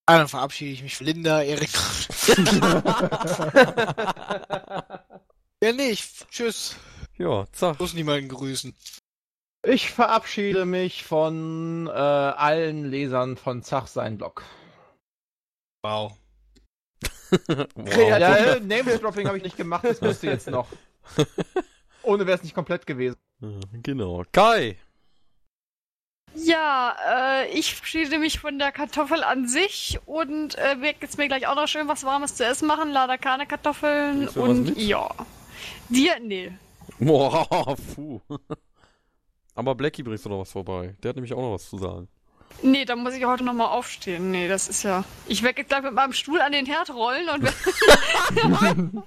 Ah, dann verabschiede ich mich von Linda, Erika. ja, nicht. Tschüss. Ja, zack. Muss niemanden grüßen. Ich verabschiede mich von äh, allen Lesern von Zach sein Blog. Wow. wow. Ja, Ja, äh, Names-Dropping habe ich nicht gemacht, das müsste jetzt noch. Ohne wäre es nicht komplett gewesen. Genau. Kai! Ja, äh, ich verabschiede mich von der Kartoffel an sich und äh, werde jetzt mir gleich auch noch schön was Warmes zu essen machen. Leider keine Kartoffeln und mit? ja. Dir, nee. Boah, puh. Aber Blackie bringst du noch was vorbei. Der hat nämlich auch noch was zu sagen. Nee, da muss ich heute noch mal aufstehen. Nee, das ist ja. Ich werde jetzt gleich mit meinem Stuhl an den Herd rollen und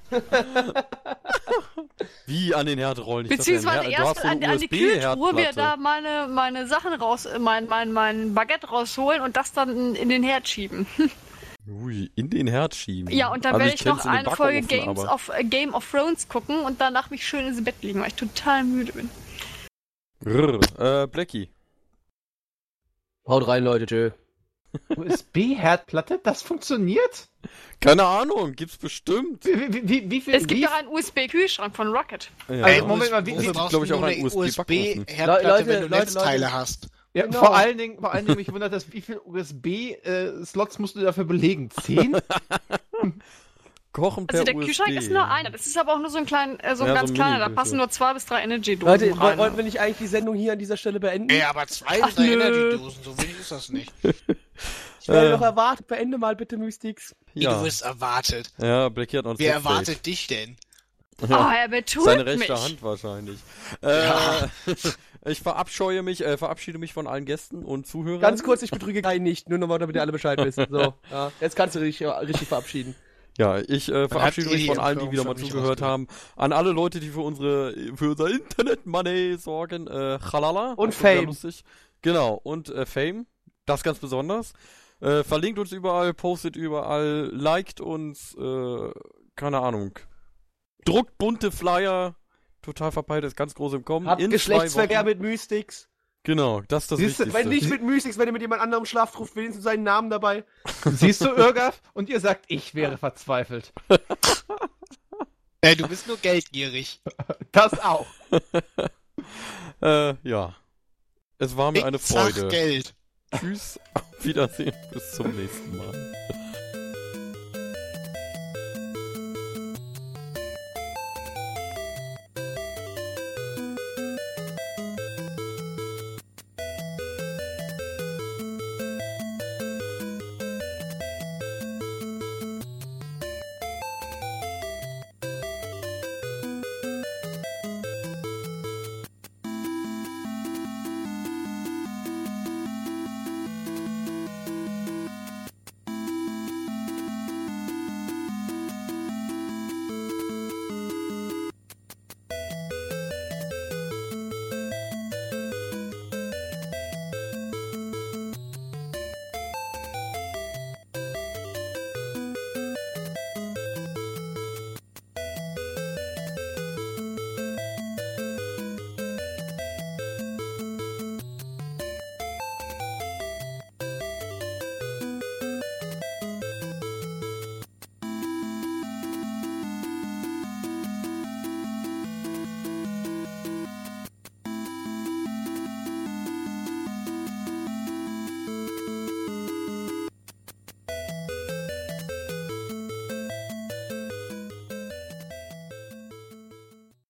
Wie an den Herd rollen? Ich dachte, beziehungsweise du hast erst an, an die Kühltruhe mir da meine, meine Sachen raus, mein, mein, mein Baguette rausholen und das dann in den Herd schieben. Ui, in den Herd schieben. Ja, und dann Also werde ich kenn's noch eine Folge Games aber- of, äh, Game of Thrones gucken und danach mich schön ins Bett legen, weil ich total müde bin. Rrr, äh, Blackie. Haut rein, Leute, tschö. USB-Herdplatte? Das funktioniert? Keine Ahnung, gibt's bestimmt. Wie, wie, wie, wie viel? Es gibt wie, ja einen USB-Kühlschrank von Rocket. Ja. Also, Moment mal, wie- Du wie- brauchst glaub ich, auch eine. USB-Herdplatte, Leute, wenn du Leute, Netzteile Leute. hast. ja, genau. vor allen Dingen, vor allen Dingen, mich wundert das, wie viel USB-Slots musst du dafür belegen? Zehn? Kochen per Also der USB. Kühlschrank ist nur einer. Das ist aber auch nur so ein, klein, äh, so ein Ja, ganz so ein kleiner. Da Mini-Kühlschrank. passen nur zwei bis drei Energy-Dosen rein. wollten wir nicht eigentlich die Sendung hier an dieser Stelle beenden? Ey, aber zwei Ach, drei nö. Energy-Dosen, so wenig ist das nicht. Ich werde Äh. noch erwartet. Beende mal bitte Mystics. Wie Ja. du wirst erwartet. ja, Blackie hat noch ein Wer Sextape. erwartet dich denn? Ah, er betrügt Seine rechte mich. Hand wahrscheinlich. Äh, Ja. ich verabscheue mich, äh, verabschiede mich von allen Gästen und Zuhörern. Ganz kurz, ich betrüge Kai nicht. Nur nochmal, damit ihr alle Bescheid wissen. So, ja. Jetzt kannst du dich ja richtig verabschieden. Ja, ich äh, verabschiede mich die von allen, die wieder mal zugehört haben. An alle Leute, die für unsere für unser Internet-Money sorgen. Äh, Chalala. Und Fame. Lustig. Genau, und äh, Fame. Das ganz besonders. Äh, verlinkt uns überall, postet überall, liked uns, äh, keine Ahnung. Druckt bunte Flyer. Total verpeilt ist ganz groß im Kommen. Habt Geschlechtsverkehr mit Mystics. Genau, das ist das Siehst du, Wichtigste. Wenn nicht mit Mystics, wenn ihr mit jemand anderem schlaft, ruft wenigstens seinen Namen dabei. Siehst du, Irgaf? Und ihr sagt, ich wäre verzweifelt. Äh, du bist nur geldgierig. Das auch. Äh, ja. Es war mir eine Ich sag Freude. Geld. Tschüss, auf Wiedersehen, bis zum nächsten Mal.